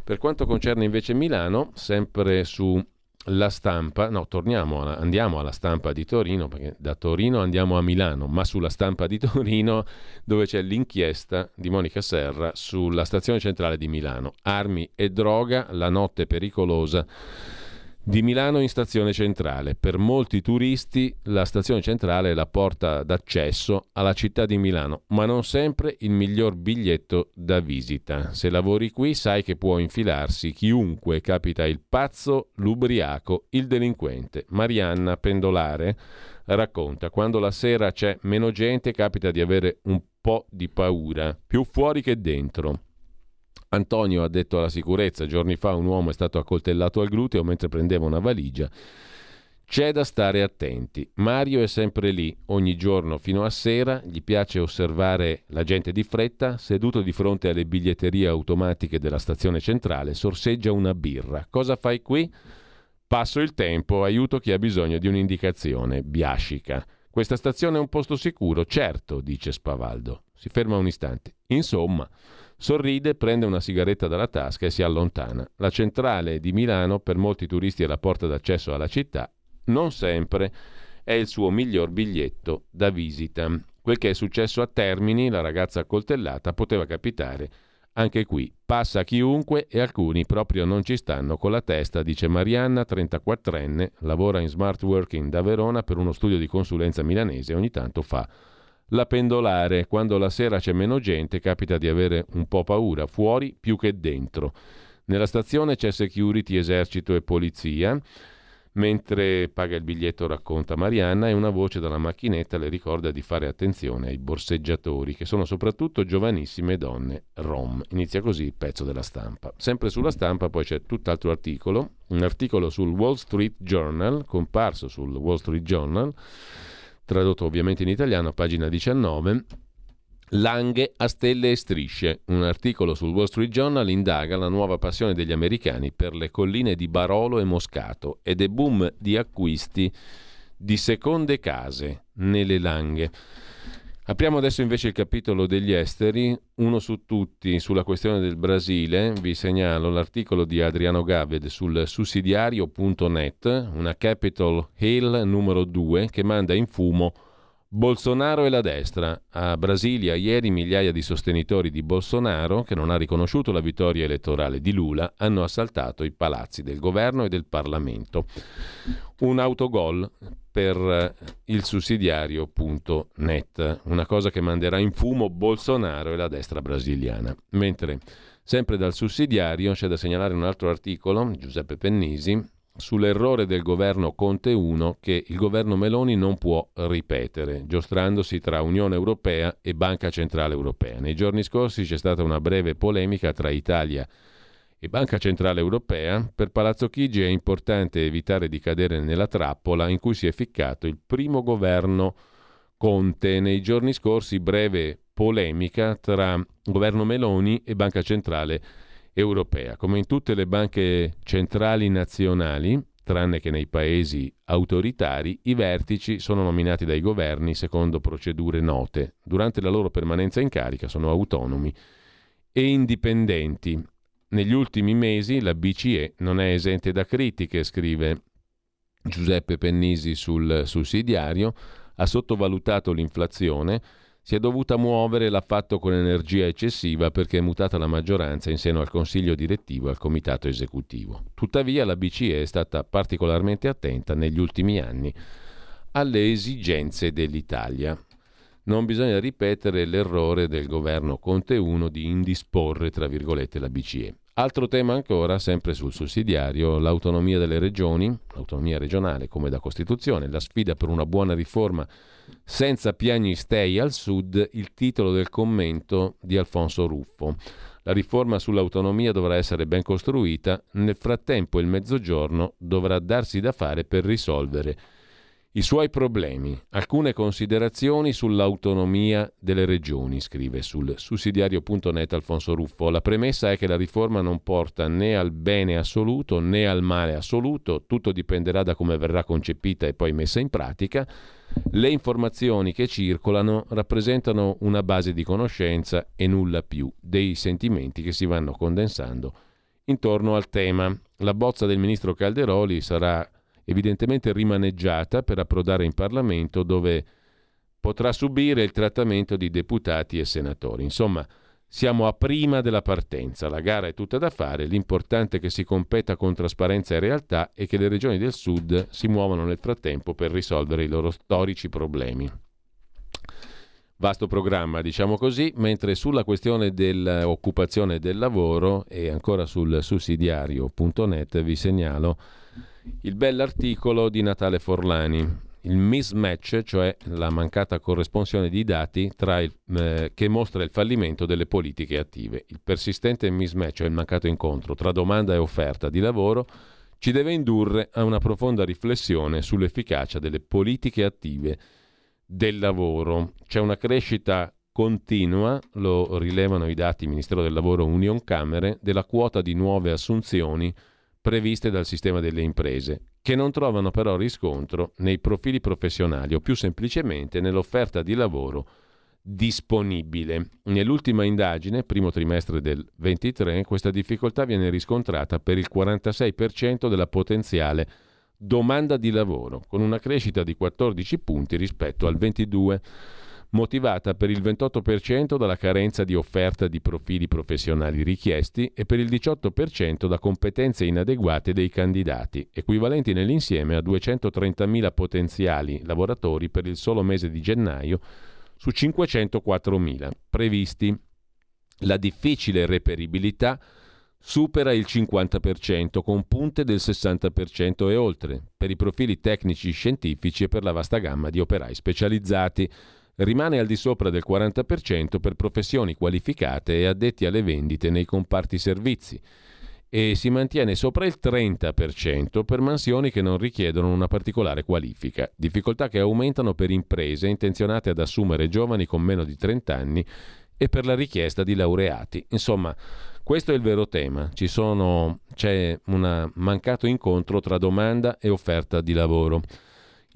Per quanto concerne invece Milano, sempre su la stampa, no, torniamo, alla, andiamo alla stampa di Torino, perché da Torino andiamo a Milano, ma sulla stampa di Torino dove c'è l'inchiesta di Monica Serra sulla stazione centrale di Milano. Armi e droga, la notte pericolosa di Milano in stazione centrale. Per molti turisti la stazione centrale è la porta d'accesso alla città di Milano, ma non sempre il miglior biglietto da visita. Se lavori qui sai che può infilarsi chiunque, capita il pazzo, l'ubriaco, il delinquente. Marianna Pendolare racconta, quando la sera c'è meno gente capita di avere un po' di paura, più fuori che dentro. Antonio ha detto alla sicurezza, giorni fa un uomo è stato accoltellato al gluteo mentre prendeva una valigia. C'è da stare attenti. Mario è sempre lì, ogni giorno fino a sera, gli piace osservare la gente di fretta, seduto di fronte alle biglietterie automatiche della stazione centrale, sorseggia una birra. Cosa fai qui? Passo il tempo, aiuto chi ha bisogno di un'indicazione. Biascica. Questa stazione è un posto sicuro? Certo, dice Spavaldo. Si ferma un istante. Insomma, Sorride, prende una sigaretta dalla tasca e si allontana. La centrale di Milano, per molti turisti, è la porta d'accesso alla città. Non sempre è il suo miglior biglietto da visita. Quel che è successo a Termini, la ragazza accoltellata, poteva capitare anche qui. Passa chiunque e alcuni proprio non ci stanno con la testa, dice Marianna, 34enne, lavora in smart working da Verona per uno studio di consulenza milanese e ogni tanto fa la pendolare, quando la sera c'è meno gente, capita di avere un po' paura, fuori più che dentro. Nella stazione c'è security, esercito e polizia, Mentre paga il biglietto racconta Marianna e una voce dalla macchinetta le ricorda di fare attenzione ai borseggiatori, che sono soprattutto giovanissime donne rom. Inizia così il pezzo della stampa. Sempre sulla stampa poi c'è tutt'altro articolo, un articolo sul Wall Street Journal, comparso sul Wall Street Journal, tradotto ovviamente in italiano, pagina 19, Langhe a stelle e strisce. Un articolo sul Wall Street Journal indaga la nuova passione degli americani per le colline di Barolo e Moscato ed è boom di acquisti di seconde case nelle Langhe. Apriamo adesso invece il capitolo degli esteri, uno su tutti sulla questione del Brasile. Vi segnalo l'articolo di Adriano Gaved sul sussidiario.net, una Capitol Hill numero 2 che manda in fumo Bolsonaro e la destra. A Brasilia ieri migliaia di sostenitori di Bolsonaro, che non ha riconosciuto la vittoria elettorale di Lula, hanno assaltato i palazzi del governo e del Parlamento. Un autogol per il sussidiario.net, una cosa che manderà in fumo Bolsonaro e la destra brasiliana. Mentre sempre dal sussidiario c'è da segnalare un altro articolo, Giuseppe Pennisi, sull'errore del governo Conte 1 che il governo Meloni non può ripetere, giostrandosi tra Unione Europea e Banca Centrale Europea. Nei giorni scorsi c'è stata una breve polemica tra Italia e Banca Centrale Europea. Per Palazzo Chigi è importante evitare di cadere nella trappola in cui si è ficcato il primo governo Conte. Nei giorni scorsi breve polemica tra governo Meloni e Banca Centrale Europea europea. Come in tutte le banche centrali nazionali, tranne che nei paesi autoritari, i vertici sono nominati dai governi secondo procedure note. Durante la loro permanenza in carica sono autonomi e indipendenti. Negli ultimi mesi la BCE non è esente da critiche, scrive Giuseppe Pennisi sul sussidiario, ha sottovalutato l'inflazione, si è dovuta muovere, l'ha fatto con energia eccessiva perché è mutata la maggioranza in seno al Consiglio direttivo e al Comitato esecutivo. Tuttavia la BCE è stata particolarmente attenta negli ultimi anni alle esigenze dell'Italia. Non bisogna ripetere l'errore del governo Conte 1 di indisporre, tra virgolette, la BCE. Altro tema ancora, sempre sul sussidiario, l'autonomia delle regioni, l'autonomia regionale come da Costituzione, la sfida per una buona riforma senza piagnistei al sud, il titolo del commento di Alfonso Ruffo. La riforma sull'autonomia dovrà essere ben costruita, nel frattempo il mezzogiorno dovrà darsi da fare per risolvere i suoi problemi. Alcune considerazioni sull'autonomia delle regioni, scrive sul sussidiario.net Alfonso Ruffo. La premessa è che la riforma non porta né al bene assoluto né al male assoluto, tutto dipenderà da come verrà concepita e poi messa in pratica. Le informazioni che circolano rappresentano una base di conoscenza e nulla più dei sentimenti che si vanno condensando intorno al tema. La bozza del ministro Calderoli sarà evidentemente rimaneggiata per approdare in Parlamento dove potrà subire il trattamento di deputati e senatori. Insomma, siamo a prima della partenza, la gara è tutta da fare, l'importante è che si competa con trasparenza e realtà e che le regioni del sud si muovano nel frattempo per risolvere i loro storici problemi. Vasto programma, diciamo così, mentre sulla questione dell'occupazione e del lavoro e ancora sul sussidiario.net vi segnalo il bell'articolo di Natale Forlani, il mismatch, cioè la mancata corresponsione di dati il, eh, che mostra il fallimento delle politiche attive. Il persistente mismatch, cioè il mancato incontro tra domanda e offerta di lavoro, ci deve indurre a una profonda riflessione sull'efficacia delle politiche attive del lavoro. C'è una crescita continua, lo rilevano i dati Ministero del Lavoro Union Camere, della quota di nuove assunzioni previste dal sistema delle imprese, che non trovano però riscontro nei profili professionali o più semplicemente nell'offerta di lavoro disponibile. Nell'ultima indagine, primo trimestre del 23, questa difficoltà viene riscontrata per il 46% della potenziale domanda di lavoro, con una crescita di 14 punti rispetto al 22 motivata per il 28% dalla carenza di offerta di profili professionali richiesti e per il 18% da competenze inadeguate dei candidati, equivalenti nell'insieme a 230.000 potenziali lavoratori per il solo mese di gennaio su 504.000 previsti. La difficile reperibilità supera il 50%, con punte del 60% e oltre, per i profili tecnici scientifici e per la vasta gamma di operai specializzati. Rimane al di sopra del 40% per professioni qualificate e addetti alle vendite nei comparti servizi e si mantiene sopra il 30% per mansioni che non richiedono una particolare qualifica, difficoltà che aumentano per imprese intenzionate ad assumere giovani con meno di 30 anni e per la richiesta di laureati. Insomma, questo è il vero tema. Sono, c'è un mancato incontro tra domanda e offerta di lavoro.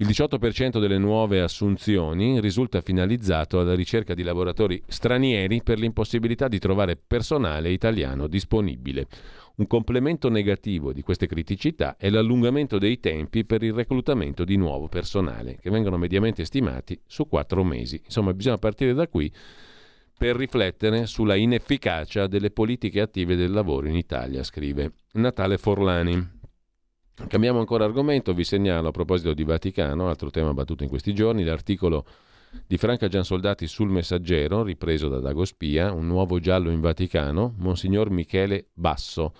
Il 18% delle nuove assunzioni risulta finalizzato alla ricerca di lavoratori stranieri per l'impossibilità di trovare personale italiano disponibile. Un complemento negativo di queste criticità è l'allungamento dei tempi per il reclutamento di nuovo personale, che vengono mediamente stimati su quattro mesi. Insomma, bisogna partire da qui per riflettere sulla inefficacia delle politiche attive del lavoro in Italia, scrive Natale Forlani. Cambiamo ancora argomento, vi segnalo a proposito di Vaticano, altro tema battuto in questi giorni, l'articolo di Franca Giansoldati sul Messaggero, ripreso da Dago Spia, un nuovo giallo in Vaticano, Monsignor Michele Basso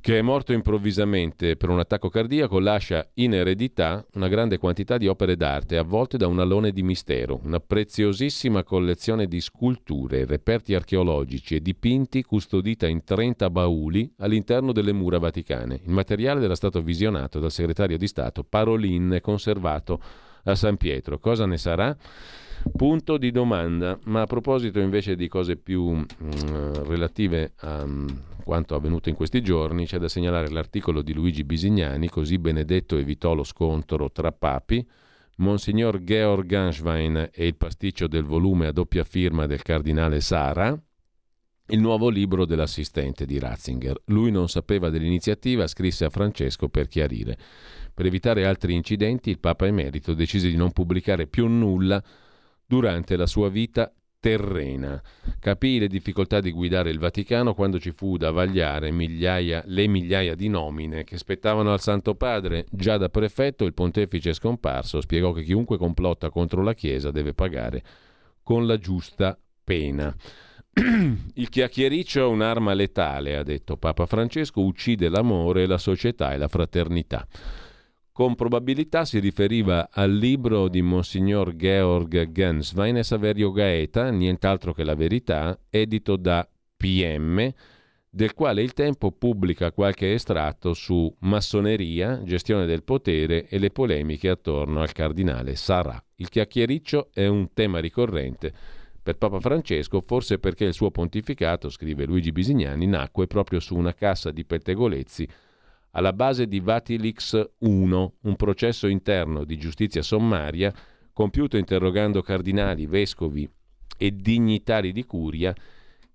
che è morto improvvisamente per un attacco cardiaco, lascia in eredità una grande quantità di opere d'arte avvolte da un alone di mistero, una preziosissima collezione di sculture, reperti archeologici e dipinti custodita in 30 bauli all'interno delle mura vaticane. Il materiale era stato visionato dal segretario di Stato Parolin e conservato a San Pietro. Cosa ne sarà? Punto di domanda. Ma a proposito invece di cose più mh, mm, relative a um, quanto avvenuto in questi giorni, c'è da segnalare l'articolo di Luigi Bisignani, così Benedetto evitò lo scontro tra papi. Monsignor Georg Ganschwein e il pasticcio del volume a doppia firma del cardinale Sara, il nuovo libro dell'assistente di Ratzinger. Lui non sapeva dell'iniziativa, scrisse a Francesco per chiarire. Per evitare altri incidenti, il Papa Emerito decise di non pubblicare più nulla durante la sua vita terrena. Capì le difficoltà di guidare il Vaticano quando ci fu da vagliare migliaia, le migliaia di nomine che spettavano al Santo Padre. Già da prefetto il pontefice scomparso spiegò che chiunque complotta contro la Chiesa deve pagare con la giusta pena. Il chiacchiericcio è un'arma letale, ha detto Papa Francesco, uccide l'amore, la società e la fraternità. Con probabilità si riferiva al libro di Monsignor Georg Genswein e Saverio Gaeta, Nient'altro che la verità, edito da PM, del quale il tempo pubblica qualche estratto su massoneria, gestione del potere e le polemiche attorno al cardinale Sarà. Il chiacchiericcio è un tema ricorrente per Papa Francesco, forse perché il suo pontificato, scrive Luigi Bisignani, nacque proprio su una cassa di pettegolezzi alla base di Vatilix 1, un processo interno di giustizia sommaria compiuto interrogando cardinali, vescovi e dignitari di curia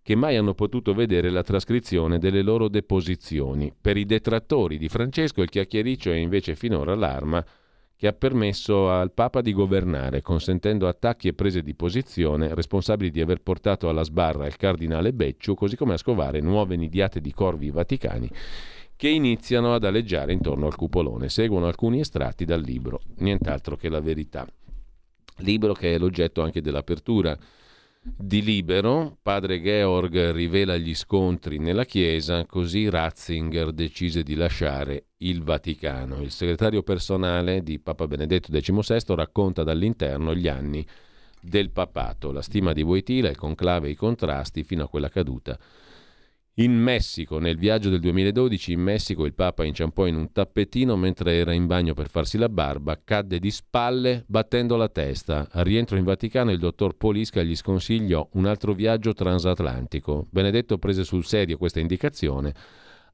che mai hanno potuto vedere la trascrizione delle loro deposizioni. Per i detrattori di Francesco il chiacchiericcio è invece finora l'arma che ha permesso al Papa di governare, consentendo attacchi e prese di posizione responsabili di aver portato alla sbarra il cardinale Becciu, così come a scovare nuove nidiate di corvi vaticani che iniziano ad aleggiare intorno al cupolone. Seguono alcuni estratti dal libro, nient'altro che la verità. Libro che è l'oggetto anche dell'apertura di Libero, padre Georg rivela gli scontri nella Chiesa, così Ratzinger decise di lasciare il Vaticano. Il segretario personale di Papa Benedetto XVI racconta dall'interno gli anni del papato, la stima di Voitila, il conclave e i contrasti fino a quella caduta in Messico, nel viaggio del 2012, in Messico il Papa inciampò in un tappetino mentre era in bagno per farsi la barba, cadde di spalle battendo la testa. Al rientro in Vaticano il dottor Polisca gli sconsigliò un altro viaggio transatlantico. Benedetto prese sul serio questa indicazione,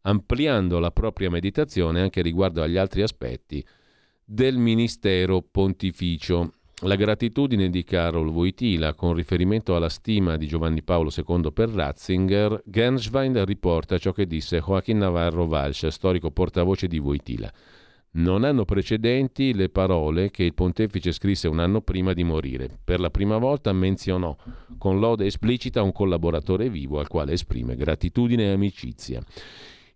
ampliando la propria meditazione anche riguardo agli altri aspetti del ministero pontificio. La gratitudine di Carol Wojtyla con riferimento alla stima di Giovanni Paolo II per Ratzinger, Genswein riporta ciò che disse Joaquin Navarro Walsh, storico portavoce di Wojtyla. Non hanno precedenti le parole che il pontefice scrisse un anno prima di morire. Per la prima volta menzionò con lode esplicita un collaboratore vivo al quale esprime gratitudine e amicizia.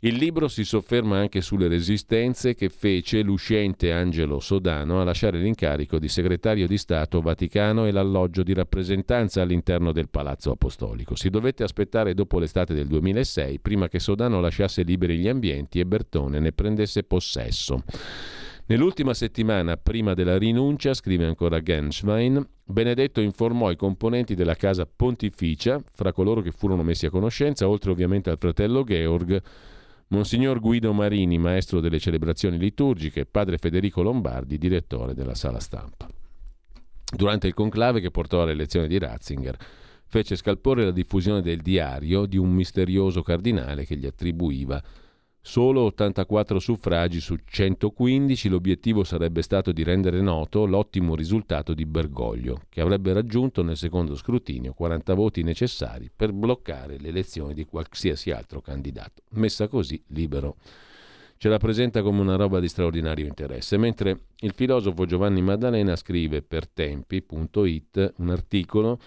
Il libro si sofferma anche sulle resistenze che fece l'uscente Angelo Sodano a lasciare l'incarico di segretario di Stato Vaticano e l'alloggio di rappresentanza all'interno del Palazzo Apostolico. Si dovette aspettare dopo l'estate del 2006 prima che Sodano lasciasse liberi gli ambienti e Bertone ne prendesse possesso. Nell'ultima settimana prima della rinuncia, scrive ancora Genschwein, Benedetto informò i componenti della casa pontificia, fra coloro che furono messi a conoscenza, oltre ovviamente al fratello Georg, Monsignor Guido Marini, maestro delle celebrazioni liturgiche, padre Federico Lombardi, direttore della sala stampa. Durante il conclave che portò all'elezione di Ratzinger, fece scalpore la diffusione del diario di un misterioso cardinale che gli attribuiva Solo 84 suffragi su 115, l'obiettivo sarebbe stato di rendere noto l'ottimo risultato di Bergoglio, che avrebbe raggiunto nel secondo scrutinio 40 voti necessari per bloccare le elezioni di qualsiasi altro candidato. Messa così, libero. Ce la presenta come una roba di straordinario interesse, mentre il filosofo Giovanni Maddalena scrive per tempi.it un articolo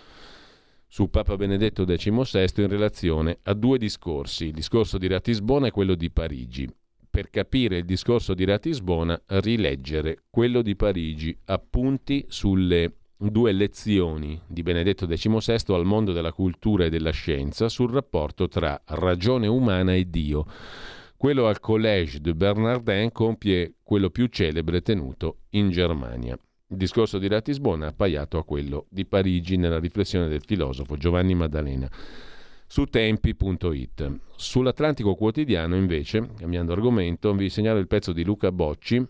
su Papa Benedetto XVI in relazione a due discorsi, il discorso di Ratisbona e quello di Parigi. Per capire il discorso di Ratisbona, rileggere quello di Parigi, appunti sulle due lezioni di Benedetto XVI al mondo della cultura e della scienza sul rapporto tra ragione umana e Dio. Quello al Collège de Bernardin compie quello più celebre tenuto in Germania. Il discorso di Ratisbona ha appaiato a quello di Parigi nella riflessione del filosofo Giovanni Maddalena su tempi.it. Sull'Atlantico Quotidiano, invece, cambiando argomento, vi segnalo il pezzo di Luca Bocci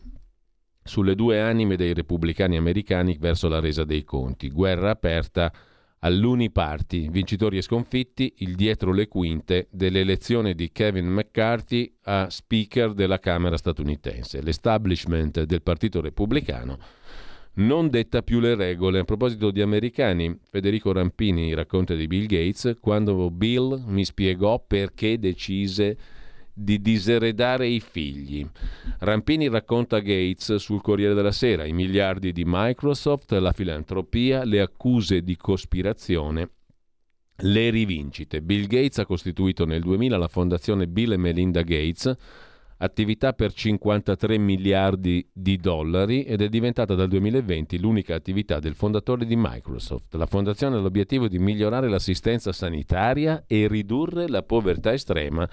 sulle due anime dei repubblicani americani verso la resa dei conti. Guerra aperta all'Uniparty, vincitori e sconfitti, il dietro le quinte dell'elezione di Kevin McCarthy a Speaker della Camera statunitense. L'establishment del Partito Repubblicano non detta più le regole. A proposito di americani, Federico Rampini racconta di Bill Gates quando Bill mi spiegò perché decise di diseredare i figli. Rampini racconta Gates sul Corriere della Sera, i miliardi di Microsoft, la filantropia, le accuse di cospirazione, le rivincite. Bill Gates ha costituito nel 2000 la fondazione Bill e Melinda Gates, attività per 53 miliardi di dollari ed è diventata dal 2020 l'unica attività del fondatore di Microsoft. La fondazione ha l'obiettivo di migliorare l'assistenza sanitaria e ridurre la povertà estrema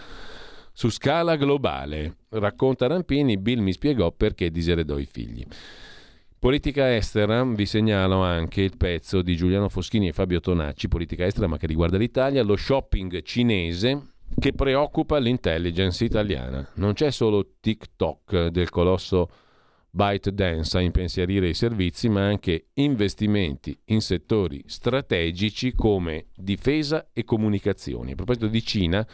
su scala globale. Racconta Rampini, Bill mi spiegò perché diseredò i figli. Politica estera, vi segnalo anche il pezzo di Giuliano Foschini e Fabio Tonacci, politica estera ma che riguarda l'Italia, lo shopping cinese che preoccupa l'intelligence italiana. Non c'è solo TikTok del colosso ByteDance a impensierire i servizi, ma anche investimenti in settori strategici come difesa e comunicazioni. A proposito di Cina,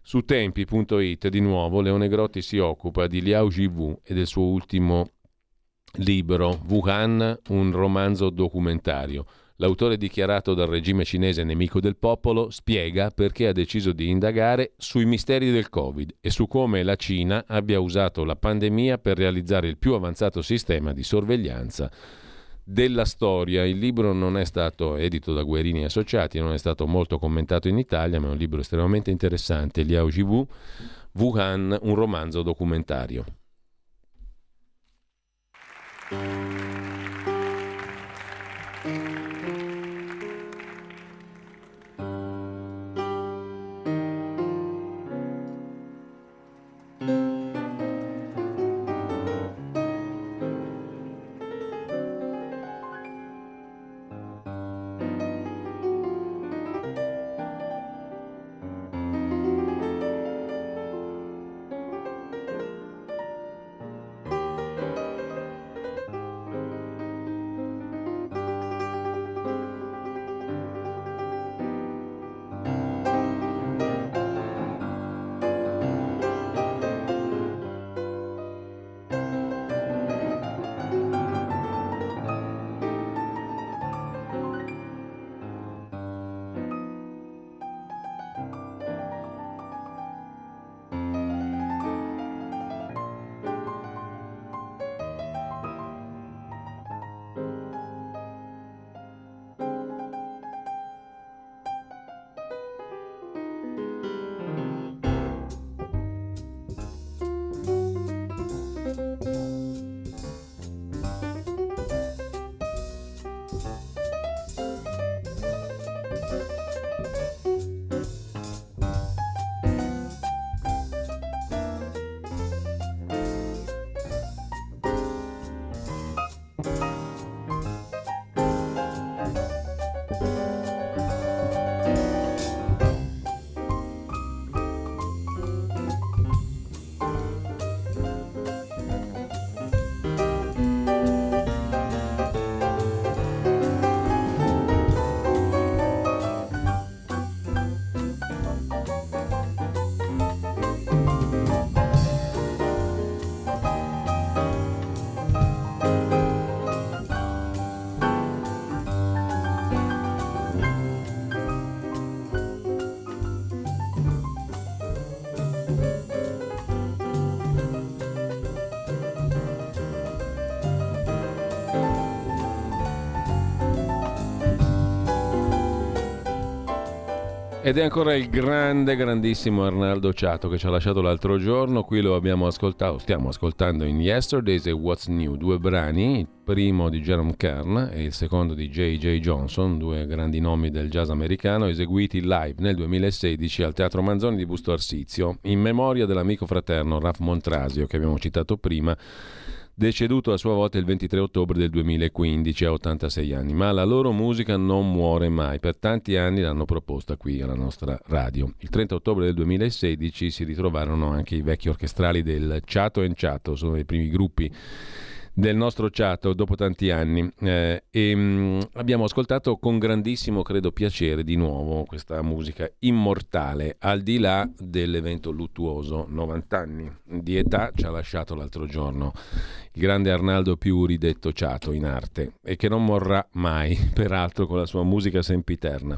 su tempi.it di nuovo Leone Grotti si occupa di Liao Jivu e del suo ultimo libro Wuhan, un romanzo documentario. L'autore dichiarato dal regime cinese nemico del popolo spiega perché ha deciso di indagare sui misteri del Covid e su come la Cina abbia usato la pandemia per realizzare il più avanzato sistema di sorveglianza della storia. Il libro non è stato edito da Guerini Associati, non è stato molto commentato in Italia, ma è un libro estremamente interessante, Liao Jivu, Wuhan, un romanzo documentario. Ed è ancora il grande, grandissimo Arnaldo Ciato che ci ha lasciato l'altro giorno. Qui lo abbiamo ascoltato, stiamo ascoltando in Yesterdays e What's New, due brani, il primo di Jerome Kern e il secondo di J.J. Johnson, due grandi nomi del jazz americano, eseguiti live nel 2016 al Teatro Manzoni di Busto Arsizio, in memoria dell'amico fraterno Raf Montrasio che abbiamo citato prima deceduto a sua volta il 23 ottobre del 2015 a 86 anni, ma la loro musica non muore mai, per tanti anni l'hanno proposta qui alla nostra radio. Il 30 ottobre del 2016 si ritrovarono anche i vecchi orchestrali del Chato Chato, sono i primi gruppi del nostro chat dopo tanti anni. Eh, e mh, mm, abbiamo ascoltato con grandissimo credo piacere di nuovo questa musica immortale al di là dell'evento luttuoso 90 anni di età ci ha lasciato l'altro giorno il grande Arnaldo Piuri detto Ciato in arte e che non morrà mai peraltro con la sua musica sempiterna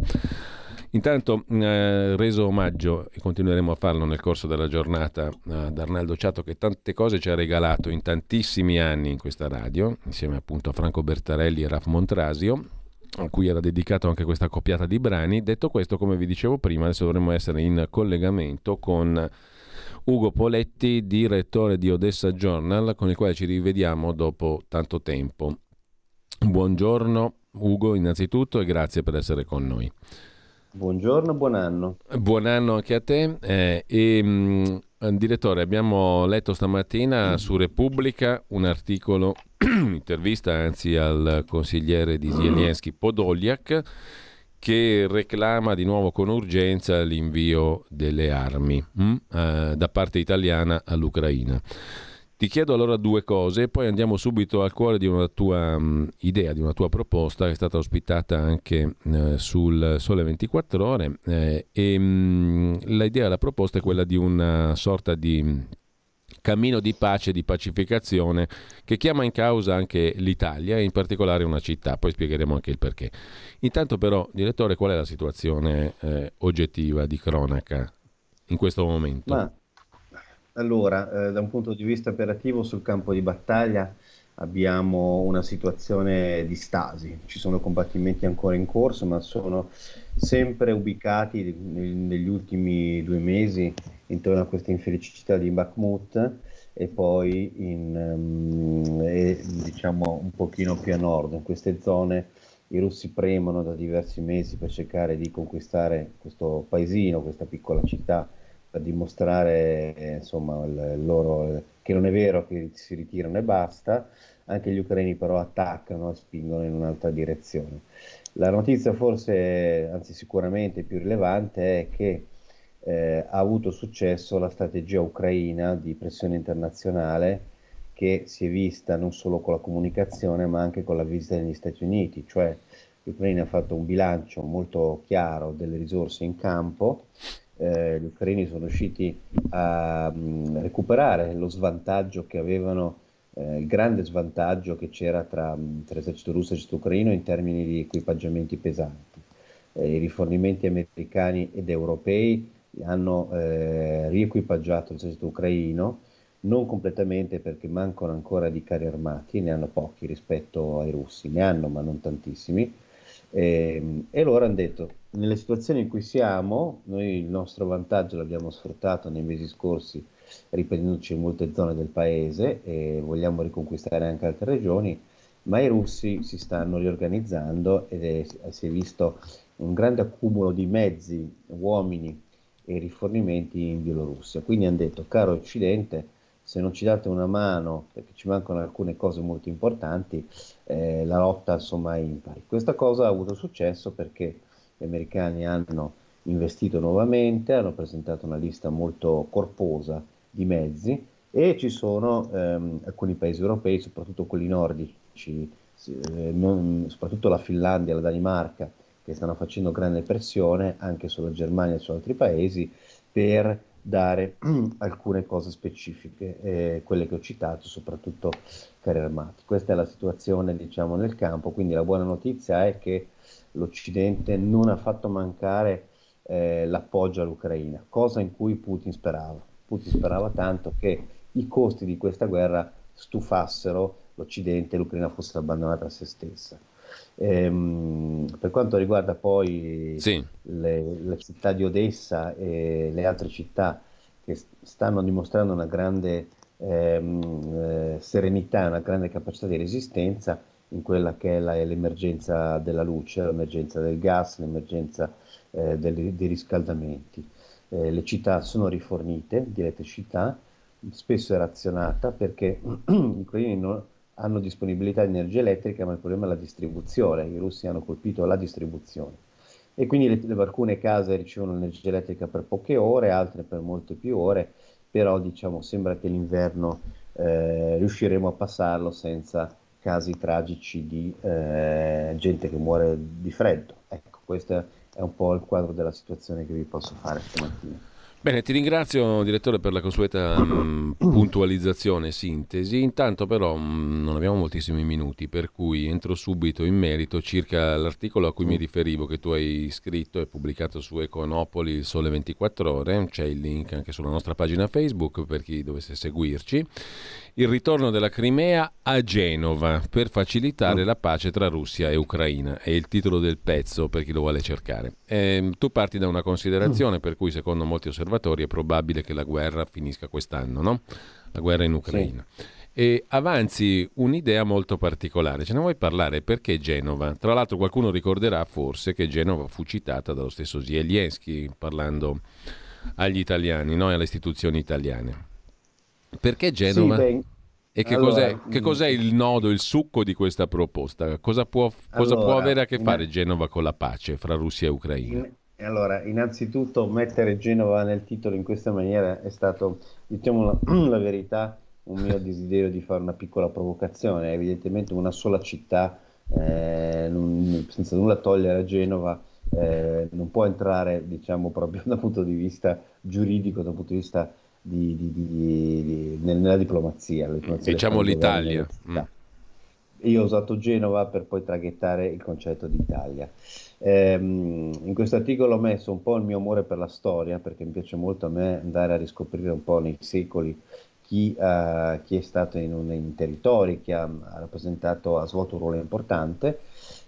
Intanto eh, reso omaggio, e continueremo a farlo nel corso della giornata, ad Arnaldo Ciato che tante cose ci ha regalato in tantissimi anni in questa radio, insieme appunto a Franco Bertarelli e Raf Montrasio, a cui era dedicato anche questa coppiata di brani. Detto questo, come vi dicevo prima, adesso dovremmo essere in collegamento con Ugo Poletti, direttore di Odessa Journal, con il quale ci rivediamo dopo tanto tempo. Buongiorno Ugo innanzitutto e grazie per essere con noi. Buongiorno, buon anno. Buon anno anche a te. Eh, e, mh, mm, direttore, abbiamo letto stamattina su Repubblica un articolo, un'intervista anzi al consigliere di Zelensky Podoliak, che reclama di nuovo con urgenza l'invio delle armi mh, mm, eh, da parte italiana all'Ucraina. Ti chiedo allora due cose e poi andiamo subito al cuore di una tua um, idea, di una tua proposta che è stata ospitata anche uh, sul Sole 24 Ore eh, e um, l'idea, la proposta è quella di una sorta di cammino di pace di pacificazione che chiama in causa anche l'Italia e in particolare una città, poi spiegheremo anche il perché. Intanto però, direttore, qual è la situazione eh, oggettiva di cronaca in questo momento? Ma allora, eh, da un punto di vista operativo sul campo di battaglia abbiamo una situazione di stasi, ci sono combattimenti ancora in corso, ma sono sempre ubicati negli ultimi due mesi intorno a questa infelicità di Bakhmut e poi in, um, e, diciamo un pochino più a nord, in queste zone i russi premono da diversi mesi per cercare di conquistare questo paesino, questa piccola città per dimostrare insomma, loro, che non è vero che si ritirano e basta, anche gli ucraini però attaccano e spingono in un'altra direzione. La notizia forse, anzi sicuramente più rilevante, è che eh, ha avuto successo la strategia ucraina di pressione internazionale che si è vista non solo con la comunicazione ma anche con la visita negli Stati Uniti, cioè l'Ucraina ha fatto un bilancio molto chiaro delle risorse in campo eh, gli ucraini sono riusciti a mh, mm, recuperare lo svantaggio che avevano, eh, il grande svantaggio che c'era tra, mm, tra l'esercito russo e l'esercito ucraino in termini di equipaggiamenti pesanti. Eh, I rifornimenti americani ed europei hanno eh, riequipaggiato l'esercito ucraino, non completamente perché mancano ancora di carri armati, ne hanno pochi rispetto ai russi, ne hanno ma non tantissimi, e, ehm, e loro hanno detto nelle situazioni in cui siamo, noi il nostro vantaggio l'abbiamo sfruttato nei mesi scorsi riprendendoci in molte zone del paese e vogliamo riconquistare anche altre regioni, ma i russi si stanno riorganizzando ed è, si è visto un grande accumulo di mezzi, uomini e rifornimenti in Bielorussia. Quindi hanno detto, caro Occidente, se non ci date una mano, perché ci mancano alcune cose molto importanti, eh, la lotta insomma è impari. Questa cosa ha avuto successo perché gli americani hanno investito nuovamente, hanno presentato una lista molto corposa di mezzi e ci sono ehm, alcuni paesi europei, soprattutto quelli nordici, eh, non, soprattutto la Finlandia, la Danimarca, che stanno facendo grande pressione anche sulla Germania e su altri paesi per dare alcune cose specifiche, eh, quelle che ho citato, soprattutto carri armati. Questa è la situazione diciamo, nel campo, quindi la buona notizia è che l'Occidente non ha fatto mancare eh, l'appoggio all'Ucraina, cosa in cui Putin sperava. Putin sperava tanto che i costi di questa guerra stufassero l'Occidente e l'Ucraina fosse abbandonata a se stessa. Ehm, per quanto riguarda poi sì. le, la città di Odessa e le altre città che stanno dimostrando una grande ehm, eh, serenità, una grande capacità di resistenza in quella che è la, l'emergenza della luce, l'emergenza del gas, l'emergenza eh, dei, dei, riscaldamenti. Eh, le città sono rifornite di elettricità, spesso è razionata perché i ucraini non hanno disponibilità di energia elettrica, ma il problema è la distribuzione. I russi hanno colpito la distribuzione. E quindi le, le, alcune case ricevono l'energia elettrica per poche ore, altre per molte più ore, però diciamo, sembra che l'inverno eh, riusciremo a passarlo senza casi tragici di eh, gente che muore di freddo. Ecco, questo è un po' il quadro della situazione che vi posso fare stamattina. Bene, ti ringrazio direttore per la consueta mh, puntualizzazione e sintesi. Intanto però mh, non abbiamo moltissimi minuti, per cui entro subito in merito circa l'articolo a cui mi riferivo che tu hai scritto e pubblicato su Econopoli il Sole 24 ore, c'è il link anche sulla nostra pagina Facebook per chi dovesse seguirci il ritorno della Crimea a Genova per facilitare mm. la pace tra Russia e Ucraina. È il titolo del pezzo per chi lo vuole cercare. Eh, tu parti da una considerazione mm. per cui secondo molti osservatori è probabile che la guerra finisca quest'anno, no? La guerra in Ucraina. Sì. E avanzi un'idea molto particolare. Ce ne vuoi parlare? Perché Genova? Tra l'altro qualcuno ricorderà forse che Genova fu citata dallo stesso Zelensky parlando agli italiani, no? alle istituzioni italiane. Perché Genova? Sì, e che, allora, cos'è, che, mm, cos'è, il nodo, il succo di questa proposta? Cosa può, cosa allora, può avere a che fare Genova con la pace fra Russia e Ucraina? In, allora, innanzitutto mettere Genova nel titolo in questa maniera è stato, diciamo la, la verità, un mio desiderio di fare una piccola provocazione. Evidentemente una sola città, eh, non, senza nulla togliere a Genova, eh, non può entrare, diciamo, proprio dal punto di vista giuridico, dal punto di vista di, di, di, nella diplomazia. diplomazia diciamo l'Italia. Mm. Io ho usato Genova per poi traghettare il concetto di Italia. Ehm, in questo articolo ho messo un po' il mio amore per la storia, perché mi piace molto a me andare a riscoprire un po' nei secoli chi, uh, chi è stato in, un, in territori, chi ha, ha rappresentato, ha svolto un ruolo importante,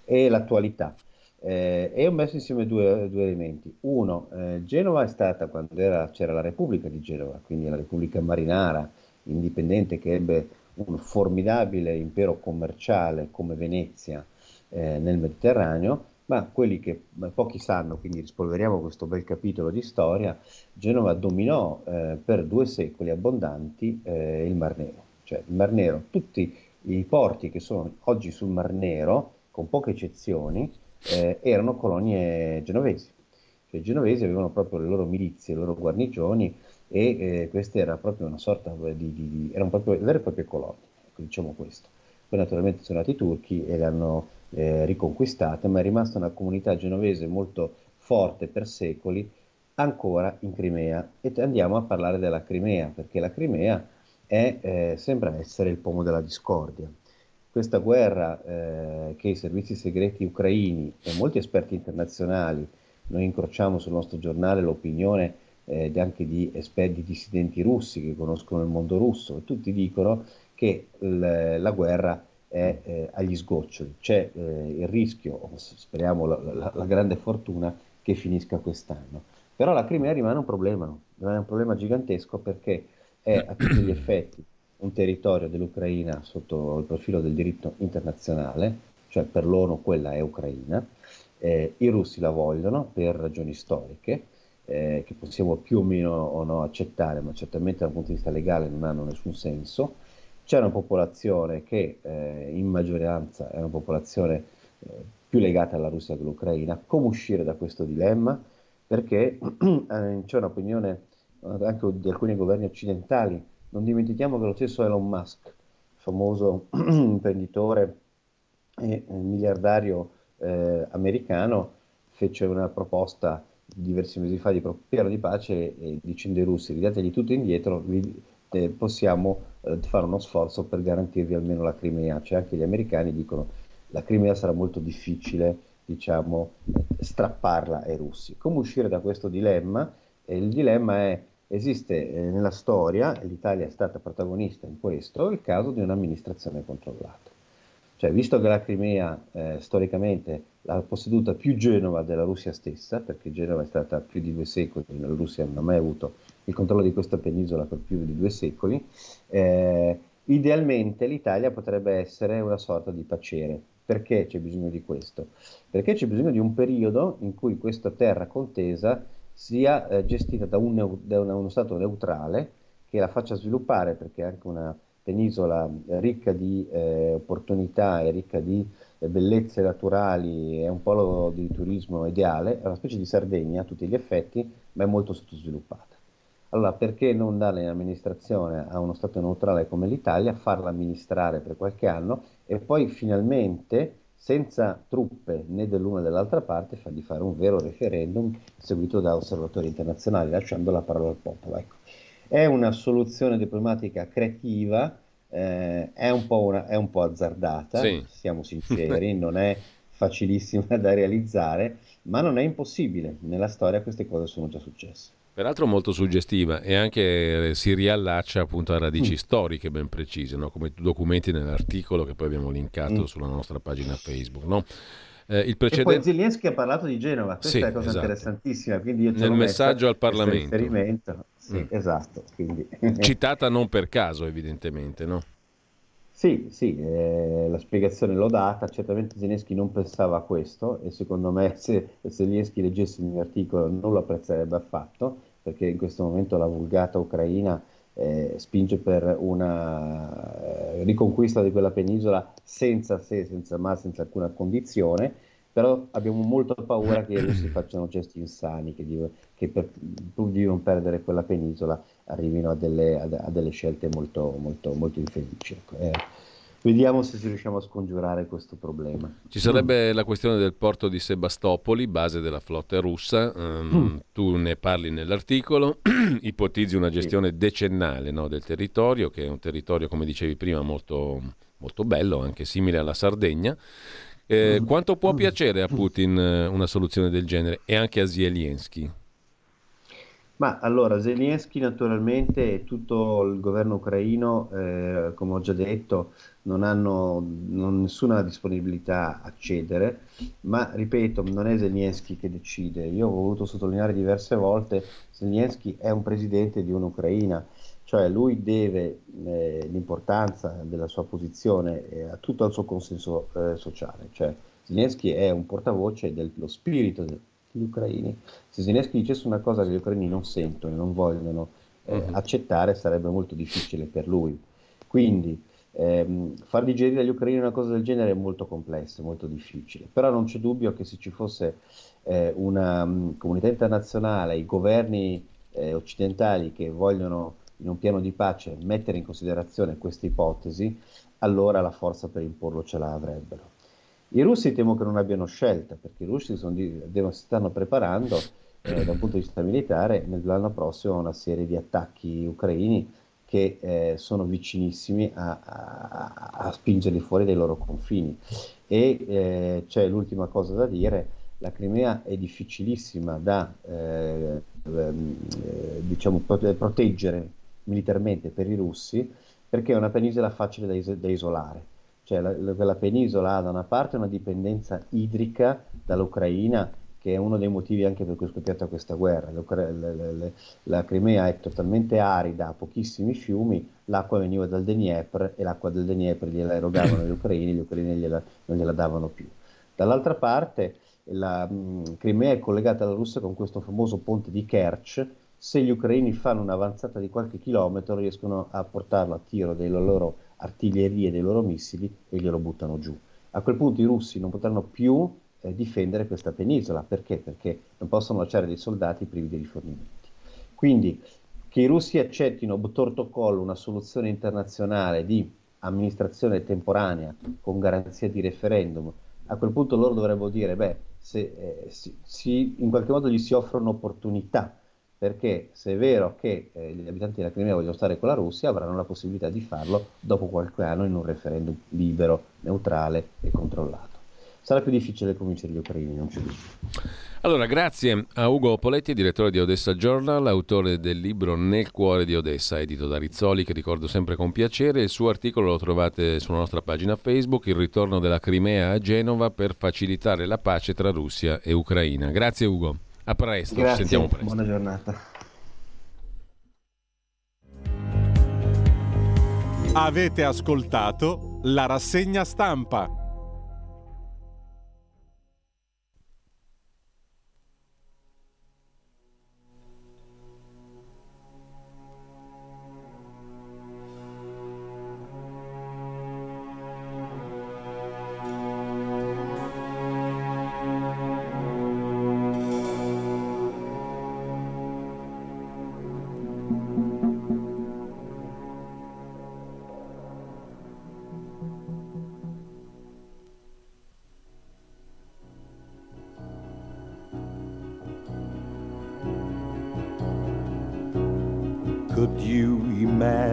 e l'attualità. Eh, e ho messo insieme due, due elementi. Uno, eh, Genova è stata, quando era, c'era la Repubblica di Genova, quindi la Repubblica Marinara indipendente che ebbe un formidabile impero commerciale come Venezia eh, nel Mediterraneo, ma quelli che pochi sanno, quindi rispolveriamo questo bel capitolo di storia, Genova dominò eh, per due secoli abbondanti eh, il Mar Nero. Cioè il Mar Nero, tutti i porti che sono oggi sul Mar Nero, con poche eccezioni, eh, erano colonie genovesi. Cioè, I genovesi avevano proprio le loro milizie, le loro guarnigioni e eh, queste erano proprio una sorta di, di, di erano proprio vere e proprie colonie, ecco, diciamo questo. Poi naturalmente sono nati i turchi e le hanno eh, riconquistate, ma è rimasta una comunità genovese molto forte per secoli ancora in Crimea. E andiamo a parlare della Crimea, perché la Crimea è, eh, sembra essere il pomo della discordia questa guerra eh, che i servizi segreti ucraini e molti esperti internazionali, noi incrociamo sul nostro giornale l'opinione eh, anche di esperti dissidenti russi che conoscono il mondo russo e tutti dicono che l- la guerra è eh, agli sgoccioli, c'è eh, il rischio, speriamo la, la, la, grande fortuna, che finisca quest'anno. Però la Crimea rimane un problema, rimane un problema gigantesco perché è a tutti gli effetti un territorio dell'Ucraina sotto il profilo del diritto internazionale, cioè per loro quella è Ucraina. Eh, I russi la vogliono per ragioni storiche, eh, che possiamo più o meno o no accettare, ma certamente dal punto di vista legale non hanno nessun senso. C'è una popolazione che eh, in maggioranza è una popolazione eh, più legata alla Russia che all'Ucraina. Come uscire da questo dilemma? Perché eh, c'è un'opinione eh, anche di alcuni governi occidentali non dimentichiamo che lo stesso Elon Musk, famoso imprenditore e miliardario eh, americano, fece una proposta diversi mesi fa di piano di pace e dicendo ai russi ridategli tutto indietro, vi, eh, possiamo eh, fare uno sforzo per garantirvi almeno la Crimea. Cioè anche gli americani dicono la Crimea sarà molto difficile diciamo, strapparla ai russi. Come uscire da questo dilemma? il dilemma è esiste eh, nella storia, l'Italia è stata protagonista in questo, il caso di un'amministrazione controllata. Cioè, visto che la Crimea eh, storicamente l'ha posseduta più Genova della Russia stessa, perché Genova è stata più di due secoli, la Russia non ha mai avuto il controllo di questa penisola per più di due secoli, eh, idealmente l'Italia potrebbe essere una sorta di pacere. Perché c'è bisogno di questo? Perché c'è bisogno di un periodo in cui questa terra contesa sia eh, gestita da, un, da uno Stato neutrale che la faccia sviluppare, perché è anche una penisola ricca di eh, opportunità e ricca di eh, bellezze naturali, è un polo di turismo ideale, è una specie di Sardegna a tutti gli effetti, ma è molto sottosviluppata. Allora, perché non dare l'amministrazione a uno Stato neutrale come l'Italia, farla amministrare per qualche anno e poi finalmente, senza truppe né dell'una né dell'altra parte, fargli fare un vero referendum seguito da osservatori internazionali, lasciando la parola al popolo. Ecco. È una soluzione diplomatica creativa, eh, è, un una, è, un po azzardata, sì. siamo sinceri, non è facilissima da realizzare, ma non è impossibile. Nella storia queste cose sono già successe. Peraltro molto suggestiva e anche eh, si riallaccia appunto a radici mm. storiche ben precise, no? come documenti nell'articolo che poi abbiamo linkato mm. sulla nostra pagina Facebook. No? Eh, il precedente... E poi Zelensky ha parlato di Genova, questa sì, è una cosa esatto. interessantissima. Nel messaggio al Parlamento. Sì, mm. esatto. Quindi... Citata non per caso, evidentemente, no? Sì, sì, eh, la spiegazione l'ho data, certamente Zelensky non pensava a questo e secondo me se Zelensky leggesse il mio articolo non lo apprezzerebbe affatto perché in questo momento la vulgata ucraina eh, spinge per una eh, riconquista di quella penisola senza se, senza ma, senza alcuna condizione, però abbiamo molto paura che i russi facciano gesti insani, che, di, che per, pur di non perdere quella penisola arrivino a delle, a, delle scelte molto, molto, molto infelici. Ecco. Eh, vediamo se riusciamo a scongiurare questo problema. Ci sarebbe la questione del porto di Sebastopoli, base della flotta russa, um, mm. tu ne parli nell'articolo, ipotizzi una gestione sì. decennale no, del territorio, che è un territorio, come dicevi prima, molto, molto bello, anche simile alla Sardegna. Eh, mm. Quanto può mm. piacere a Putin eh, una soluzione del genere e anche a Zelensky? Ma allora, Zelensky naturalmente e tutto il governo ucraino, eh, come ho già detto, non hanno non nessuna disponibilità a cedere, ma ripeto, non è Zelensky che decide. Io ho voluto sottolineare diverse volte, Zelensky è un presidente di un'Ucraina, cioè lui deve eh, l'importanza della sua posizione eh, a tutto il suo consenso eh, sociale, cioè Zelensky è un portavoce dello spirito gli ucraini. Se Zelensky dicesse una cosa che gli ucraini non sentono e non vogliono eh, uh-huh. accettare, sarebbe molto difficile per lui. Quindi ehm, far digerire agli ucraini una cosa del genere è molto complesso, molto difficile. Però non c'è dubbio che se ci fosse eh, una um, comunità internazionale, i governi eh, occidentali che vogliono in un piano di pace mettere in considerazione questa ipotesi, allora la forza per imporlo ce la avrebbero. I russi temo che non abbiano scelta, perché i russi di, devono, si stanno preparando eh, da un punto di vista militare nell'anno prossimo a una serie di attacchi ucraini che eh, sono vicinissimi a, a, a, spingerli fuori dai loro confini. E eh, c'è l'ultima cosa da dire, la Crimea è difficilissima da eh, ehm, eh, diciamo, proteggere militarmente per i russi perché è una penisola facile da, is- da isolare cioè la, la, penisola ha da una parte una dipendenza idrica dall'Ucraina, che è uno dei motivi anche per cui è scoppiata questa guerra. La, Crimea è totalmente arida, ha pochissimi fiumi, l'acqua veniva dal Dnieper e l'acqua del Dnieper gliela erogavano gli ucraini, gli ucraini gliela, non gliela davano più. Dall'altra parte la mh, Crimea è collegata alla Russia con questo famoso ponte di Kerch, se gli ucraini fanno un'avanzata di qualche chilometro riescono a portarlo a tiro dei loro artiglierie dei loro missili e glielo buttano giù. A quel punto i russi non potranno più eh, difendere questa penisola. Perché? Perché non possono lasciare dei soldati privi di rifornimenti. Quindi che i russi accettino torto collo una soluzione internazionale di amministrazione temporanea con garanzia di referendum, a quel punto loro dovrebbero dire, beh, se, eh, si, si, in qualche modo gli si offre un'opportunità perché se è vero che eh, gli abitanti della Crimea vogliono stare con la Russia, avranno la possibilità di farlo dopo qualche anno in un referendum libero, neutrale e controllato. sarà più difficile convincere gli ucraini, non c'è dubbio. Allora, grazie a Ugo Poletti, direttore di Odessa Journal, autore del libro Nel cuore di Odessa, edito da Rizzoli, che ricordo sempre con piacere. Il suo articolo lo trovate sulla nostra pagina Facebook, Il ritorno della Crimea a Genova per facilitare la pace tra Russia e Ucraina. Grazie Ugo, a presto, Grazie, ci sentiamo presto. Buona giornata. Avete ascoltato la rassegna stampa.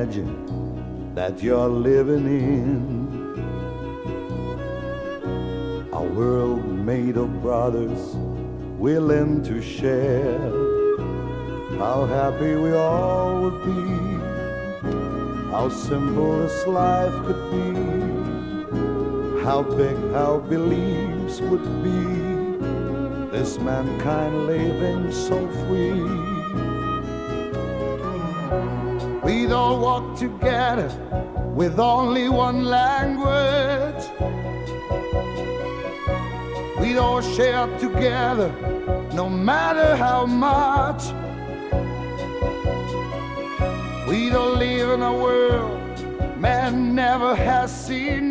Imagine that you're living in a world made of brothers willing to share? How happy we all would be, how simple this life could be, how big our beliefs would be, this mankind living so free. All walk together with only one language. We'd all share together no matter how much. We'd all live in a world man never has seen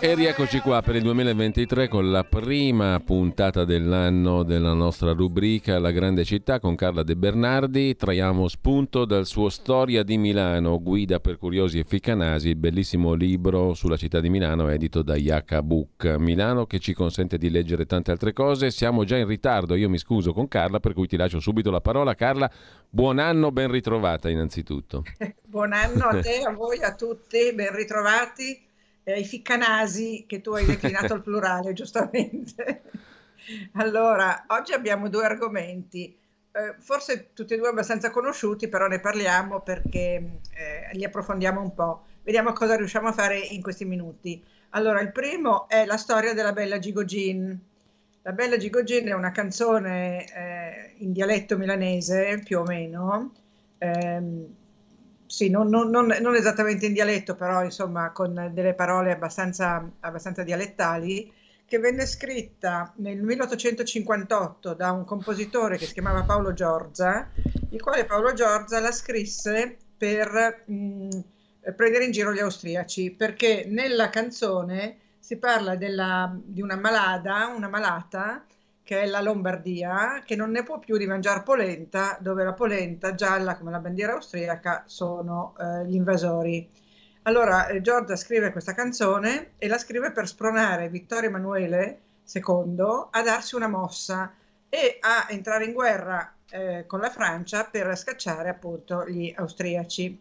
E rieccoci qua per il 2023 con la prima puntata dell'anno della nostra rubrica La grande città con Carla De Bernardi. Traiamo spunto dal suo Storia di Milano, guida per curiosi e ficcanasi, il bellissimo libro sulla città di Milano edito da Yaka Book. Milano che ci consente di leggere tante altre cose. Siamo già in ritardo, io mi scuso con Carla per cui ti lascio subito la parola. Carla, buon anno, ben ritrovata innanzitutto. Buon anno a te, a voi, a tutti, ben ritrovati. Eh, ai ficcanasi che tu hai declinato al plurale, giustamente. Allora, oggi abbiamo due argomenti, eh, forse tutti e due abbastanza conosciuti, però ne parliamo perché eh, li approfondiamo un po'. Vediamo cosa riusciamo a fare in questi minuti. Allora, il primo è la storia della bella Gigogin. La bella Gigogin è una canzone eh, in dialetto milanese, più o meno, ehm, sì, non, non- non- non esattamente in dialetto, però insomma con delle parole abbastanza, abbastanza dialettali, che venne scritta nel 1858 da un compositore che si chiamava Paolo Giorgia, il quale Paolo Giorgia la scrisse per mh, prendere in giro gli austriaci, perché nella canzone si parla della- di una malada, una malata, che è la Lombardia, che non ne può più di mangiare polenta, dove la polenta gialla come la bandiera austriaca sono eh, gli invasori. Allora eh, Giorgia scrive questa canzone e la scrive per spronare Vittorio Emanuele II a darsi una mossa e a entrare in guerra eh, con la Francia per scacciare appunto gli austriaci.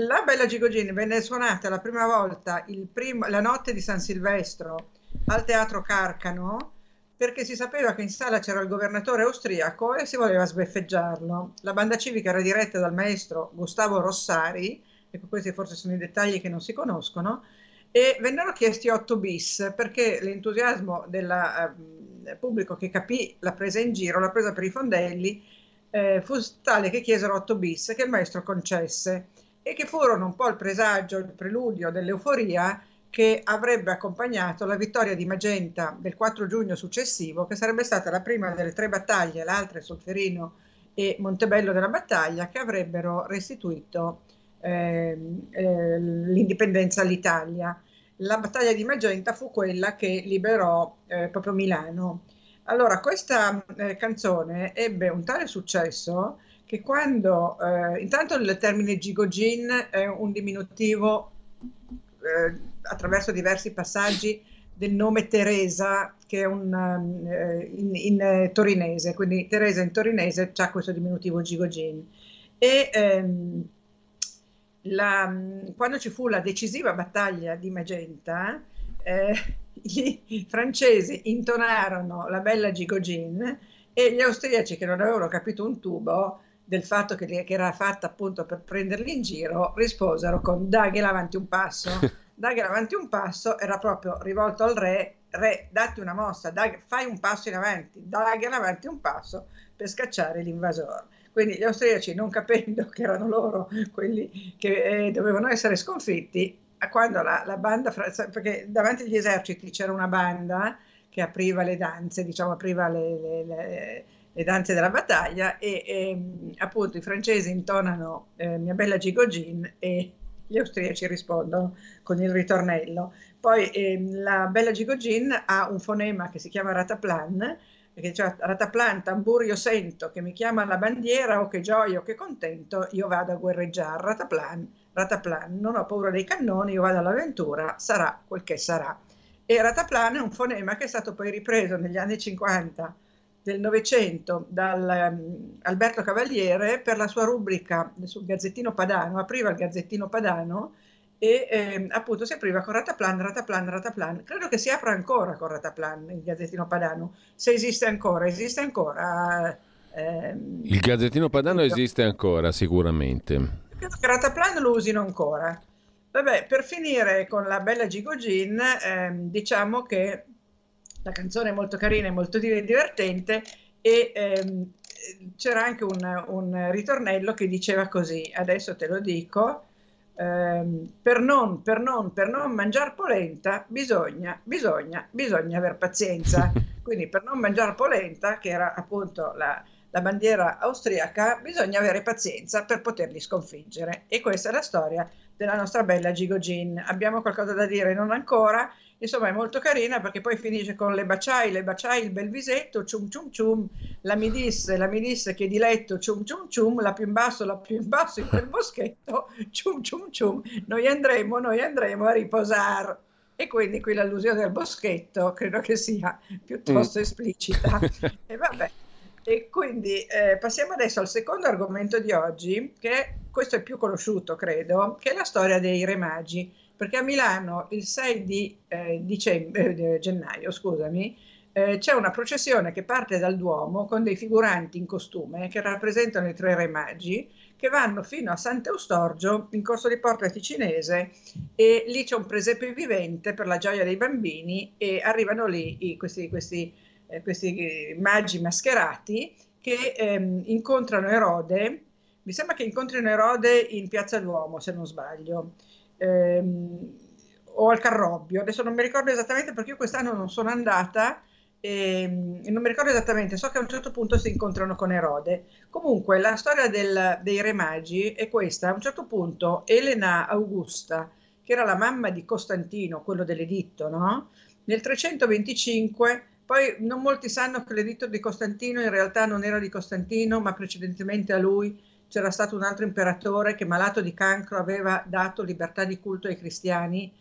La Bella Gigogin venne suonata la prima volta il primo- la notte di San Silvestro al Teatro Carcano perché si sapeva che in sala c'era il governatore austriaco e si voleva sbeffeggiarlo. La banda civica era diretta dal maestro Gustavo Rossari, ecco questi forse sono i dettagli che non si conoscono, e vennero chiesti 8 bis perché l'entusiasmo del ehm, pubblico che capì la presa in giro, la presa per i fondelli, eh, fu tale che chiesero 8 bis che il maestro concesse e che furono un po' il presagio, il preludio dell'euforia che avrebbe accompagnato la vittoria di Magenta del 4 giugno successivo, che sarebbe stata la prima delle tre battaglie, l'altra Solferino e Montebello della battaglia, che avrebbero restituito ehm, eh, l'indipendenza all'Italia. La battaglia di Magenta fu quella che liberò eh, proprio Milano. Allora, questa eh, canzone ebbe un tale successo che quando, eh, intanto il termine Gigogin è un diminutivo eh, attraverso diversi passaggi del nome Teresa, che è un, uh, in, in, torinese, quindi Teresa in torinese ha questo diminutivo Gigogin. E ehm, la, quando ci fu la decisiva battaglia di Magenta, eh, i francesi intonarono la bella Gigogin e gli austriaci che non avevano capito un tubo del fatto che, che era fatta appunto per prenderli in giro risposero con daghela avanti un passo daghela avanti un passo era proprio rivolto al re re datti una mossa dag, fai un passo in avanti daghela avanti un passo per scacciare l'invasore. Quindi gli austriaci non capendo che erano loro quelli che eh, dovevano essere sconfitti quando la, la banda, perché davanti agli eserciti c'era una banda che apriva le danze, diciamo apriva le, le, le, le danze della battaglia e, e, appunto i francesi intonano eh, Mia bella Gigogin e gli austriaci rispondono con il ritornello. Poi eh, la bella Gigogin ha un fonema che si chiama rataplan, perché cioè rataplan, tamburio sento che mi chiama la bandiera o che gioia o che contento, io vado a guerreggiare, rataplan, rataplan, non ho paura dei cannoni, io vado all'avventura, sarà quel che sarà. E rataplan è un fonema che è stato poi ripreso negli anni 50 del Novecento da um, Alberto Cavaliere per la sua rubrica sul Gazzettino Padano, apriva il Gazzettino Padano e eh, appunto si apriva con Rataplan, Rataplan, Rataplan. Credo che si apra ancora con Rataplan il Gazzettino Padano, se esiste ancora, esiste ancora. Ehm, il Gazzettino Padano credo. esiste ancora sicuramente. Credo che Rataplan lo usino ancora. Vabbè, per finire con la bella Gigogin, ehm, diciamo che la canzone è molto carina e molto divertente e ehm, c'era anche un, un ritornello che diceva così, adesso te lo dico, ehm, per, non, per, non, per non mangiare polenta bisogna, bisogna, bisogna aver pazienza. Quindi per non mangiare polenta, che era appunto la, la bandiera austriaca, bisogna avere pazienza per poterli sconfiggere. E questa è la storia della nostra bella Gigogin. Abbiamo qualcosa da dire? Non ancora. Insomma, è molto carina perché poi finisce con le baciai, le baciai, il bel visetto, cium cium cium, la mi disse, la mi disse che di letto, cium cium cium, la più in basso, la più in basso in quel boschetto, cium cium cium, noi andremo, noi andremo a riposare. E quindi qui l'allusione al boschetto credo che sia piuttosto mm. esplicita. e vabbè. E quindi eh, passiamo adesso al secondo argomento di oggi, che questo è più conosciuto, credo, che è la storia dei Re Magi perché a Milano il 6 di eh, dicembre, eh, gennaio scusami, eh, c'è una processione che parte dal Duomo con dei figuranti in costume che rappresentano i tre re magi che vanno fino a Sant'Eustorgio in corso di Porta Ticinese e lì c'è un presepe vivente per la gioia dei bambini e arrivano lì i, questi, questi, eh, questi, magi mascherati che ehm, incontrano Erode, mi sembra che incontrino Erode in Piazza Duomo se non sbaglio ehm, o al Carrobbio, adesso non mi ricordo esattamente perché io quest'anno non sono andata e, non mi ricordo esattamente, so che a un certo punto si incontrano con Erode. Comunque la storia del, dei Re Magi è questa, a un certo punto Elena Augusta, che era la mamma di Costantino, quello dell'editto, no? nel 325 poi non molti sanno che l'editto di Costantino in realtà non era di Costantino, ma precedentemente a lui c'era stato un altro imperatore che malato di cancro aveva dato libertà di culto ai cristiani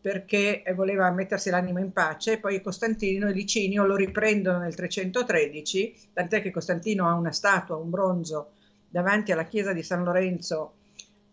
perché voleva mettersi l'anima in pace, poi Costantino e Licinio lo riprendono nel 313, tant'è che Costantino ha una statua, un bronzo, davanti alla chiesa di San Lorenzo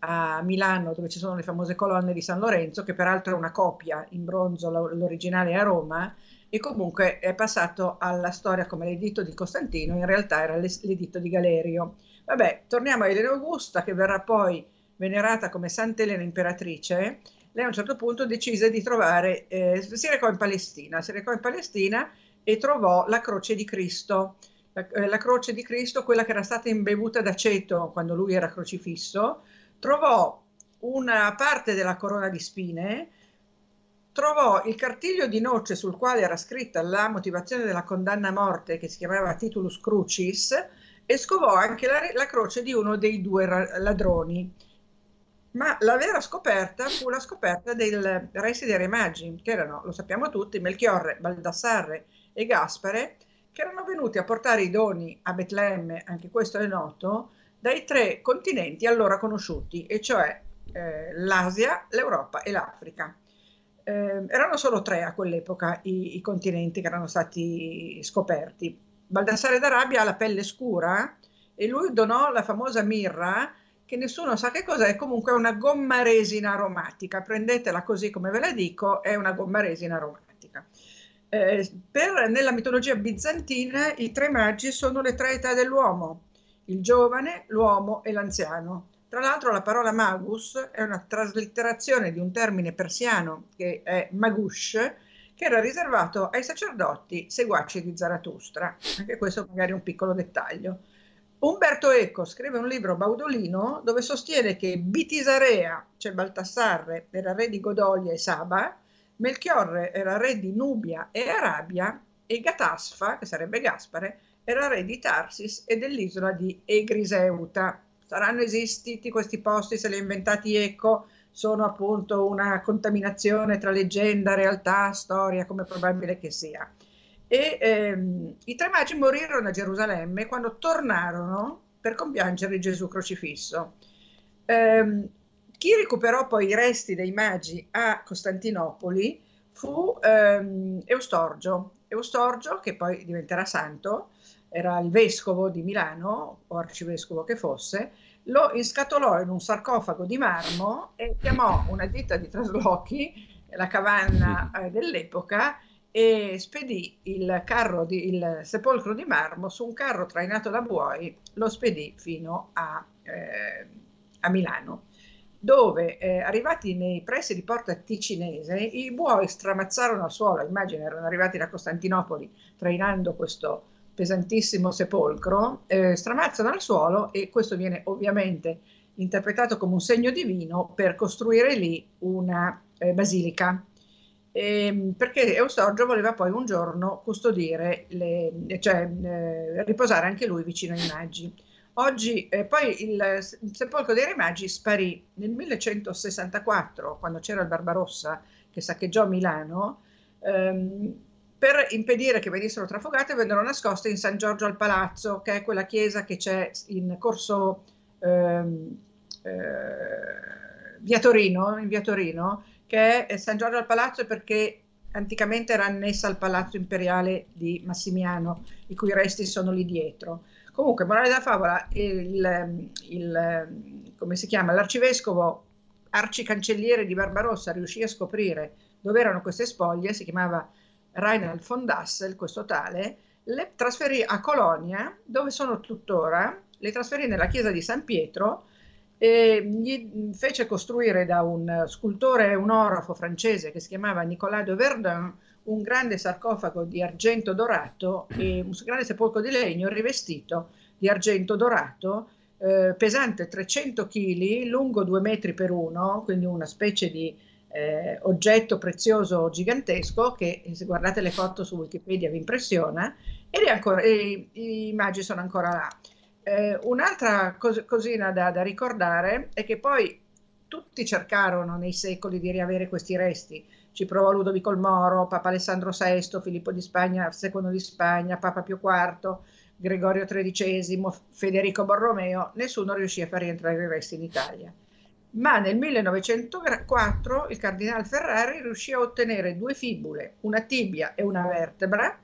a Milano, dove ci sono le famose colonne di San Lorenzo, che peraltro è una copia in bronzo, l'originale è a Roma, e comunque è passato alla storia come l'editto di Costantino, in realtà era l'editto di Galerio. Vabbè, torniamo a Elena Augusta che verrà poi venerata come Sant'Elena imperatrice. Lei a un certo punto decise di trovare, eh, si recò in Palestina, si recò in Palestina e trovò la croce di Cristo. La, eh, la croce di Cristo, quella che era stata imbevuta d'aceto quando lui era crocifisso, trovò una parte della corona di spine, trovò il cartiglio di noce sul quale era scritta la motivazione della condanna a morte che si chiamava Titulus Crucis e scovò anche la, la croce di uno dei due ladroni. Ma la vera scoperta fu la scoperta dei resti dei re magi, che erano, lo sappiamo tutti, Melchiorre, Baldassarre e Gaspare, che erano venuti a portare i doni a Betlemme, anche questo è noto, dai tre continenti allora conosciuti, e cioè eh, l'Asia, l'Europa e l'Africa. Eh, erano solo tre a quell'epoca i, i, continenti che erano stati scoperti. Baldassare d'Arabia ha la pelle scura e lui donò la famosa mirra che nessuno sa che cos'è, comunque è una gomma resina aromatica, prendetela così come ve la dico, è una gomma resina aromatica. Eh, per, nella mitologia bizantina i tre magi sono le tre età dell'uomo, il giovane, l'uomo e l'anziano. Tra l'altro la parola magus è una traslitterazione di un termine persiano che è magush, che era riservato ai sacerdoti seguaci di Zarathustra. Anche questo magari è un piccolo dettaglio. Umberto Eco scrive un libro Baudolino dove sostiene che Bitisarea, cioè Baltassarre, era re di Godolia e Saba, Melchiorre era re di Nubia e Arabia e Gatasfa, che sarebbe Gaspare, era re di Tarsis e dell'isola di Egriseuta. Saranno esistiti questi posti, se li ha inventati Eco, sono appunto una contaminazione tra leggenda, realtà, storia, come probabile che sia e ehm, i tre magi morirono a Gerusalemme quando tornarono per compiangere Gesù crocifisso. Eh, chi recuperò poi i resti dei magi a Costantinopoli fu ehm, Eustorgio. Eustorgio, che poi diventerà santo, era il vescovo di Milano, o arcivescovo che fosse, lo inscatolò in un sarcofago di marmo e chiamò una ditta di traslochi, la cavanna eh, dell'epoca, e spedì il, carro di, il sepolcro di marmo su un carro trainato da buoi, lo spedì fino a, eh, a Milano, dove eh, arrivati nei pressi di Porta Ticinese i buoi stramazzarono al suolo, immagino erano arrivati da Costantinopoli trainando questo pesantissimo sepolcro, eh, stramazzano al suolo e questo viene ovviamente interpretato come un segno divino per costruire lì una eh, basilica eh, perché Eustorgio voleva poi un giorno custodire, le, cioè eh, riposare anche lui vicino ai Magi. Oggi, eh, poi il, sepolcro dei Re Magi sparì nel 1164, quando c'era il Barbarossa che saccheggiò Milano, ehm, per impedire che venissero trafugate vennero nascoste in San Giorgio al Palazzo, che è quella chiesa che c'è in corso ehm, eh, via Torino, in via Torino, che è San Giorgio al Palazzo perché anticamente era annessa al Palazzo Imperiale di Massimiano, i cui resti sono lì dietro. Comunque, morale della favola, il, il, come si chiama, l'arcivescovo arcicancelliere di Barbarossa riuscì a scoprire dove erano queste spoglie, si chiamava Reinhard von Dassel, questo tale, le trasferì a Colonia, dove sono tuttora, le trasferì nella chiesa di San Pietro, e gli fece costruire da un scultore, un orafo francese che si chiamava Nicolas de Verdun, un grande sarcofago di argento dorato e un grande sepolcro di legno rivestito di argento dorato, eh, pesante 300 kg, lungo 2 metri per uno, quindi una specie di eh, oggetto prezioso gigantesco che se guardate le foto su Wikipedia vi impressiona ed è ancora, e, i immagini sono ancora là. Eh, un'altra cos- cosina da, da, ricordare è che poi tutti cercarono nei secoli di riavere questi resti. Ci provò Ludovico il Moro, Papa Alessandro VI, Filippo di Spagna, II di Spagna, Papa Pio IV, Gregorio XIII, Federico Borromeo, nessuno riuscì a far rientrare i resti in Italia. Ma nel 1904 il cardinale Ferrari riuscì a ottenere due fibule, una tibia e una vertebra,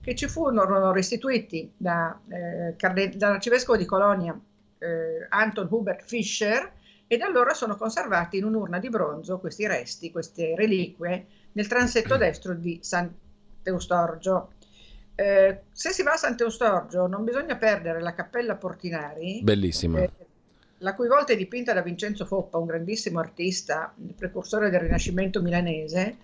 che ci furono restituiti da, eh, dall'arcivescovo di Colonia eh, Anton Hubert Fischer e da allora sono conservati in un'urna di bronzo questi resti, queste reliquie, nel transetto mm. destro di Sant'Eustorgio. Eh, se si va a Sant'Eustorgio non bisogna perdere la cappella Portinari. Bellissima. Eh, la cui volta è dipinta da Vincenzo Foppa, un grandissimo artista, precursore del Rinascimento milanese,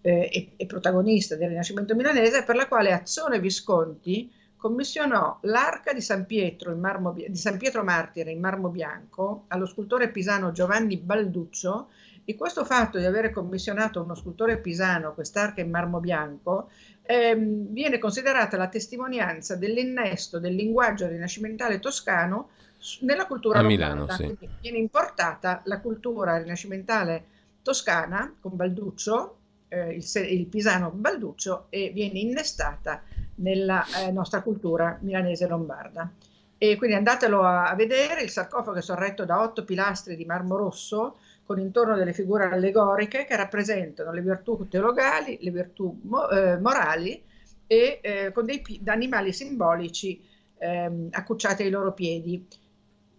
eh, e, e, protagonista del Rinascimento milanese, per la quale Azzone Visconti commissionò l'arca di San Pietro, marmo, di San Pietro Martire in marmo bianco allo scultore pisano Giovanni Balduccio. E questo fatto di avere commissionato uno scultore pisano quest'arca in marmo bianco ehm, viene considerata la testimonianza dell'innesto del linguaggio rinascimentale toscano nella cultura a Milano, sì. viene importata la cultura rinascimentale toscana con Balduccio eh, il, il, pisano Balduccio e viene innestata nella eh, nostra cultura milanese lombarda. E quindi andatelo a, a, vedere, il sarcofago è sorretto da otto pilastri di marmo rosso con intorno delle figure allegoriche che rappresentano le virtù teologali, le virtù mo, eh, morali e eh, con dei animali simbolici ehm, accucciati ai loro piedi.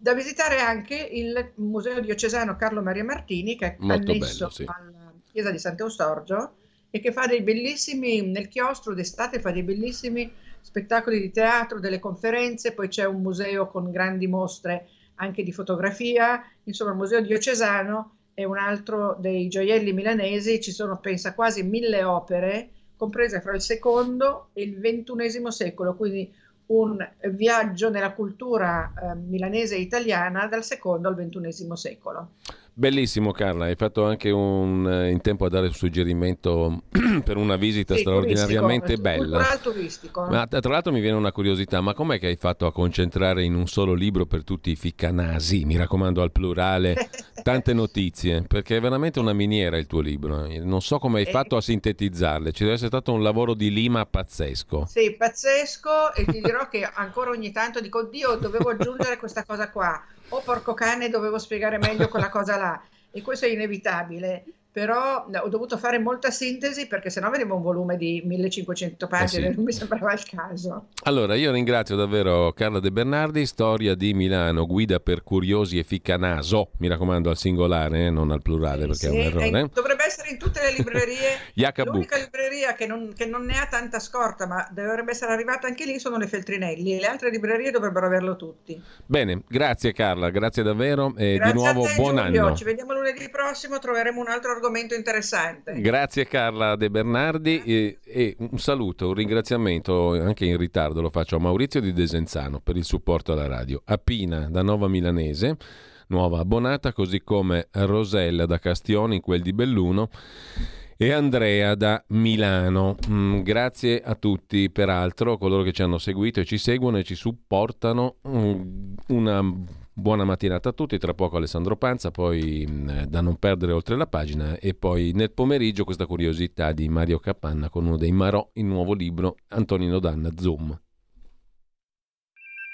Da visitare anche il Museo Diocesano Carlo Maria Martini, che è Molto annesso bello, sì. alla chiesa di Sant'Eustorgio e che fa dei bellissimi, nel chiostro d'estate fa dei bellissimi spettacoli di teatro, delle conferenze, poi c'è un museo con grandi mostre anche di fotografia, insomma il Museo Diocesano è un altro dei gioielli milanesi, ci sono pensa quasi mille opere, comprese fra il secondo e il ventunesimo secolo, quindi un viaggio nella cultura eh, milanese e italiana dal secondo al ventunesimo secolo. Bellissimo Carla, hai fatto anche un, eh, in tempo a dare un suggerimento per una visita sì, straordinariamente bella. Turistico. Ma tra l'altro mi viene una curiosità, ma com'è che hai fatto a concentrare in un solo libro per tutti i ficcanasi, mi raccomando al plurale, tante notizie? Perché è veramente una miniera il tuo libro. Non so come hai eh. fatto a sintetizzarle, ci deve essere stato un lavoro di lima pazzesco. Sì, pazzesco e ti dirò che ancora ogni tanto dico, Dio, dovevo aggiungere questa cosa qua oh porco cane, dovevo spiegare meglio quella cosa là. E questo è inevitabile però ho dovuto fare molta sintesi perché sennò veniva un volume di 1500 pagine, eh sì. non mi sembrava il caso. Allora, io ringrazio davvero Carla De Bernardi, Storia di Milano, guida per curiosi e ficcanaso, mi raccomando al singolare, eh, non al plurale perché sì, è un errore. È, dovrebbe essere in tutte le librerie. L'unica libreria che non, che non, ne ha tanta scorta, ma dovrebbe essere arrivata anche lì, sono le Feltrinelli. Le altre librerie dovrebbero averlo tutti. Bene, grazie Carla, grazie davvero e grazie di nuovo te, buon Giulio. anno. Ci vediamo lunedì prossimo, troveremo un altro argomento interessante. Grazie Carla De Bernardi e, e, un saluto, un ringraziamento anche in ritardo lo faccio a Maurizio di Desenzano per il supporto alla radio, a Pina da Nova Milanese, nuova abbonata, così come Rosella da Castioni, quel di Belluno e Andrea da Milano. Mm, grazie a tutti, peraltro, coloro che ci hanno seguito e ci seguono e ci supportano. Mm, una Buona mattinata a tutti, tra poco Alessandro Panza, poi da non perdere oltre la pagina e poi nel pomeriggio questa curiosità di Mario Capanna con uno dei Marò, il nuovo libro Antonino Danna Zoom.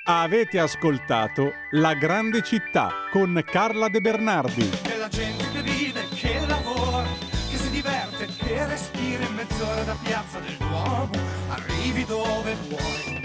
Avete ascoltato La grande città con Carla De Bernardi. È la gente che vive, che lavora, che si diverte, che respira in mezz'ora da piazza del Duomo, arrivi dove vuoi